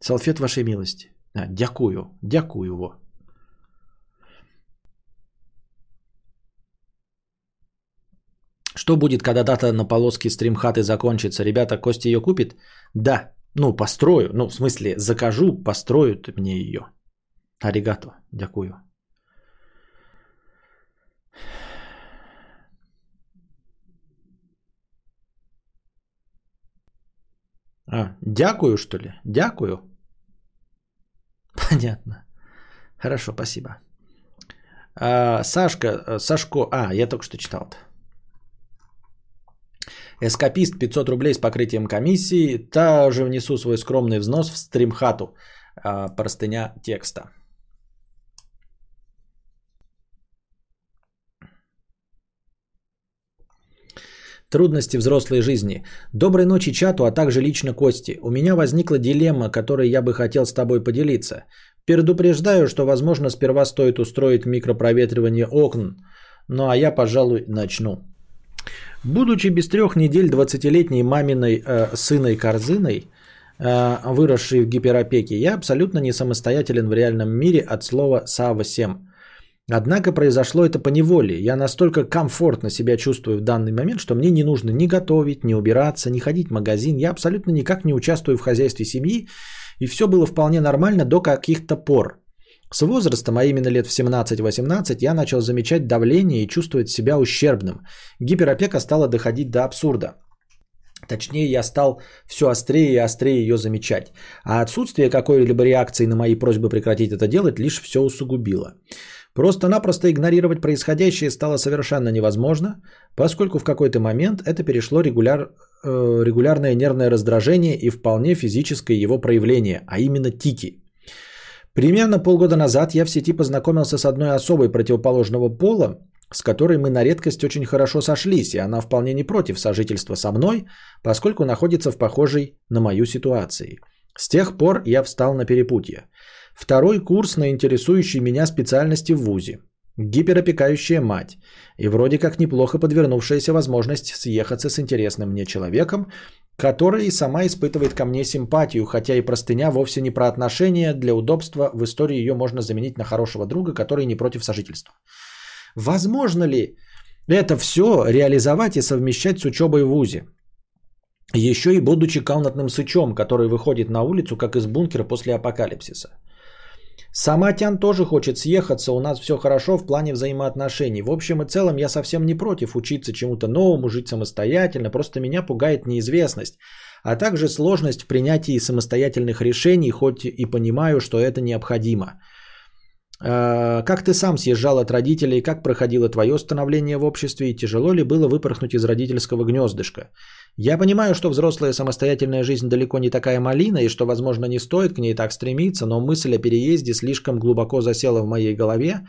Салфет вашей милости. А, дякую. Дякую его. Что будет, когда дата на полоске стримхаты закончится? Ребята, Костя ее купит? Да. Ну, построю. Ну, в смысле, закажу, построят мне ее. Аригато. Дякую. А, дякую, что ли? Дякую. (laughs) Понятно. Хорошо, спасибо. А, Сашка, э, Сашко, а, я только что читал. Эскапист 500 рублей с покрытием комиссии. Также внесу свой скромный взнос в стримхату. А, простыня текста. Трудности взрослой жизни. Доброй ночи чату, а также лично Кости. У меня возникла дилемма, которой я бы хотел с тобой поделиться. Предупреждаю, что, возможно, сперва стоит устроить микропроветривание окон. Ну а я, пожалуй, начну. Будучи без трех недель 20-летней маминой э, сыной корзиной, э, выросшей в гиперопеке, я абсолютно не самостоятелен в реальном мире от слова «совсем». Однако произошло это по неволе. Я настолько комфортно себя чувствую в данный момент, что мне не нужно ни готовить, ни убираться, ни ходить в магазин. Я абсолютно никак не участвую в хозяйстве семьи, и все было вполне нормально до каких-то пор. С возрастом, а именно лет в 17-18, я начал замечать давление и чувствовать себя ущербным. Гиперопека стала доходить до абсурда. Точнее, я стал все острее и острее ее замечать. А отсутствие какой-либо реакции на мои просьбы прекратить это делать лишь все усугубило. Просто-напросто игнорировать происходящее стало совершенно невозможно, поскольку в какой-то момент это перешло регуляр, э, регулярное нервное раздражение и вполне физическое его проявление, а именно тики. Примерно полгода назад я в сети познакомился с одной особой противоположного пола, с которой мы на редкость очень хорошо сошлись, и она вполне не против сожительства со мной, поскольку находится в похожей на мою ситуации. С тех пор я встал на перепутье. Второй курс на интересующей меня специальности в ВУЗе. Гиперопекающая мать. И вроде как неплохо подвернувшаяся возможность съехаться с интересным мне человеком, который и сама испытывает ко мне симпатию, хотя и простыня вовсе не про отношения, для удобства в истории ее можно заменить на хорошего друга, который не против сожительства. Возможно ли это все реализовать и совмещать с учебой в ВУЗе? Еще и будучи комнатным сычом, который выходит на улицу, как из бункера после апокалипсиса. Сама Тян тоже хочет съехаться, у нас все хорошо в плане взаимоотношений. В общем и целом я совсем не против учиться чему-то новому, жить самостоятельно, просто меня пугает неизвестность, а также сложность в принятии самостоятельных решений, хоть и понимаю, что это необходимо. Э, Как ты сам съезжал от родителей, как проходило твое становление в обществе и тяжело ли было выпорхнуть из родительского гнездышка? Я понимаю, что взрослая самостоятельная жизнь далеко не такая малина и что, возможно, не стоит к ней так стремиться, но мысль о переезде слишком глубоко засела в моей голове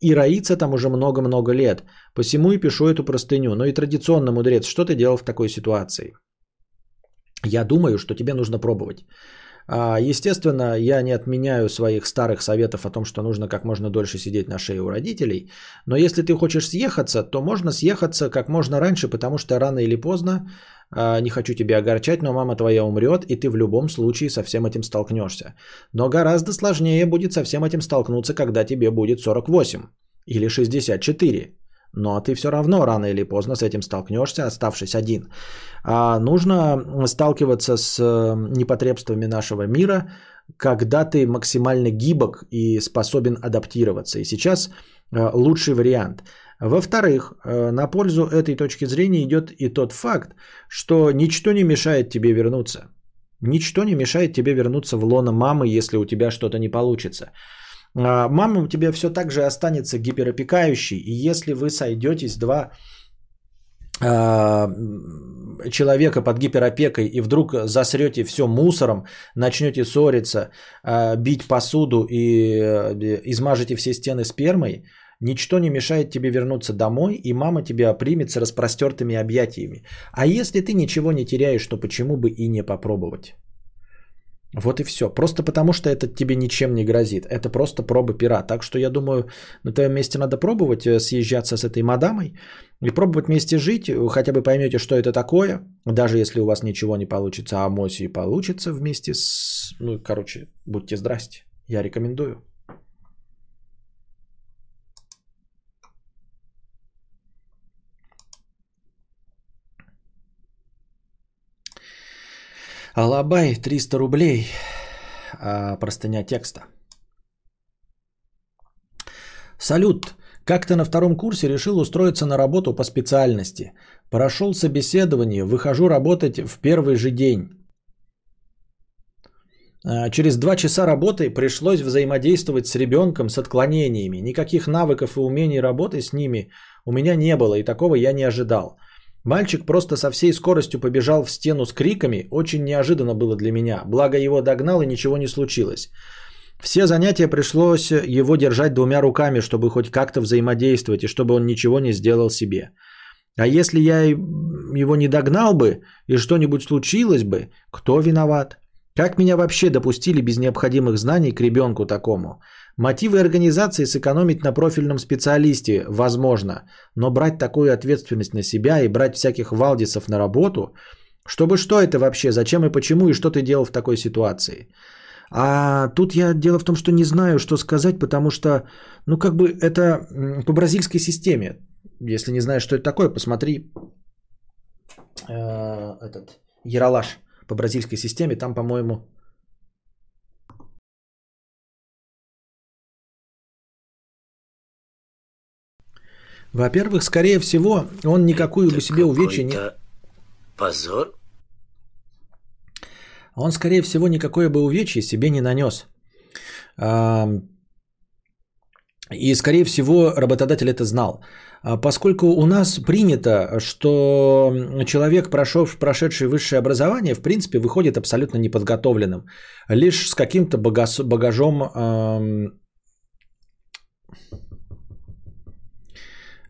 и роится там уже много-много лет. Посему и пишу эту простыню. Но и традиционно, мудрец, что ты делал в такой ситуации? Я думаю, что тебе нужно пробовать. А, Естественно, я не отменяю своих старых советов о том, что нужно как можно дольше сидеть на шее у родителей. Но если ты хочешь съехаться, то можно съехаться как можно раньше, потому что рано или поздно, а, не хочу тебя огорчать, но мама твоя умрет, и ты в любом случае со всем этим столкнешься. Но гораздо сложнее будет со всем этим столкнуться, когда тебе будет 48 или 64. Но ты все равно рано или поздно с этим столкнешься, оставшись один. А нужно сталкиваться с э, непотребствами нашего мира, когда ты максимально гибок и способен адаптироваться. И сейчас э, лучший вариант. Во-вторых, э, на пользу этой точки зрения идет и тот факт, что ничто не мешает тебе вернуться. Ничто не мешает тебе вернуться в лоно мамы, если у тебя что-то не получится. А, Мама у тебя все так же останется гиперопекающей, и если вы сойдетесь два а, человека под гиперопекой и вдруг засрете все мусором, начнете ссориться, а, бить посуду и э, измажете все стены спермой, ничто не мешает тебе вернуться домой, и мама тебя примет с распростертыми объятиями. А если ты ничего не теряешь, то почему бы и не попробовать? Вот и все. Просто потому, что это тебе ничем не грозит. Это просто проба пера. Так что я думаю, на твоем месте надо пробовать э, съезжаться с этой мадамой и пробовать вместе жить. Хотя бы поймете, что это такое. Даже если у вас ничего не получится, а Моси получится вместе с... Ну, короче, будьте здрасте. Я рекомендую. Алабай 300 рублей. А, простыня текста. Салют. Как-то на втором курсе решил устроиться на работу по специальности. Прошел собеседование, выхожу работать в первый же день. А, Через два часа работы пришлось взаимодействовать с ребенком с отклонениями. Никаких навыков и умений работы с ними у меня не было, и такого я не ожидал. Мальчик просто со всей скоростью побежал в стену с криками, очень неожиданно было для меня, благо его догнал и ничего не случилось. Все занятия пришлось его держать двумя руками, чтобы хоть как-то взаимодействовать и чтобы он ничего не сделал себе. А если я его не догнал бы и что-нибудь случилось бы, кто виноват? Как меня вообще допустили без необходимых знаний к ребенку такому? Мотивы организации сэкономить на профильном специалисте возможно, но брать такую ответственность на себя и брать всяких валдисов на работу, чтобы что это вообще, зачем и почему, и что ты делал в такой ситуации? А тут я дело в том, что не знаю, что сказать, потому что, ну как бы это по бразильской системе. Если не знаешь, что это такое, посмотри э, этот Яралаш по бразильской системе, там, по-моему, Во-первых, скорее всего, он никакую бы себе увечья не... Позор? Он, скорее всего, никакое бы увечье себе не нанес. А, И, скорее всего, работодатель это знал. А Поскольку у нас принято, что человек, прошел, прошедший высшее образование, в принципе, выходит абсолютно неподготовленным. Лишь с каким-то багаж- багажом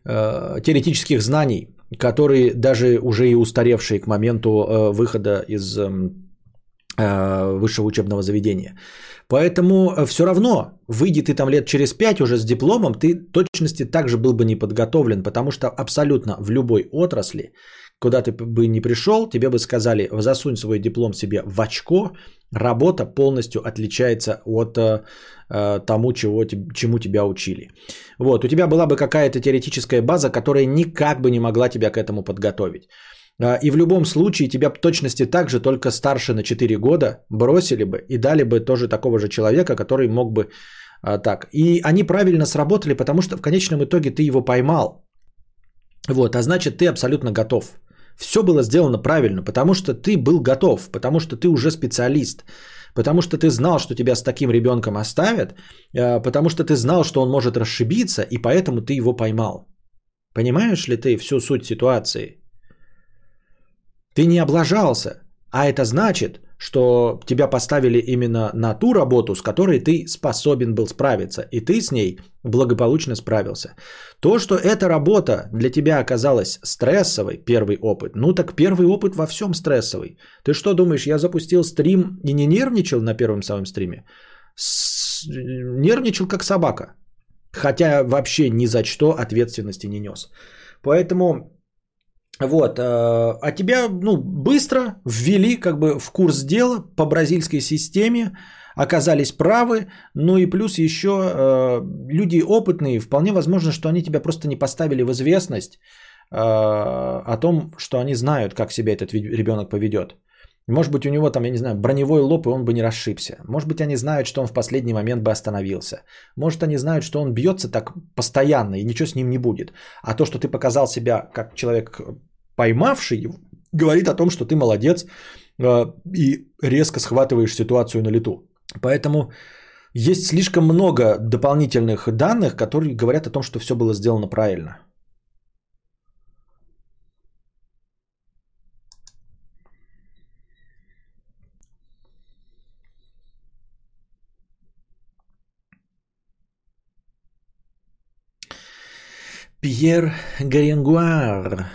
теоретических знаний, которые даже уже и устаревшие к моменту э, выхода из э, высшего учебного заведения. Поэтому все равно, выйди ты там лет через пять уже с дипломом, ты точности также был бы не подготовлен, потому что абсолютно в любой отрасли, куда ты бы не пришел, тебе бы сказали, засунь свой диплом себе в очко, работа полностью отличается от э, э, тому, чего, чему тебя учили. Вот, у тебя была бы какая-то теоретическая база, которая никак бы не могла тебя к этому подготовить. А, И в любом случае тебя б точности так же, только старше на 4 года, бросили бы и дали бы тоже такого же человека, который мог бы а, так. И они правильно сработали, потому что в конечном итоге ты его поймал. Вот, а значит, ты абсолютно готов. Все было сделано правильно, потому что ты был готов, потому что ты уже специалист, потому что ты знал, что тебя с таким ребенком оставят, а, потому что ты знал, что он может расшибиться, и поэтому ты его поймал. Понимаешь ли ты всю суть ситуации? Ты не облажался, а это значит, что тебя поставили именно на ту работу, с которой ты способен был справиться, и ты с ней благополучно справился. То, что эта работа для тебя оказалась стрессовой, первый опыт, ну так первый опыт во всем стрессовый. Ты что думаешь, я запустил стрим и не нервничал на первом самом стриме? С... Нервничал как собака. Хотя вообще ни за что ответственности не нес. Поэтому вот, э, а тебя, ну, быстро ввели как бы в курс дела по бразильской системе, оказались правы, ну и плюс еще э, люди опытные, вполне возможно, что они тебя просто не поставили в известность э, о том, что они знают, как себя этот ребенок поведет. Может быть, у него там, я не знаю, броневой лоб, и он бы не расшибся. Может быть, они знают, что он в последний момент бы остановился. Может, они знают, что он бьется так постоянно, и ничего с ним не будет. А то, что ты показал себя как человек, поймавший говорит о том, что ты молодец э, и резко схватываешь ситуацию на лету. Поэтому есть слишком много дополнительных данных, которые говорят о том, что все было сделано правильно. Пьер Гаренгуар.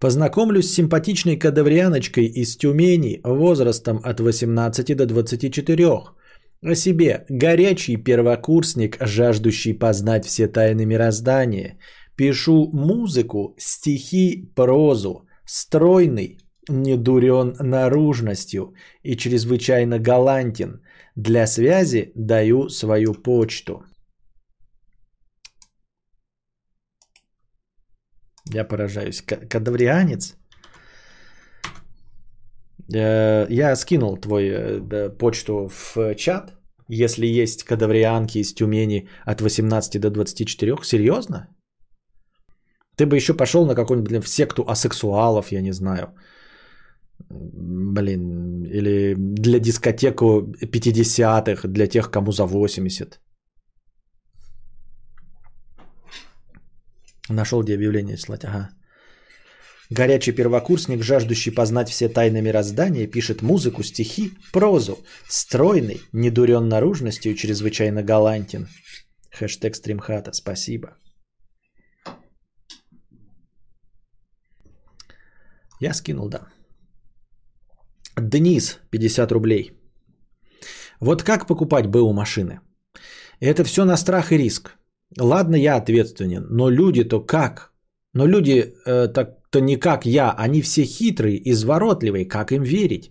Познакомлюсь с симпатичной кадаврианочкой из Тюмени возрастом от 18 до 24. О себе горячий первокурсник, жаждущий познать все тайны мироздания. Пишу музыку, стихи, прозу. Стройный, не дурен наружностью и чрезвычайно галантен. Для связи даю свою почту. Я поражаюсь. Кадаврианец? Э, я скинул твой э, почту в чат. Если есть кадаврианки из Тюмени от 18 до 24. Серьезно? Ты бы еще пошел на какую-нибудь в секту асексуалов, я не знаю. Блин, или для дискотеку 50-х, для тех, кому за 80. Нашел, где объявление слать. Ага. Горячий первокурсник, жаждущий познать все тайны мироздания, пишет музыку, стихи, прозу. Стройный, недурен наружностью, чрезвычайно галантен. Хэштег стримхата. Спасибо. Я скинул, да. Денис, 50 рублей. Вот как покупать БУ машины? Это все на страх и риск. Ладно, я ответственен, но люди-то как? Но люди э, так-то не как я, они все хитрые, изворотливые, как им верить?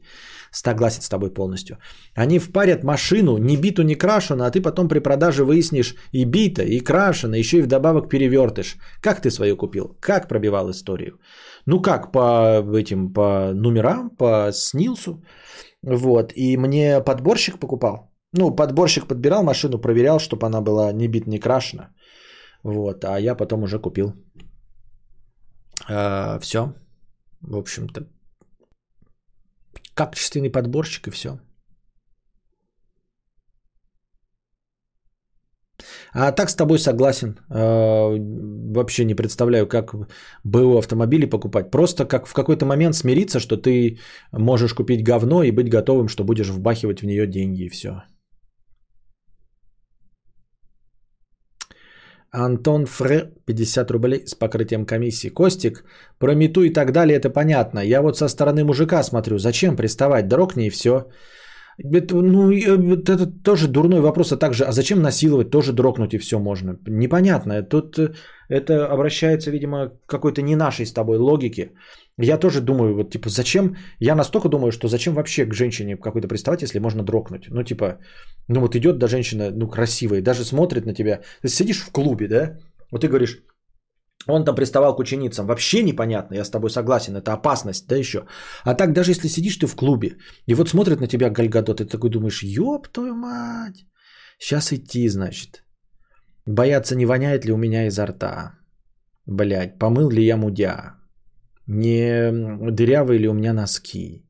Согласен с тобой полностью. Они впарят машину, не биту, не крашену, а ты потом при продаже выяснишь и бита, и крашено, еще и вдобавок перевертыш. Как ты свою купил? Как пробивал историю? Ну как, по этим, по номерам, по снилсу. Вот, и мне подборщик покупал. Ну, подборщик подбирал машину, проверял, чтобы она была не бит, не крашена. Вот, а я потом уже купил. А, все. В общем-то, качественный подборщик и все. А так с тобой согласен. А, вообще не представляю, как было автомобили покупать. Просто как в какой-то момент смириться, что ты можешь купить говно и быть готовым, что будешь вбахивать в нее деньги и все. Антон Фре, 50 рублей с покрытием комиссии. Костик, про мету и так далее, это понятно. Я вот со стороны мужика смотрю, зачем приставать, дрогни и все. Это, ну, это тоже дурной вопрос, а также, а зачем насиловать, тоже дрогнуть и все можно. Непонятно, тут э, это обращается, видимо, к какой-то не нашей с тобой логике. Я тоже думаю, вот типа, зачем, я настолько думаю, что зачем вообще к женщине какой-то приставать, если можно дрогнуть. Ну, типа, ну вот идет до женщина, ну, красивая, даже смотрит на тебя. Ты сидишь в клубе, да, вот ты говоришь, он там приставал к ученицам. Вообще непонятно, я с тобой согласен, это опасность, да еще. А так даже если сидишь ты в клубе, и вот смотрит на тебя Гальгадот, ты такой думаешь, ёб твою мать, сейчас идти, значит. Бояться, не воняет ли у меня изо рта. Блять, помыл ли я мудя. Не дырявые ли у меня носки.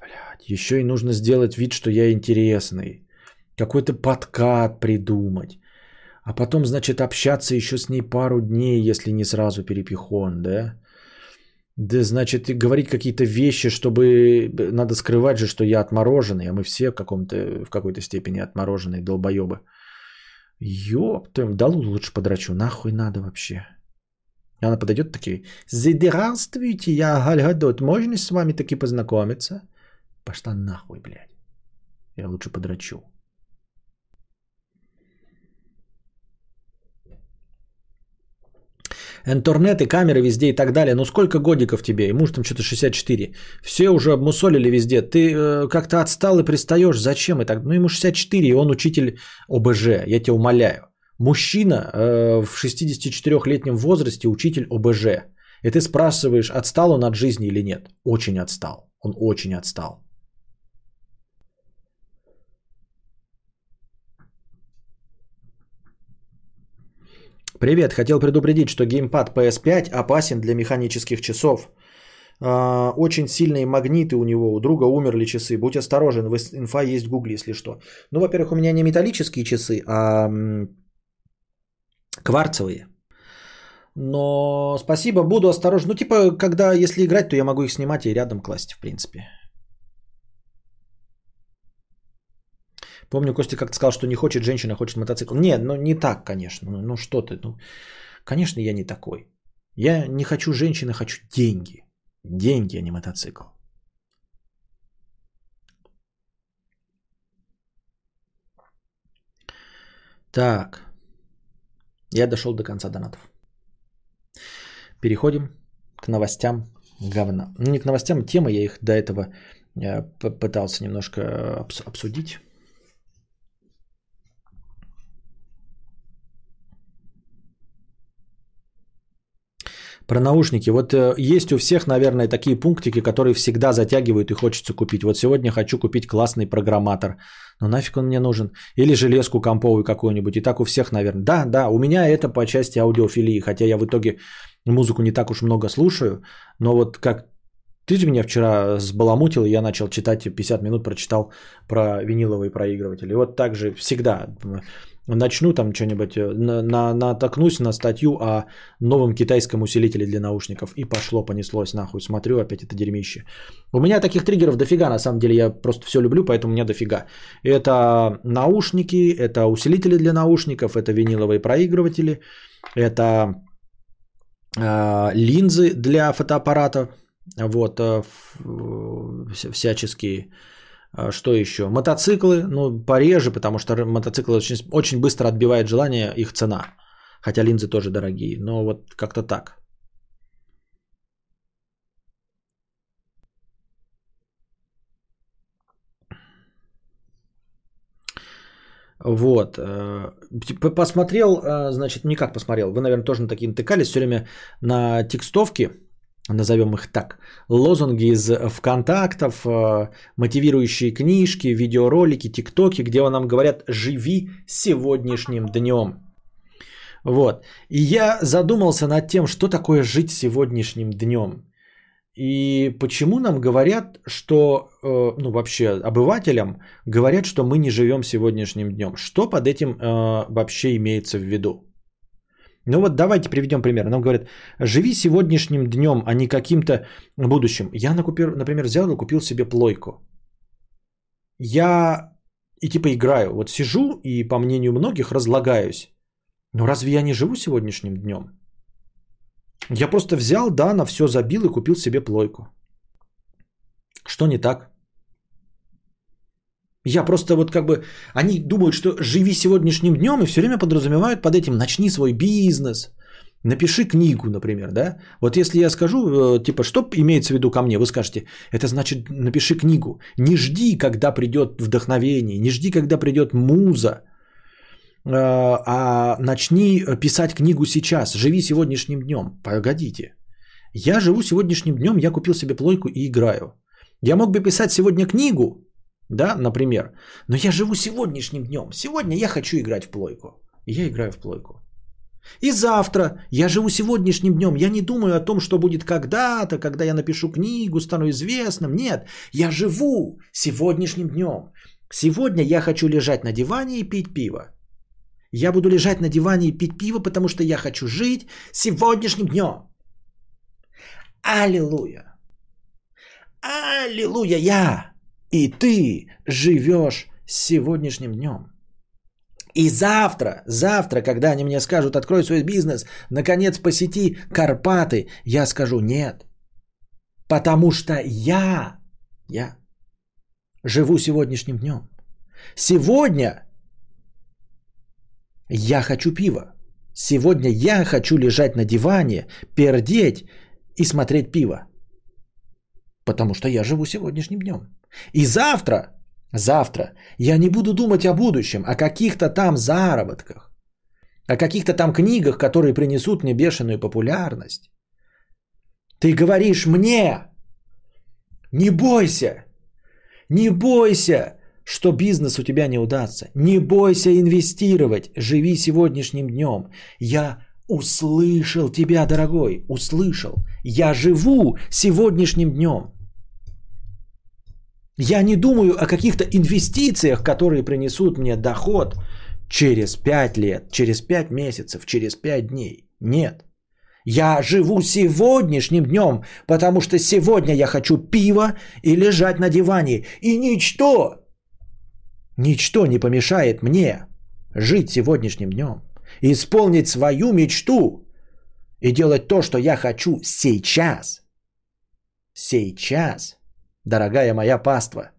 Блять, еще и нужно сделать вид, что я интересный. Какой-то подкат придумать. А потом, значит, общаться еще с ней пару дней, если не сразу перепихон, да? Да, значит, и говорить какие-то вещи, чтобы надо скрывать же, что я отмороженный, а мы все в, каком-то, в какой-то степени отмороженные долбоебы. Ёпта, да лучше подрачу, нахуй надо вообще. Она подойдет такие, здравствуйте, я Гальгадот, можно с вами таки познакомиться? Пошла нахуй, блядь. Я лучше подрачу. Интернет и камеры везде и так далее. Ну сколько годиков тебе? И муж там что-то 64. Все уже обмусолили везде. Ты э, как-то отстал и пристаешь. Зачем? И так? Ну ему 64, и он учитель ОБЖ. Я тебя умоляю. Мужчина э, в 64-летнем возрасте учитель ОБЖ. И ты спрашиваешь, отстал он от жизни или нет? Очень отстал. Он очень отстал. Привет, хотел предупредить, что геймпад PS5 опасен для механических часов. А, очень сильные магниты у него, у друга умерли часы. Будь осторожен, инфа есть в гугле, если что. Ну, во-первых, у меня не металлические часы, а кварцевые. Но спасибо, буду осторожен. Ну, типа, когда, если играть, то я могу их снимать и рядом класть, в принципе. Помню, Костя как-то сказал, что не хочет женщина, хочет мотоцикл. Нет, ну не так, конечно. Ну, ну что ты, ну, конечно, я не такой. Я не хочу женщины, хочу деньги. Деньги, а не мотоцикл. Так. Я дошел до конца донатов. Переходим к новостям говна. Ну, не к новостям, темы, я их до этого э, пытался немножко обсудить. Про наушники. Вот э, есть у всех, наверное, такие пунктики, которые всегда затягивают и хочется купить. Вот сегодня хочу купить классный программатор. Но нафиг он мне нужен? Или железку комповую какую-нибудь. И так у всех, наверное. Да, да, у меня это по части аудиофилии. Хотя я в итоге музыку не так уж много слушаю. Но вот как ты же меня вчера сбаламутил, я начал читать, 50 минут прочитал про виниловые проигрыватели. Вот так же всегда начну там что-нибудь, э, на, на, натолкнусь на статью о новом китайском усилителе для наушников. И пошло, понеслось нахуй. Смотрю, опять это дерьмище. У меня таких триггеров дофига, на самом деле. Я просто все люблю, поэтому у меня дофига. Это наушники, это усилители для наушников, это виниловые проигрыватели, это э, линзы для фотоаппарата. Вот, э, всяческие а, что еще? Мотоциклы, ну, пореже, потому что мотоциклы очень, очень быстро отбивает желание их цена. Хотя линзы тоже дорогие, но вот как-то так. Вот. Э, посмотрел, э, значит, никак посмотрел. Вы, наверное, тоже на такие натыкались все время на текстовки назовем их так, лозунги из ВКонтактов, э, мотивирующие книжки, видеоролики, тиктоки, где нам говорят «живи сегодняшним днем». Вот. И я задумался над тем, что такое жить сегодняшним днем. И почему нам говорят, что, э, ну вообще обывателям говорят, что мы не живем сегодняшним днем. Что под этим э, вообще имеется в виду? Ну вот давайте приведем пример. Нам говорят, живи сегодняшним днем, а не каким-то будущим. Я, например, взял и купил себе плойку. Я и типа играю. Вот сижу и, по мнению многих, разлагаюсь. Но разве я не живу сегодняшним днем? Я просто взял, да, на все забил и купил себе плойку. Что не так? Я просто вот как бы, они думают, что живи сегодняшним днем и все время подразумевают под этим начни свой бизнес, напиши книгу, например, да? Вот если я скажу, э, типа, что имеется в виду ко мне, вы скажете, это значит напиши книгу. Не жди, когда придет вдохновение, не жди, когда придет муза, э, а начни писать книгу сейчас, живи сегодняшним днем. Погодите. Я живу сегодняшним днем, я купил себе плойку и играю. Я мог бы писать сегодня книгу, да, например. Но я живу сегодняшним днем. Сегодня я хочу играть в плойку. И я играю в плойку. И завтра я живу сегодняшним днем. Я не думаю о том, что будет когда-то, когда я напишу книгу, стану известным. Нет, я живу сегодняшним днем. Сегодня я хочу лежать на диване и пить пиво. Я буду лежать на диване и пить пиво, потому что я хочу жить сегодняшним днем. Аллилуйя. Аллилуйя, я и ты живешь сегодняшним днем. И завтра, завтра, когда они мне скажут, открой свой бизнес, наконец посети Карпаты, я скажу нет. Потому что я, я живу сегодняшним днем. Сегодня я хочу пива. Сегодня я хочу лежать на диване, пердеть и смотреть пиво. Потому что я живу сегодняшним днем. И завтра, завтра я не буду думать о будущем, о каких-то там заработках, о каких-то там книгах, которые принесут мне бешеную популярность. Ты говоришь мне, не бойся, не бойся, что бизнес у тебя не удастся. Не бойся инвестировать, живи сегодняшним днем. Я услышал тебя, дорогой, услышал. Я живу сегодняшним днем. Я не думаю о каких-то инвестициях, которые принесут мне доход через 5 лет, через 5 месяцев, через 5 дней. Нет. Я живу сегодняшним днем, потому что сегодня я хочу пива и лежать на диване. И ничто, ничто не помешает мне жить сегодняшним днем, исполнить свою мечту и делать то, что я хочу сейчас. Сейчас, дорогая моя паства.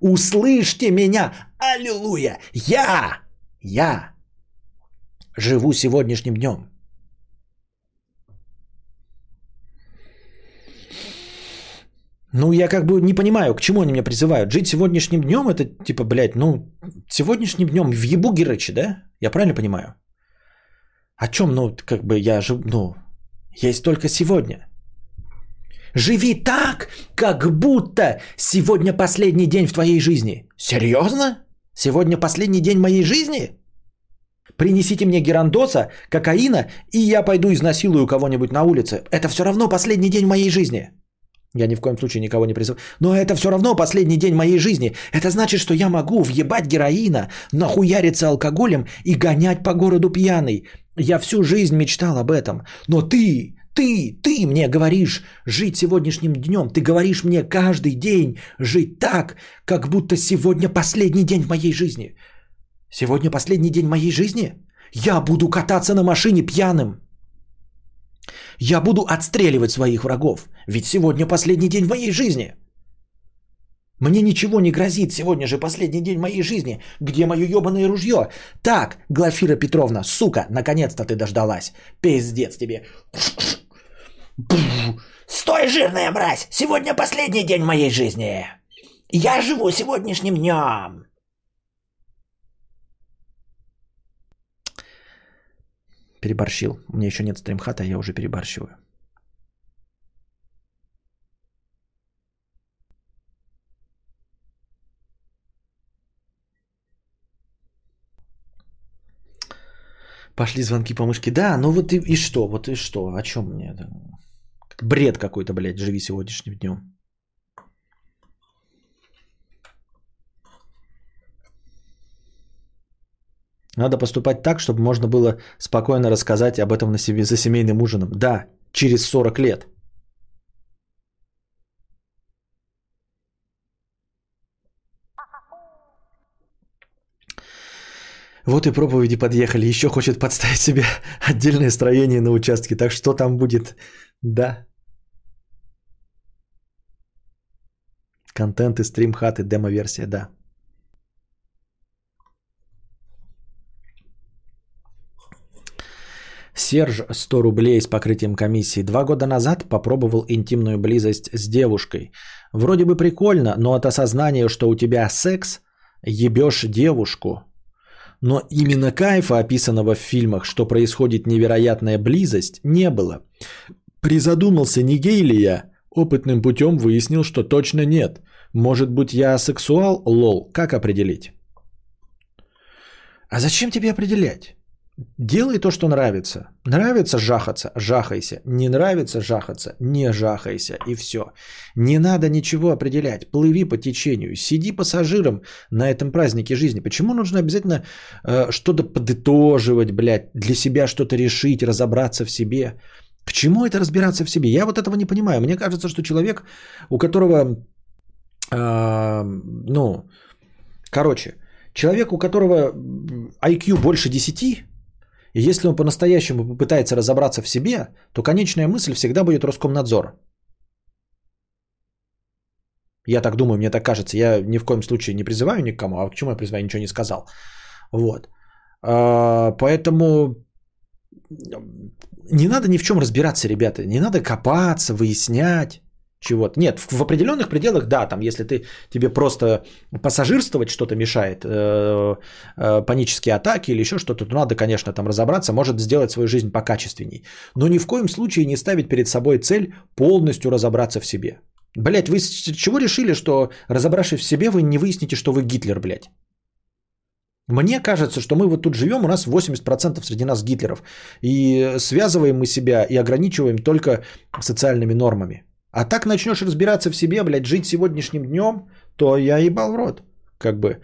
Услышьте меня! Аллилуйя! Я! Я живу сегодняшним днем. Ну, я как бы не понимаю, к чему они меня призывают. Жить сегодняшним днем, это типа, блядь, ну, сегодняшним днем в ебу Герычи, да? Я правильно понимаю? О чем, ну, как бы я жив, ну, есть только сегодня. Живи так, как будто сегодня последний день в твоей жизни. Серьезно? Сегодня последний день моей жизни? Принесите мне герандоса, кокаина, и я пойду изнасилую кого-нибудь на улице. Это все равно последний день моей жизни. Я ни в коем случае никого не призываю. Но это все равно последний день моей жизни. Это значит, что я могу въебать героина, нахуяриться алкоголем и гонять по городу пьяный. Я всю жизнь мечтал об этом. Но ты, ты, ты мне говоришь жить сегодняшним днем. Ты говоришь мне каждый день жить так, как будто сегодня последний день в моей жизни. Сегодня последний день моей жизни? Я буду кататься на машине пьяным. Я буду отстреливать своих врагов, ведь сегодня последний день в моей жизни. Мне ничего не грозит, сегодня же последний день моей жизни. Где мое ебаное ружье? Так, Глафира Петровна, сука, наконец-то ты дождалась. Пиздец тебе. Стой, жирная мразь! Сегодня последний день моей жизни. Я живу сегодняшним днем. Переборщил. У меня еще нет стримхата, я уже переборщиваю. Пошли звонки по мышке. Да, ну вот и, и что? Вот и что? О чем мне это? Бред какой-то, блядь, живи сегодняшним днем. Надо поступать так, чтобы можно было спокойно рассказать об этом на себе за семейным ужином. Да, через 40 лет. Вот и проповеди подъехали. Еще хочет подставить себе (laughs) отдельное строение на участке. Так что там будет? Да. Контент и стрим демо-версия, да. Серж 100 рублей с покрытием комиссии. Два года назад попробовал интимную близость с девушкой. Вроде бы прикольно, но от осознания, что у тебя секс, ебешь девушку. Но именно кайфа, описанного в фильмах, что происходит невероятная близость, не было. Призадумался, не гей ли я? Опытным путем выяснил, что точно нет. Может быть, я асексуал? Лол, как определить? А зачем тебе определять? Делай то, что нравится. Нравится жахаться, жахайся. Не нравится жахаться, не жахайся. И все. Не надо ничего определять. Плыви по течению. Сиди пассажиром на этом празднике жизни. Почему нужно обязательно э, что-то подытоживать, блядь, для себя что-то решить, разобраться в себе? К чему это разбираться в себе? Я вот этого не понимаю. Мне кажется, что человек, у которого, э, ну, короче, человек, у которого IQ больше 10, и если он по-настоящему попытается разобраться в себе, то конечная мысль всегда будет Роскомнадзор. Я так думаю, мне так кажется. Я ни в коем случае не призываю никому, а к чему я призываю, ничего не сказал. Вот. А, поэтому не надо ни в чем разбираться, ребята. Не надо копаться, выяснять чего-то. Нет, в, в определенных пределах, да, там, если ты тебе просто пассажирствовать что-то мешает, э, э, панические атаки или еще что-то, то надо, конечно, там разобраться, может сделать свою жизнь покачественней. Но ни в коем случае не ставить перед собой цель полностью разобраться в себе. Блять, вы чего решили, что разобравшись в себе, вы не выясните, что вы Гитлер, блядь? Мне кажется, что мы вот тут живем, у нас 80% среди нас Гитлеров. И связываем мы себя и ограничиваем только социальными нормами. А так начнешь разбираться в себе, блядь, жить сегодняшним днем, то я ебал в рот. Как бы.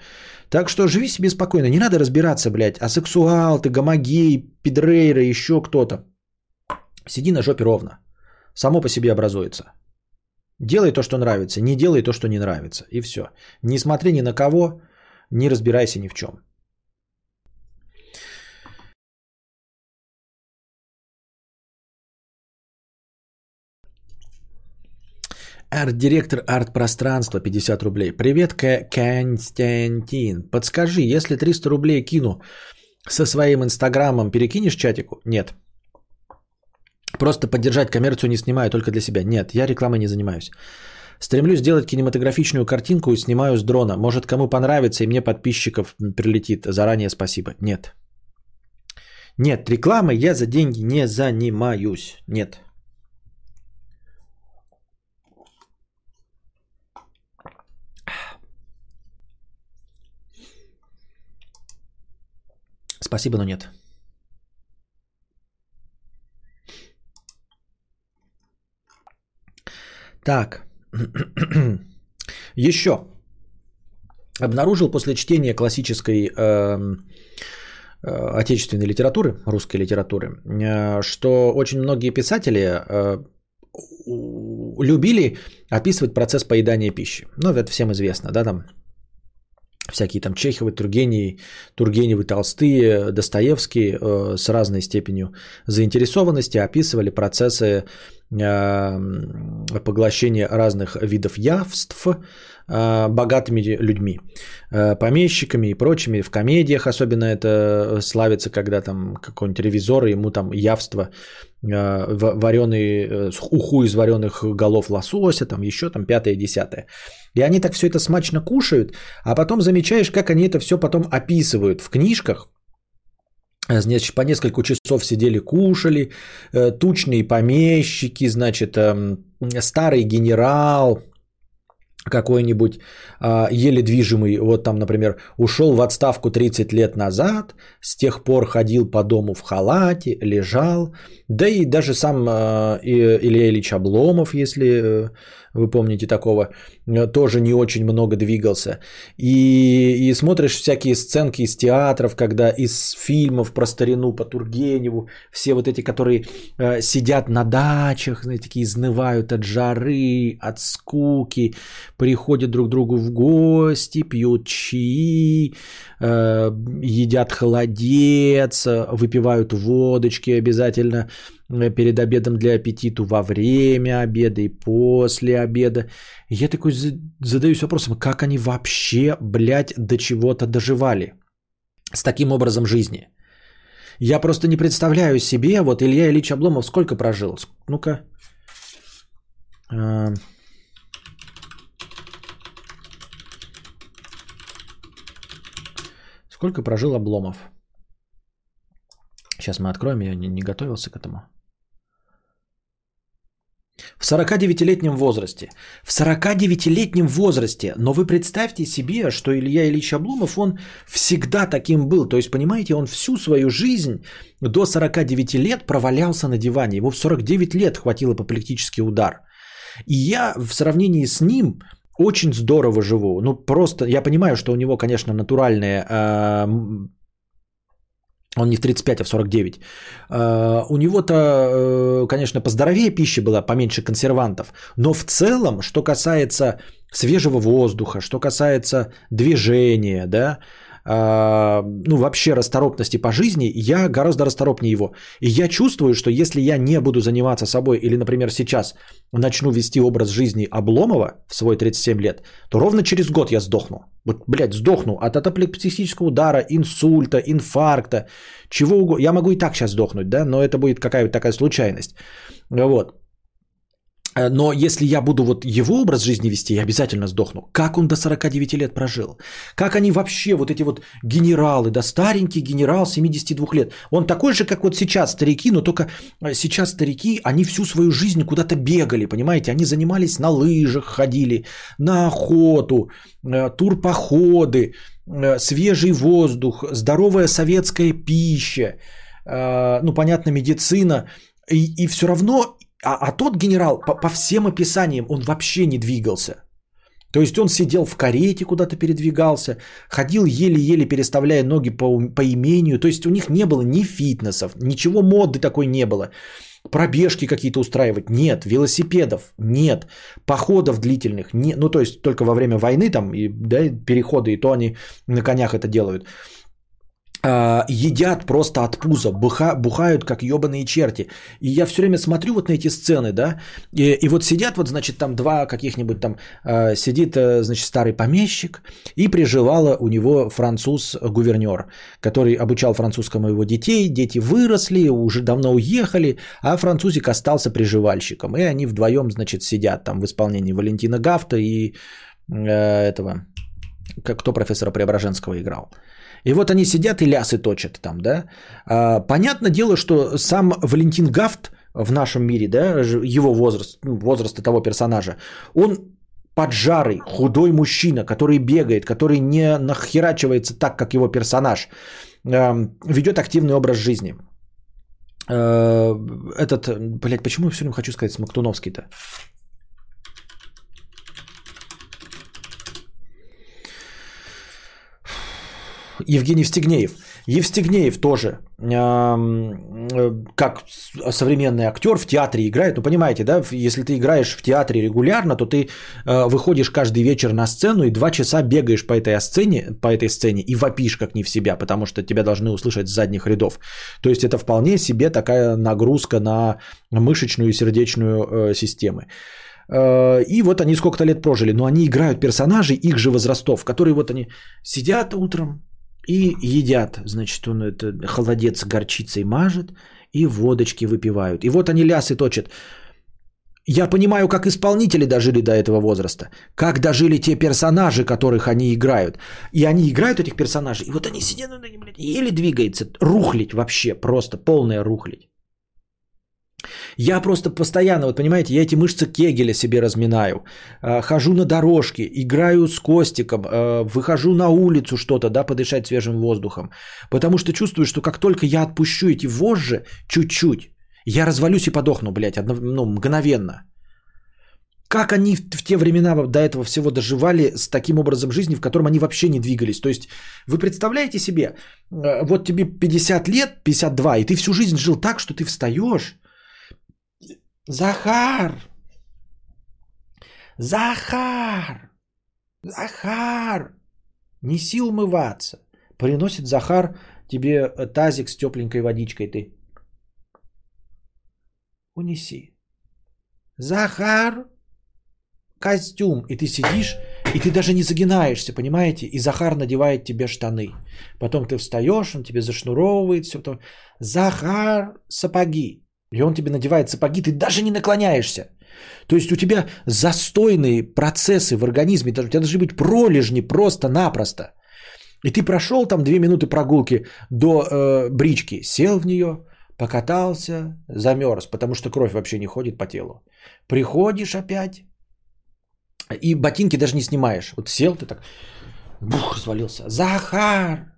Так что живи себе спокойно. Не надо разбираться, блядь, а сексуал, ты гомогей, пидрейра, еще кто-то. Сиди на жопе ровно. Само по себе образуется. Делай то, что нравится, не делай то, что не нравится. И все. Не смотри ни на кого, не разбирайся ни в чем. Арт-директор арт-пространства 50 рублей. Привет, Константин. Подскажи, если 300 рублей кину со своим инстаграмом, перекинешь чатику? Нет. Просто поддержать коммерцию не снимаю, только для себя. Нет, я рекламой не занимаюсь. Стремлюсь сделать кинематографичную картинку и снимаю с дрона. Может, кому понравится, и мне подписчиков прилетит. Заранее спасибо. Нет. Нет, рекламой я за деньги не занимаюсь. Нет. Спасибо, но нет. Так. (clears throat) Еще. Обнаружил после чтения классической э, э, отечественной литературы, русской литературы, э, что очень многие писатели э, любили описывать процесс поедания пищи. Ну, это всем известно, да, там всякие там Чеховы, Тургеневы, Тургеневы, Толстые, Достоевские э, с разной степенью заинтересованности описывали процессы э, поглощения разных видов явств э, богатыми людьми, э, помещиками и прочими. В комедиях особенно это славится, когда там какой-нибудь ревизор, ему там явство э, вареный, э, уху из вареных голов лосося, там еще там пятое, десятое. И они так все это смачно кушают, а потом замечаешь, как они это все потом описывают в книжках. Значит, по несколько часов сидели, кушали, э, тучные помещики, значит, эм, старый генерал, какой-нибудь а, еле движимый, вот там, например, ушел в отставку 30 лет назад, с тех пор ходил по дому в халате, лежал, да и даже сам а, Илья Ильич Обломов, если э, вы помните такого, э, тоже не очень много двигался. И, и смотришь всякие сценки из театров, когда из фильмов про старину по Тургеневу, все вот эти, которые э, сидят на дачах, знаете, такие изнывают от жары, от скуки, приходят друг к другу в гости, пьют чаи, э, едят холодец, выпивают водочки обязательно перед обедом для аппетиту, во время обеда и после обеда. я такой задаюсь вопросом, как они вообще, блядь, до чего-то доживали с таким образом жизни. Я просто не представляю себе, вот Илья Ильич Обломов сколько прожил? Ну-ка. А, Сколько прожил Обломов? Сейчас мы откроем, я не, не готовился к этому. В 49-летнем возрасте. В 49-летнем возрасте. Но вы представьте себе, что Илья Ильич Обломов, он всегда таким был. То есть, понимаете, он всю свою жизнь до 49 лет провалялся на диване. Его в 49 лет хватил апоплектический удар. И я в сравнении с ним очень здорово живу. Ну, просто, я понимаю, что у него, конечно, натуральные э, он не в 35, а в 49. Uh, у него-то, uh, конечно, поздоровее пища была, поменьше консервантов. Но в целом, что касается свежего воздуха, что касается движения, да, ну, вообще расторопности по жизни, я гораздо расторопнее его. И я чувствую, что если я не буду заниматься собой, или, например, сейчас начну вести образ жизни Обломова в свой 37 лет, то ровно через год я сдохну. Вот, блядь, сдохну от апоплексического удара, инсульта, инфаркта, чего угодно. Я могу и так сейчас сдохнуть, да, но это будет какая-то такая случайность. Вот. Э, но если я буду вот его образ жизни вести, я обязательно сдохну. Как он до 49 лет прожил? Как они вообще, вот эти вот генералы, да старенький генерал 72 лет. Он такой же, как вот сейчас старики, но только э, сейчас старики, они всю свою жизнь куда-то бегали, понимаете? Они занимались на лыжах, ходили на охоту, э, турпоходы, свежий воздух, здоровая советская пища, ну, понятно, медицина. И, и все равно а, а тот генерал, по, по всем описаниям, он вообще не двигался. То есть он сидел в карете, куда-то передвигался, ходил еле-еле переставляя ноги по, по имению. То есть у них не было ни фитнесов, ничего моды такой не было. Пробежки какие-то устраивать нет, велосипедов нет, походов длительных нет. Ну то есть только во время войны там и да, переходы, и то они на конях это делают. А, едят просто от пуза, буха, бухают как ебаные черти. И я все время смотрю вот на эти сцены, да, и, и вот сидят вот, значит, там два каких-нибудь там, э, сидит, э, значит, старый помещик, и приживала у него француз-гувернер, который обучал французскому его детей, дети выросли, уже давно уехали, а французик остался приживальщиком, и они вдвоем, значит, сидят там в исполнении Валентина Гафта и э, этого, кто профессора Преображенского играл. И вот они сидят и лясы точат там, да. А, понятное дело, что сам Валентин Гафт в нашем мире, да, его возраст, ну, возраста того персонажа, он поджарый, худой мужчина, который бегает, который не нахерачивается так, как его персонаж, ведет активный образ жизни. А, этот, блядь, почему я все время хочу сказать Смоктуновский-то? Евгений Евстигнеев. Евстигнеев тоже, э, как современный актер в театре играет. Ну, понимаете, да, если ты играешь в театре регулярно, то ты э, выходишь каждый вечер на сцену и два часа бегаешь по этой сцене, по этой сцене и вопишь как не в себя, потому что тебя должны услышать с задних рядов. То есть это вполне себе такая нагрузка на мышечную и сердечную э, системы. И вот они сколько-то лет прожили, но они играют персонажей их же возрастов, которые вот они сидят утром, и едят, значит, он это холодец горчицей мажет, и водочки выпивают. И вот они лясы точат. Я понимаю, как исполнители дожили до этого возраста, как дожили те персонажи, которых они играют. И они играют этих персонажей, и вот они сидят, ну, блядь, еле двигается, рухлить вообще, просто полная рухлить. Я просто постоянно, вот понимаете, я эти мышцы Кегеля себе разминаю, а, хожу на дорожке, играю с Костиком, а, выхожу на улицу что-то, да, подышать свежим воздухом, потому что чувствую, что как только я отпущу эти вожжи чуть-чуть, я развалюсь и подохну, блядь, одно, ну, мгновенно. Как они в, те времена до этого всего доживали с таким образом жизни, в котором они вообще не двигались? То есть вы представляете себе, а, вот тебе 50 лет, 52, и ты всю жизнь жил так, что ты встаешь, Захар! Захар! Захар! Неси умываться. Приносит Захар тебе э, тазик с тепленькой водичкой. Ты унеси. Захар! Костюм. И ты сидишь, и ты даже не загинаешься, понимаете? И Захар надевает тебе штаны. Потом ты встаешь, он тебе зашнуровывает все. Потом... Захар, сапоги. И он тебе надевает сапоги, ты даже не наклоняешься. То есть у тебя застойные процессы в организме, у тебя должны быть пролежни просто-напросто. И ты прошел там две минуты прогулки до э, брички, сел в нее, покатался, замерз, потому что кровь вообще не ходит по телу. Приходишь опять, и ботинки даже не снимаешь. Вот сел ты так, бух, развалился. Захар!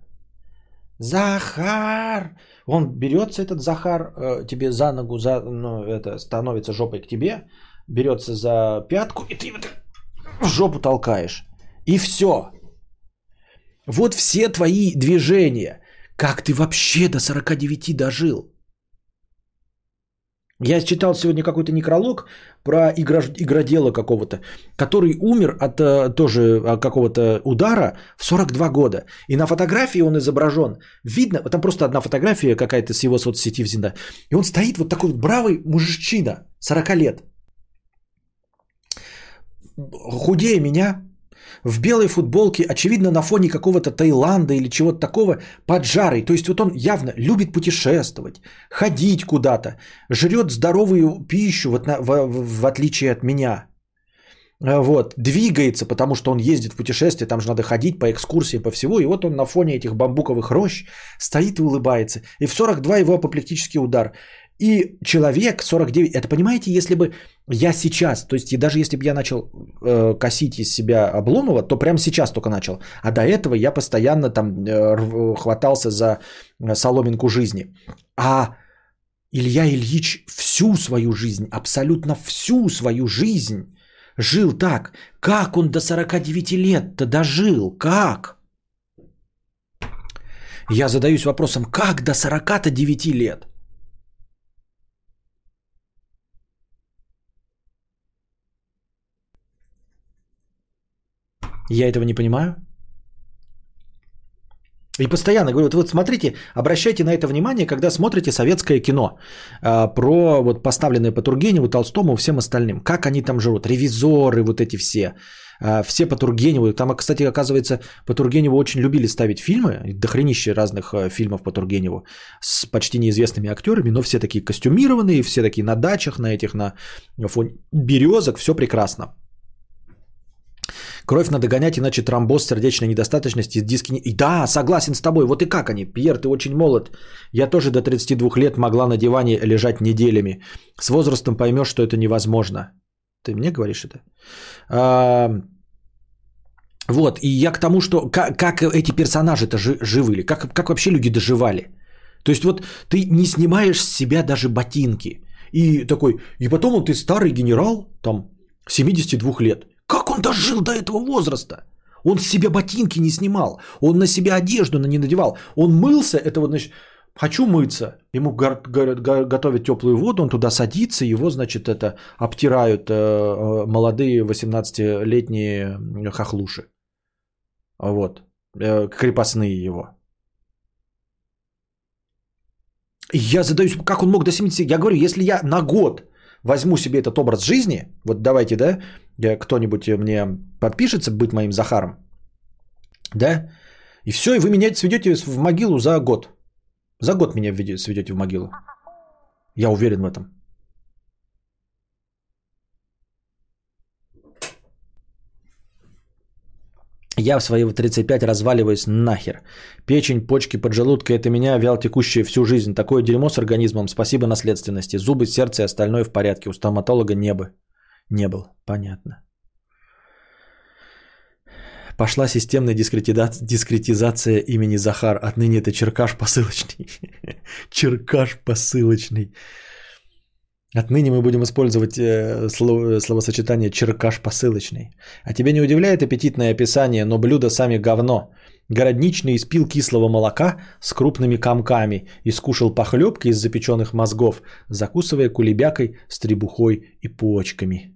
Захар! Он берется, этот Захар, э, тебе за ногу, за, ну, это, становится жопой к тебе, берется за пятку, и ты так в жопу толкаешь. И все. Вот все твои движения. Как ты вообще до 49 дожил? Я читал сегодня какой-то некролог про игра, игродела какого-то, который умер от э, тоже э, какого-то удара в 42 года. И на фотографии он изображен. Видно, там просто одна фотография какая-то с его соцсети взята. И он стоит вот такой вот бравый мужчина, 40 лет. Худее меня, в белой футболке, очевидно, на фоне какого-то Таиланда или чего-то такого, поджарый. То есть вот он явно любит путешествовать, ходить куда-то, жрет здоровую пищу, вот на, в, в, отличие от меня. А, вот, двигается, потому что он ездит в путешествие, там же надо ходить по экскурсиям, по всему. И вот он на фоне этих бамбуковых рощ стоит и улыбается. И в 42 его апоплектический удар. И человек 49, это понимаете, если бы я сейчас, то есть и даже если бы я начал э, косить из себя Обломова, то прямо сейчас только начал. А до этого я постоянно там э, хватался за э, соломинку жизни. А Илья Ильич всю свою жизнь, абсолютно всю свою жизнь жил так. Как он до 49 лет-то дожил? Как? Я задаюсь вопросом, как до 49 лет? Я этого не понимаю. И постоянно говорю, вот, вот смотрите, обращайте на это внимание, когда смотрите советское кино э, про вот поставленное по Тургеневу, Толстому, всем остальным. Как они там живут, ревизоры вот эти все, э, все по Тургеневу. Там, кстати, оказывается, по Тургеневу очень любили ставить фильмы, дохренище разных э, фильмов по Тургеневу с почти неизвестными актерами, но все такие костюмированные, все такие на дачах, на этих, на фоне березок, все прекрасно. Кровь надо гонять, иначе тромбоз, сердечная недостаточность и диски... И да, согласен с тобой. Вот и как они? Пьер, ты очень молод. Я тоже до 32 лет могла на диване лежать неделями. С возрастом поймешь, что это невозможно. Ты мне говоришь это? А... Вот, и я к тому, что как, как эти персонажи-то живы ли? Как, как вообще люди доживали? То есть вот ты не снимаешь с себя даже ботинки. И такой, и потом вот ты старый генерал, там, 72 лет. Как он дожил до этого возраста? Он с себя ботинки не снимал, он на себя одежду не надевал, он мылся, это вот, значит, хочу мыться, ему готовят теплую воду, он туда садится, его, значит, это обтирают э, э, молодые 18-летние хохлуши. Вот, э, крепостные его. Я задаюсь, как он мог до 70, я говорю, если я на год возьму себе этот образ жизни, вот давайте, да, кто-нибудь мне подпишется быть моим Захаром, да, и все, и вы меня сведете в могилу за год. За год меня сведете в могилу. Я уверен в этом. Я в свои 35 разваливаюсь нахер. Печень, почки, поджелудка – это меня вял текущие всю жизнь. Такое дерьмо с организмом. Спасибо наследственности. Зубы, сердце и остальное в порядке. У стоматолога не бы. Не был. Понятно. Пошла системная дискретизация имени Захар. Отныне это черкаш посылочный. (laughs) черкаш посылочный. Отныне мы будем использовать э, слово, словосочетание черкаш посылочный. А тебя не удивляет аппетитное описание, но блюдо сами говно. Городничный испил кислого молока с крупными комками и скушал похлебки из запеченных мозгов, закусывая кулебякой с требухой и почками.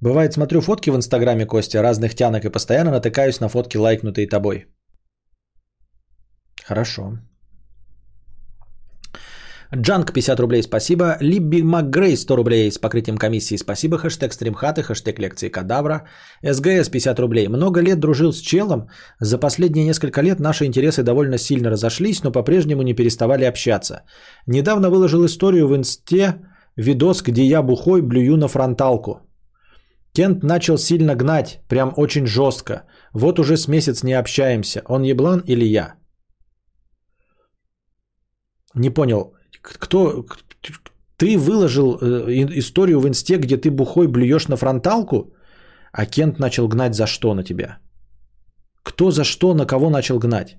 Бывает, смотрю фотки в инстаграме, Костя, разных тянок и постоянно натыкаюсь на фотки, лайкнутые тобой. Хорошо. Джанк 50 рублей, спасибо. Либби МакГрей 100 рублей с покрытием комиссии, спасибо. Хэштег стримхаты, хэштег лекции кадавра. СГС 50 рублей. Много лет дружил с челом. За последние несколько лет наши интересы довольно сильно разошлись, но по-прежнему не переставали общаться. Недавно выложил историю в инсте, видос, где я бухой блюю на фронталку. Кент начал сильно гнать, прям очень жестко. Вот уже с месяц не общаемся. Он еблан или я? Не понял, кто... Ты выложил э, историю в инсте, где ты бухой блюешь на фронталку, а Кент начал гнать за что на тебя? Кто за что, на кого начал гнать?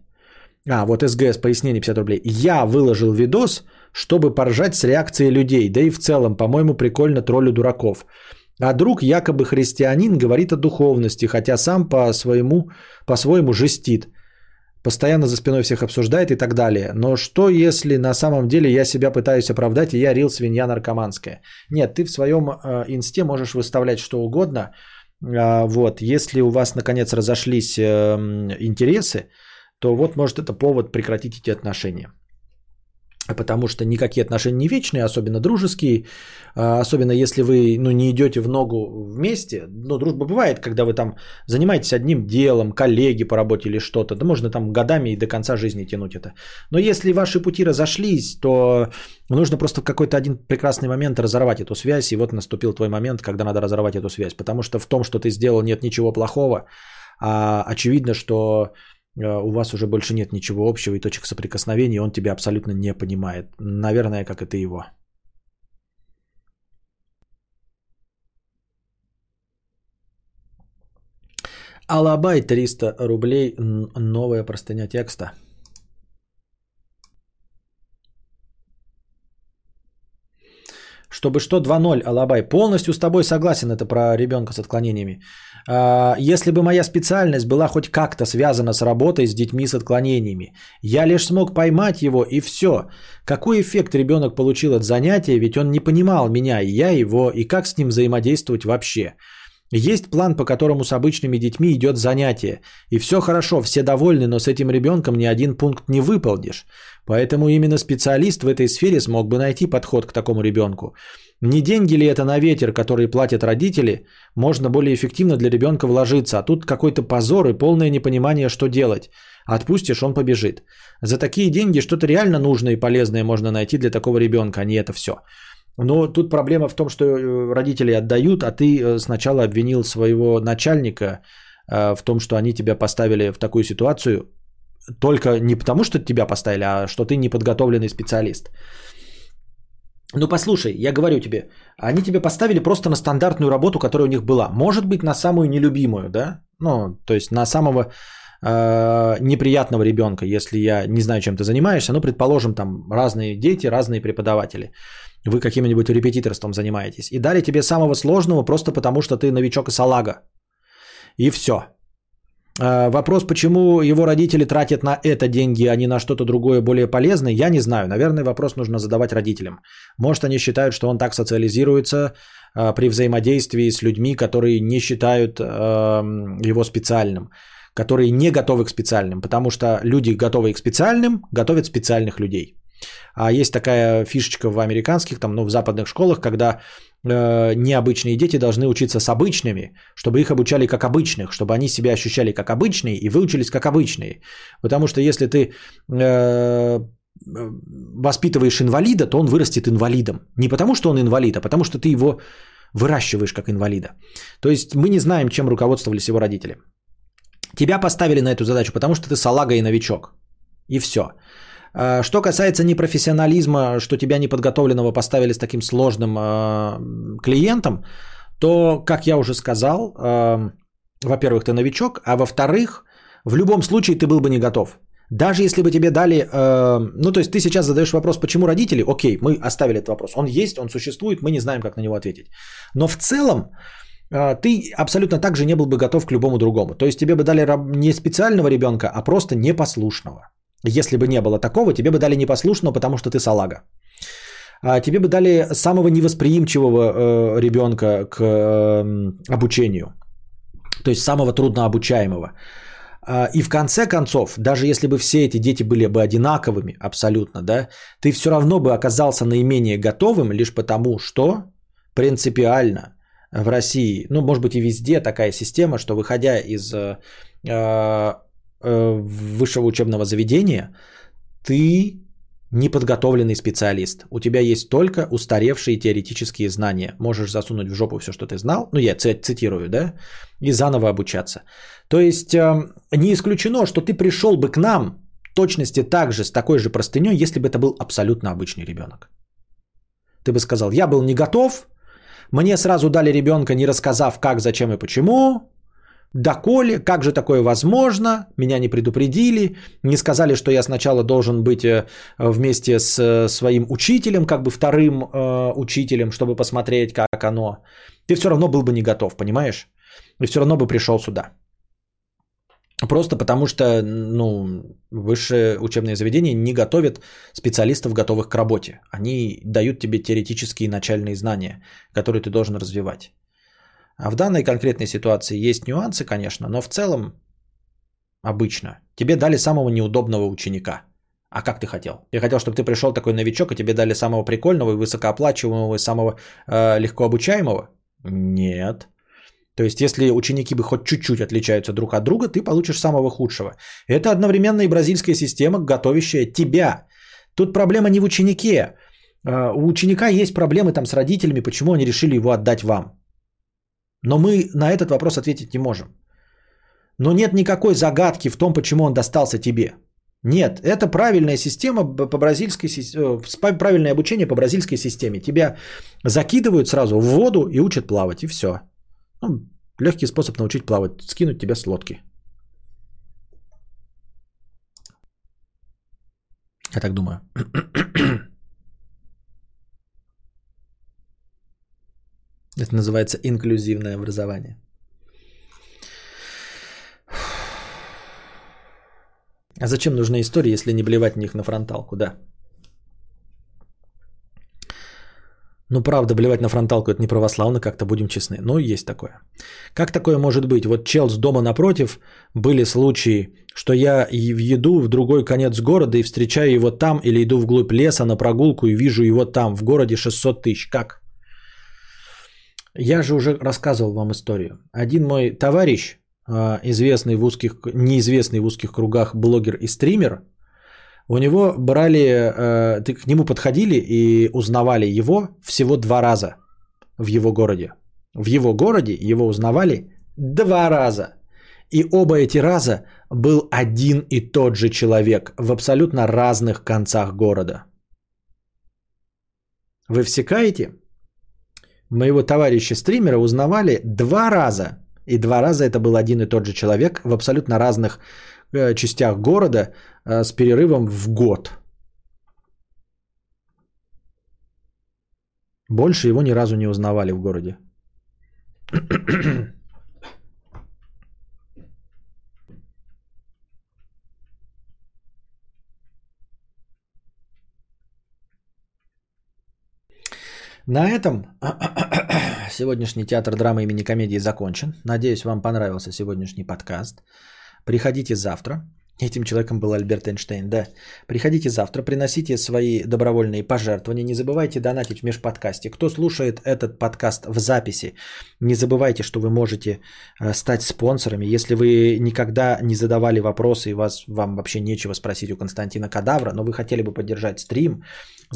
А, вот СГС, пояснение 50 рублей. Я выложил видос, чтобы поржать с реакцией людей, да и в целом, по-моему, прикольно троллю дураков. А друг, якобы христианин, говорит о духовности, хотя сам по своему, по-своему жестит. Постоянно за спиной всех обсуждает и так далее. Но что, если на самом деле я себя пытаюсь оправдать, и я рил свинья наркоманская? Нет, ты в своем э, инсте можешь выставлять что угодно. А, вот, если у вас наконец разошлись э, интересы, то вот может это повод прекратить эти отношения. Потому что никакие отношения не вечные, особенно дружеские, а, особенно если вы ну, не идете в ногу вместе. Но дружба бывает, когда вы там занимаетесь одним делом, коллеги по работе или что-то. Да можно там годами и до конца жизни тянуть это. Но если ваши пути разошлись, то нужно просто в какой-то один прекрасный момент разорвать эту связь. И вот наступил твой момент, когда надо разорвать эту связь. Потому что в том, что ты сделал, нет ничего плохого. А очевидно, что у вас уже больше нет ничего общего и точек соприкосновения, он тебя абсолютно не понимает. Наверное, как и ты его. Алабай 300 рублей, новая простыня текста. Чтобы что, 2-0, Алабай. Полностью с тобой согласен, это про ребенка с отклонениями. А, Если бы моя специальность была хоть как-то связана с работой с детьми с отклонениями, я лишь смог поймать его и все. Какой эффект ребенок получил от занятия, ведь он не понимал меня и я его, и как с ним взаимодействовать вообще. Есть план, по которому с обычными детьми идет занятие. И все хорошо, все довольны, но с этим ребенком ни один пункт не выполнишь. Поэтому именно специалист в этой сфере смог бы найти подход к такому ребенку. Не деньги ли это на ветер, которые платят родители, можно более эффективно для ребенка вложиться, а тут какой-то позор и полное непонимание, что делать. Отпустишь, он побежит. За такие деньги что-то реально нужное и полезное можно найти для такого ребенка, а не это все. Но тут проблема в том, что э, родители отдают, а ты э, сначала обвинил своего начальника э, в том, что они тебя поставили в такую ситуацию, только не потому, что тебя поставили, а что ты неподготовленный специалист. Ну послушай, я говорю тебе, они тебя поставили просто на стандартную работу, которая у них была. Может быть, на самую нелюбимую, да? Ну, то есть на самого э, неприятного ребенка, если я не знаю, чем ты занимаешься. Ну, предположим, там разные дети, разные преподаватели. Вы каким-нибудь репетиторством занимаетесь. И дали тебе самого сложного просто потому, что ты новичок и салага. И все. Вопрос, почему его родители тратят на это деньги, а не на что-то другое более полезное, я не знаю. Наверное, вопрос нужно задавать родителям. Может, они считают, что он так социализируется а, при взаимодействии с людьми, которые не считают а, его специальным, которые не готовы к специальным, потому что люди, готовые к специальным, готовят специальных людей. А есть такая фишечка в американских, там, ну, в западных школах, когда необычные дети должны учиться с обычными, чтобы их обучали как обычных, чтобы они себя ощущали как обычные и выучились как обычные. Потому что если ты э, воспитываешь инвалида, то он вырастет инвалидом. Не потому, что он инвалид, а потому, что ты его выращиваешь как инвалида. То есть мы не знаем, чем руководствовались его родители. Тебя поставили на эту задачу, потому что ты салага и новичок. И все. А, Что касается непрофессионализма, что тебя неподготовленного поставили с таким сложным э, клиентом, то, как я уже сказал, э, во-первых, ты новичок, а во-вторых, в любом случае ты был бы не готов. Даже если бы тебе дали, ну то есть ты сейчас задаешь вопрос, почему родители, окей, мы оставили этот вопрос, он есть, он существует, мы не знаем, как на него ответить. Но в целом ты абсолютно так же не был бы готов к любому другому. То есть тебе бы дали не специального ребенка, а просто непослушного. Если бы не было такого, тебе бы дали непослушного, потому что ты салага. А тебе бы дали самого невосприимчивого э, ребенка к э, обучению. То есть самого труднообучаемого. А, И в конце концов, даже если бы все эти дети были бы одинаковыми абсолютно, да, ты все равно бы оказался наименее готовым лишь потому, что принципиально в России, ну, может быть, и везде такая система, что выходя из э, э, высшего учебного заведения, ты неподготовленный специалист. У тебя есть только устаревшие теоретические знания. Можешь засунуть в жопу все, что ты знал. Ну, я цитирую, да? И заново обучаться. То есть э, не исключено, что ты пришел бы к нам точности так же, с такой же простыней, если бы это был абсолютно обычный ребенок. Ты бы сказал, я был не готов, мне сразу дали ребенка, не рассказав как, зачем и почему, доколе, как же такое возможно, меня не предупредили, не сказали, что я сначала должен быть э, вместе с э, своим учителем, как бы вторым э, учителем, чтобы посмотреть, как оно. Ты все равно был бы не готов, понимаешь? И все равно бы пришел сюда. Просто потому что ну, высшее учебное заведение не готовит специалистов, готовых к работе. Они дают тебе теоретические начальные знания, которые ты должен развивать. А в данной конкретной ситуации есть нюансы, конечно, но в целом обычно. Тебе дали самого неудобного ученика. А как ты хотел? Ты хотел, чтобы ты пришел такой новичок, и тебе дали самого прикольного и высокооплачиваемого, и самого э, легко обучаемого? Нет. То есть, если ученики бы хоть чуть-чуть отличаются друг от друга, ты получишь самого худшего. Это одновременно и бразильская система, готовящая тебя. Тут проблема не в ученике. Э, у ученика есть проблемы там с родителями, почему они решили его отдать вам. Но мы на этот вопрос ответить не можем. Но нет никакой загадки в том, почему он достался тебе. Нет, это правильная система по бразильской э, правильное обучение по бразильской системе. Тебя закидывают сразу в воду и учат плавать, и все. Ну, легкий способ научить плавать, скинуть тебя с лодки. Я так думаю. (clears throat) Это называется инклюзивное образование. А зачем нужны истории, если не блевать в них на фронталку, да? Ну, правда, блевать на фронталку это не православно, как-то будем честны. Но есть такое. Как такое может быть? Вот чел с дома напротив, были случаи, что я еду в другой конец города и встречаю его там, или иду вглубь леса на прогулку и вижу его там, в городе 600 тысяч. Как? Я же уже рассказывал вам историю. Один мой товарищ, а, известный в узких, неизвестный в узких кругах блогер и стример, у него брали, э, к нему подходили и узнавали его всего два раза в его городе. В его городе его узнавали два раза. И оба эти раза был один и тот же человек в абсолютно разных концах города. Вы всекаете? Моего товарища стримера узнавали два раза. И два раза это был один и тот же человек в абсолютно разных э, частях города э, с перерывом в год. Больше его ни разу не узнавали в городе. (clears throat) (clears throat) На этом (clears throat) сегодняшний театр драмы имени комедии закончен. Надеюсь, вам понравился сегодняшний подкаст. Приходите завтра. Этим человеком был Альберт Эйнштейн, да. Приходите завтра, приносите свои добровольные пожертвования. Не забывайте донатить в межподкасте. Кто слушает этот подкаст в записи, не забывайте, что вы можете э, стать спонсорами. Если вы никогда не задавали вопросы и вас, вам вообще нечего спросить у Константина Кадавра, но вы хотели бы поддержать стрим,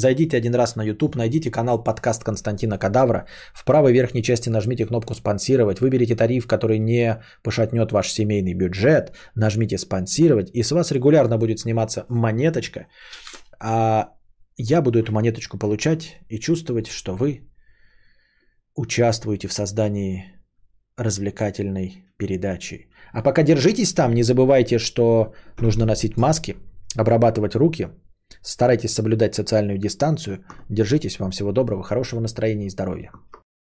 Зайдите один раз на YouTube, найдите канал подкаст Константина Кадавра. В правой верхней части нажмите кнопку «Спонсировать», выберите тариф, который не пошатнет ваш семейный бюджет, нажмите «Спонсировать», и с вас регулярно будет сниматься монеточка, а я буду эту монеточку получать и чувствовать, что вы участвуете в создании развлекательной передачи. А пока держитесь там, не забывайте, что нужно носить маски, обрабатывать руки – Старайтесь соблюдать социальную дистанцию. Держитесь. Вам всего доброго, хорошего настроения и здоровья.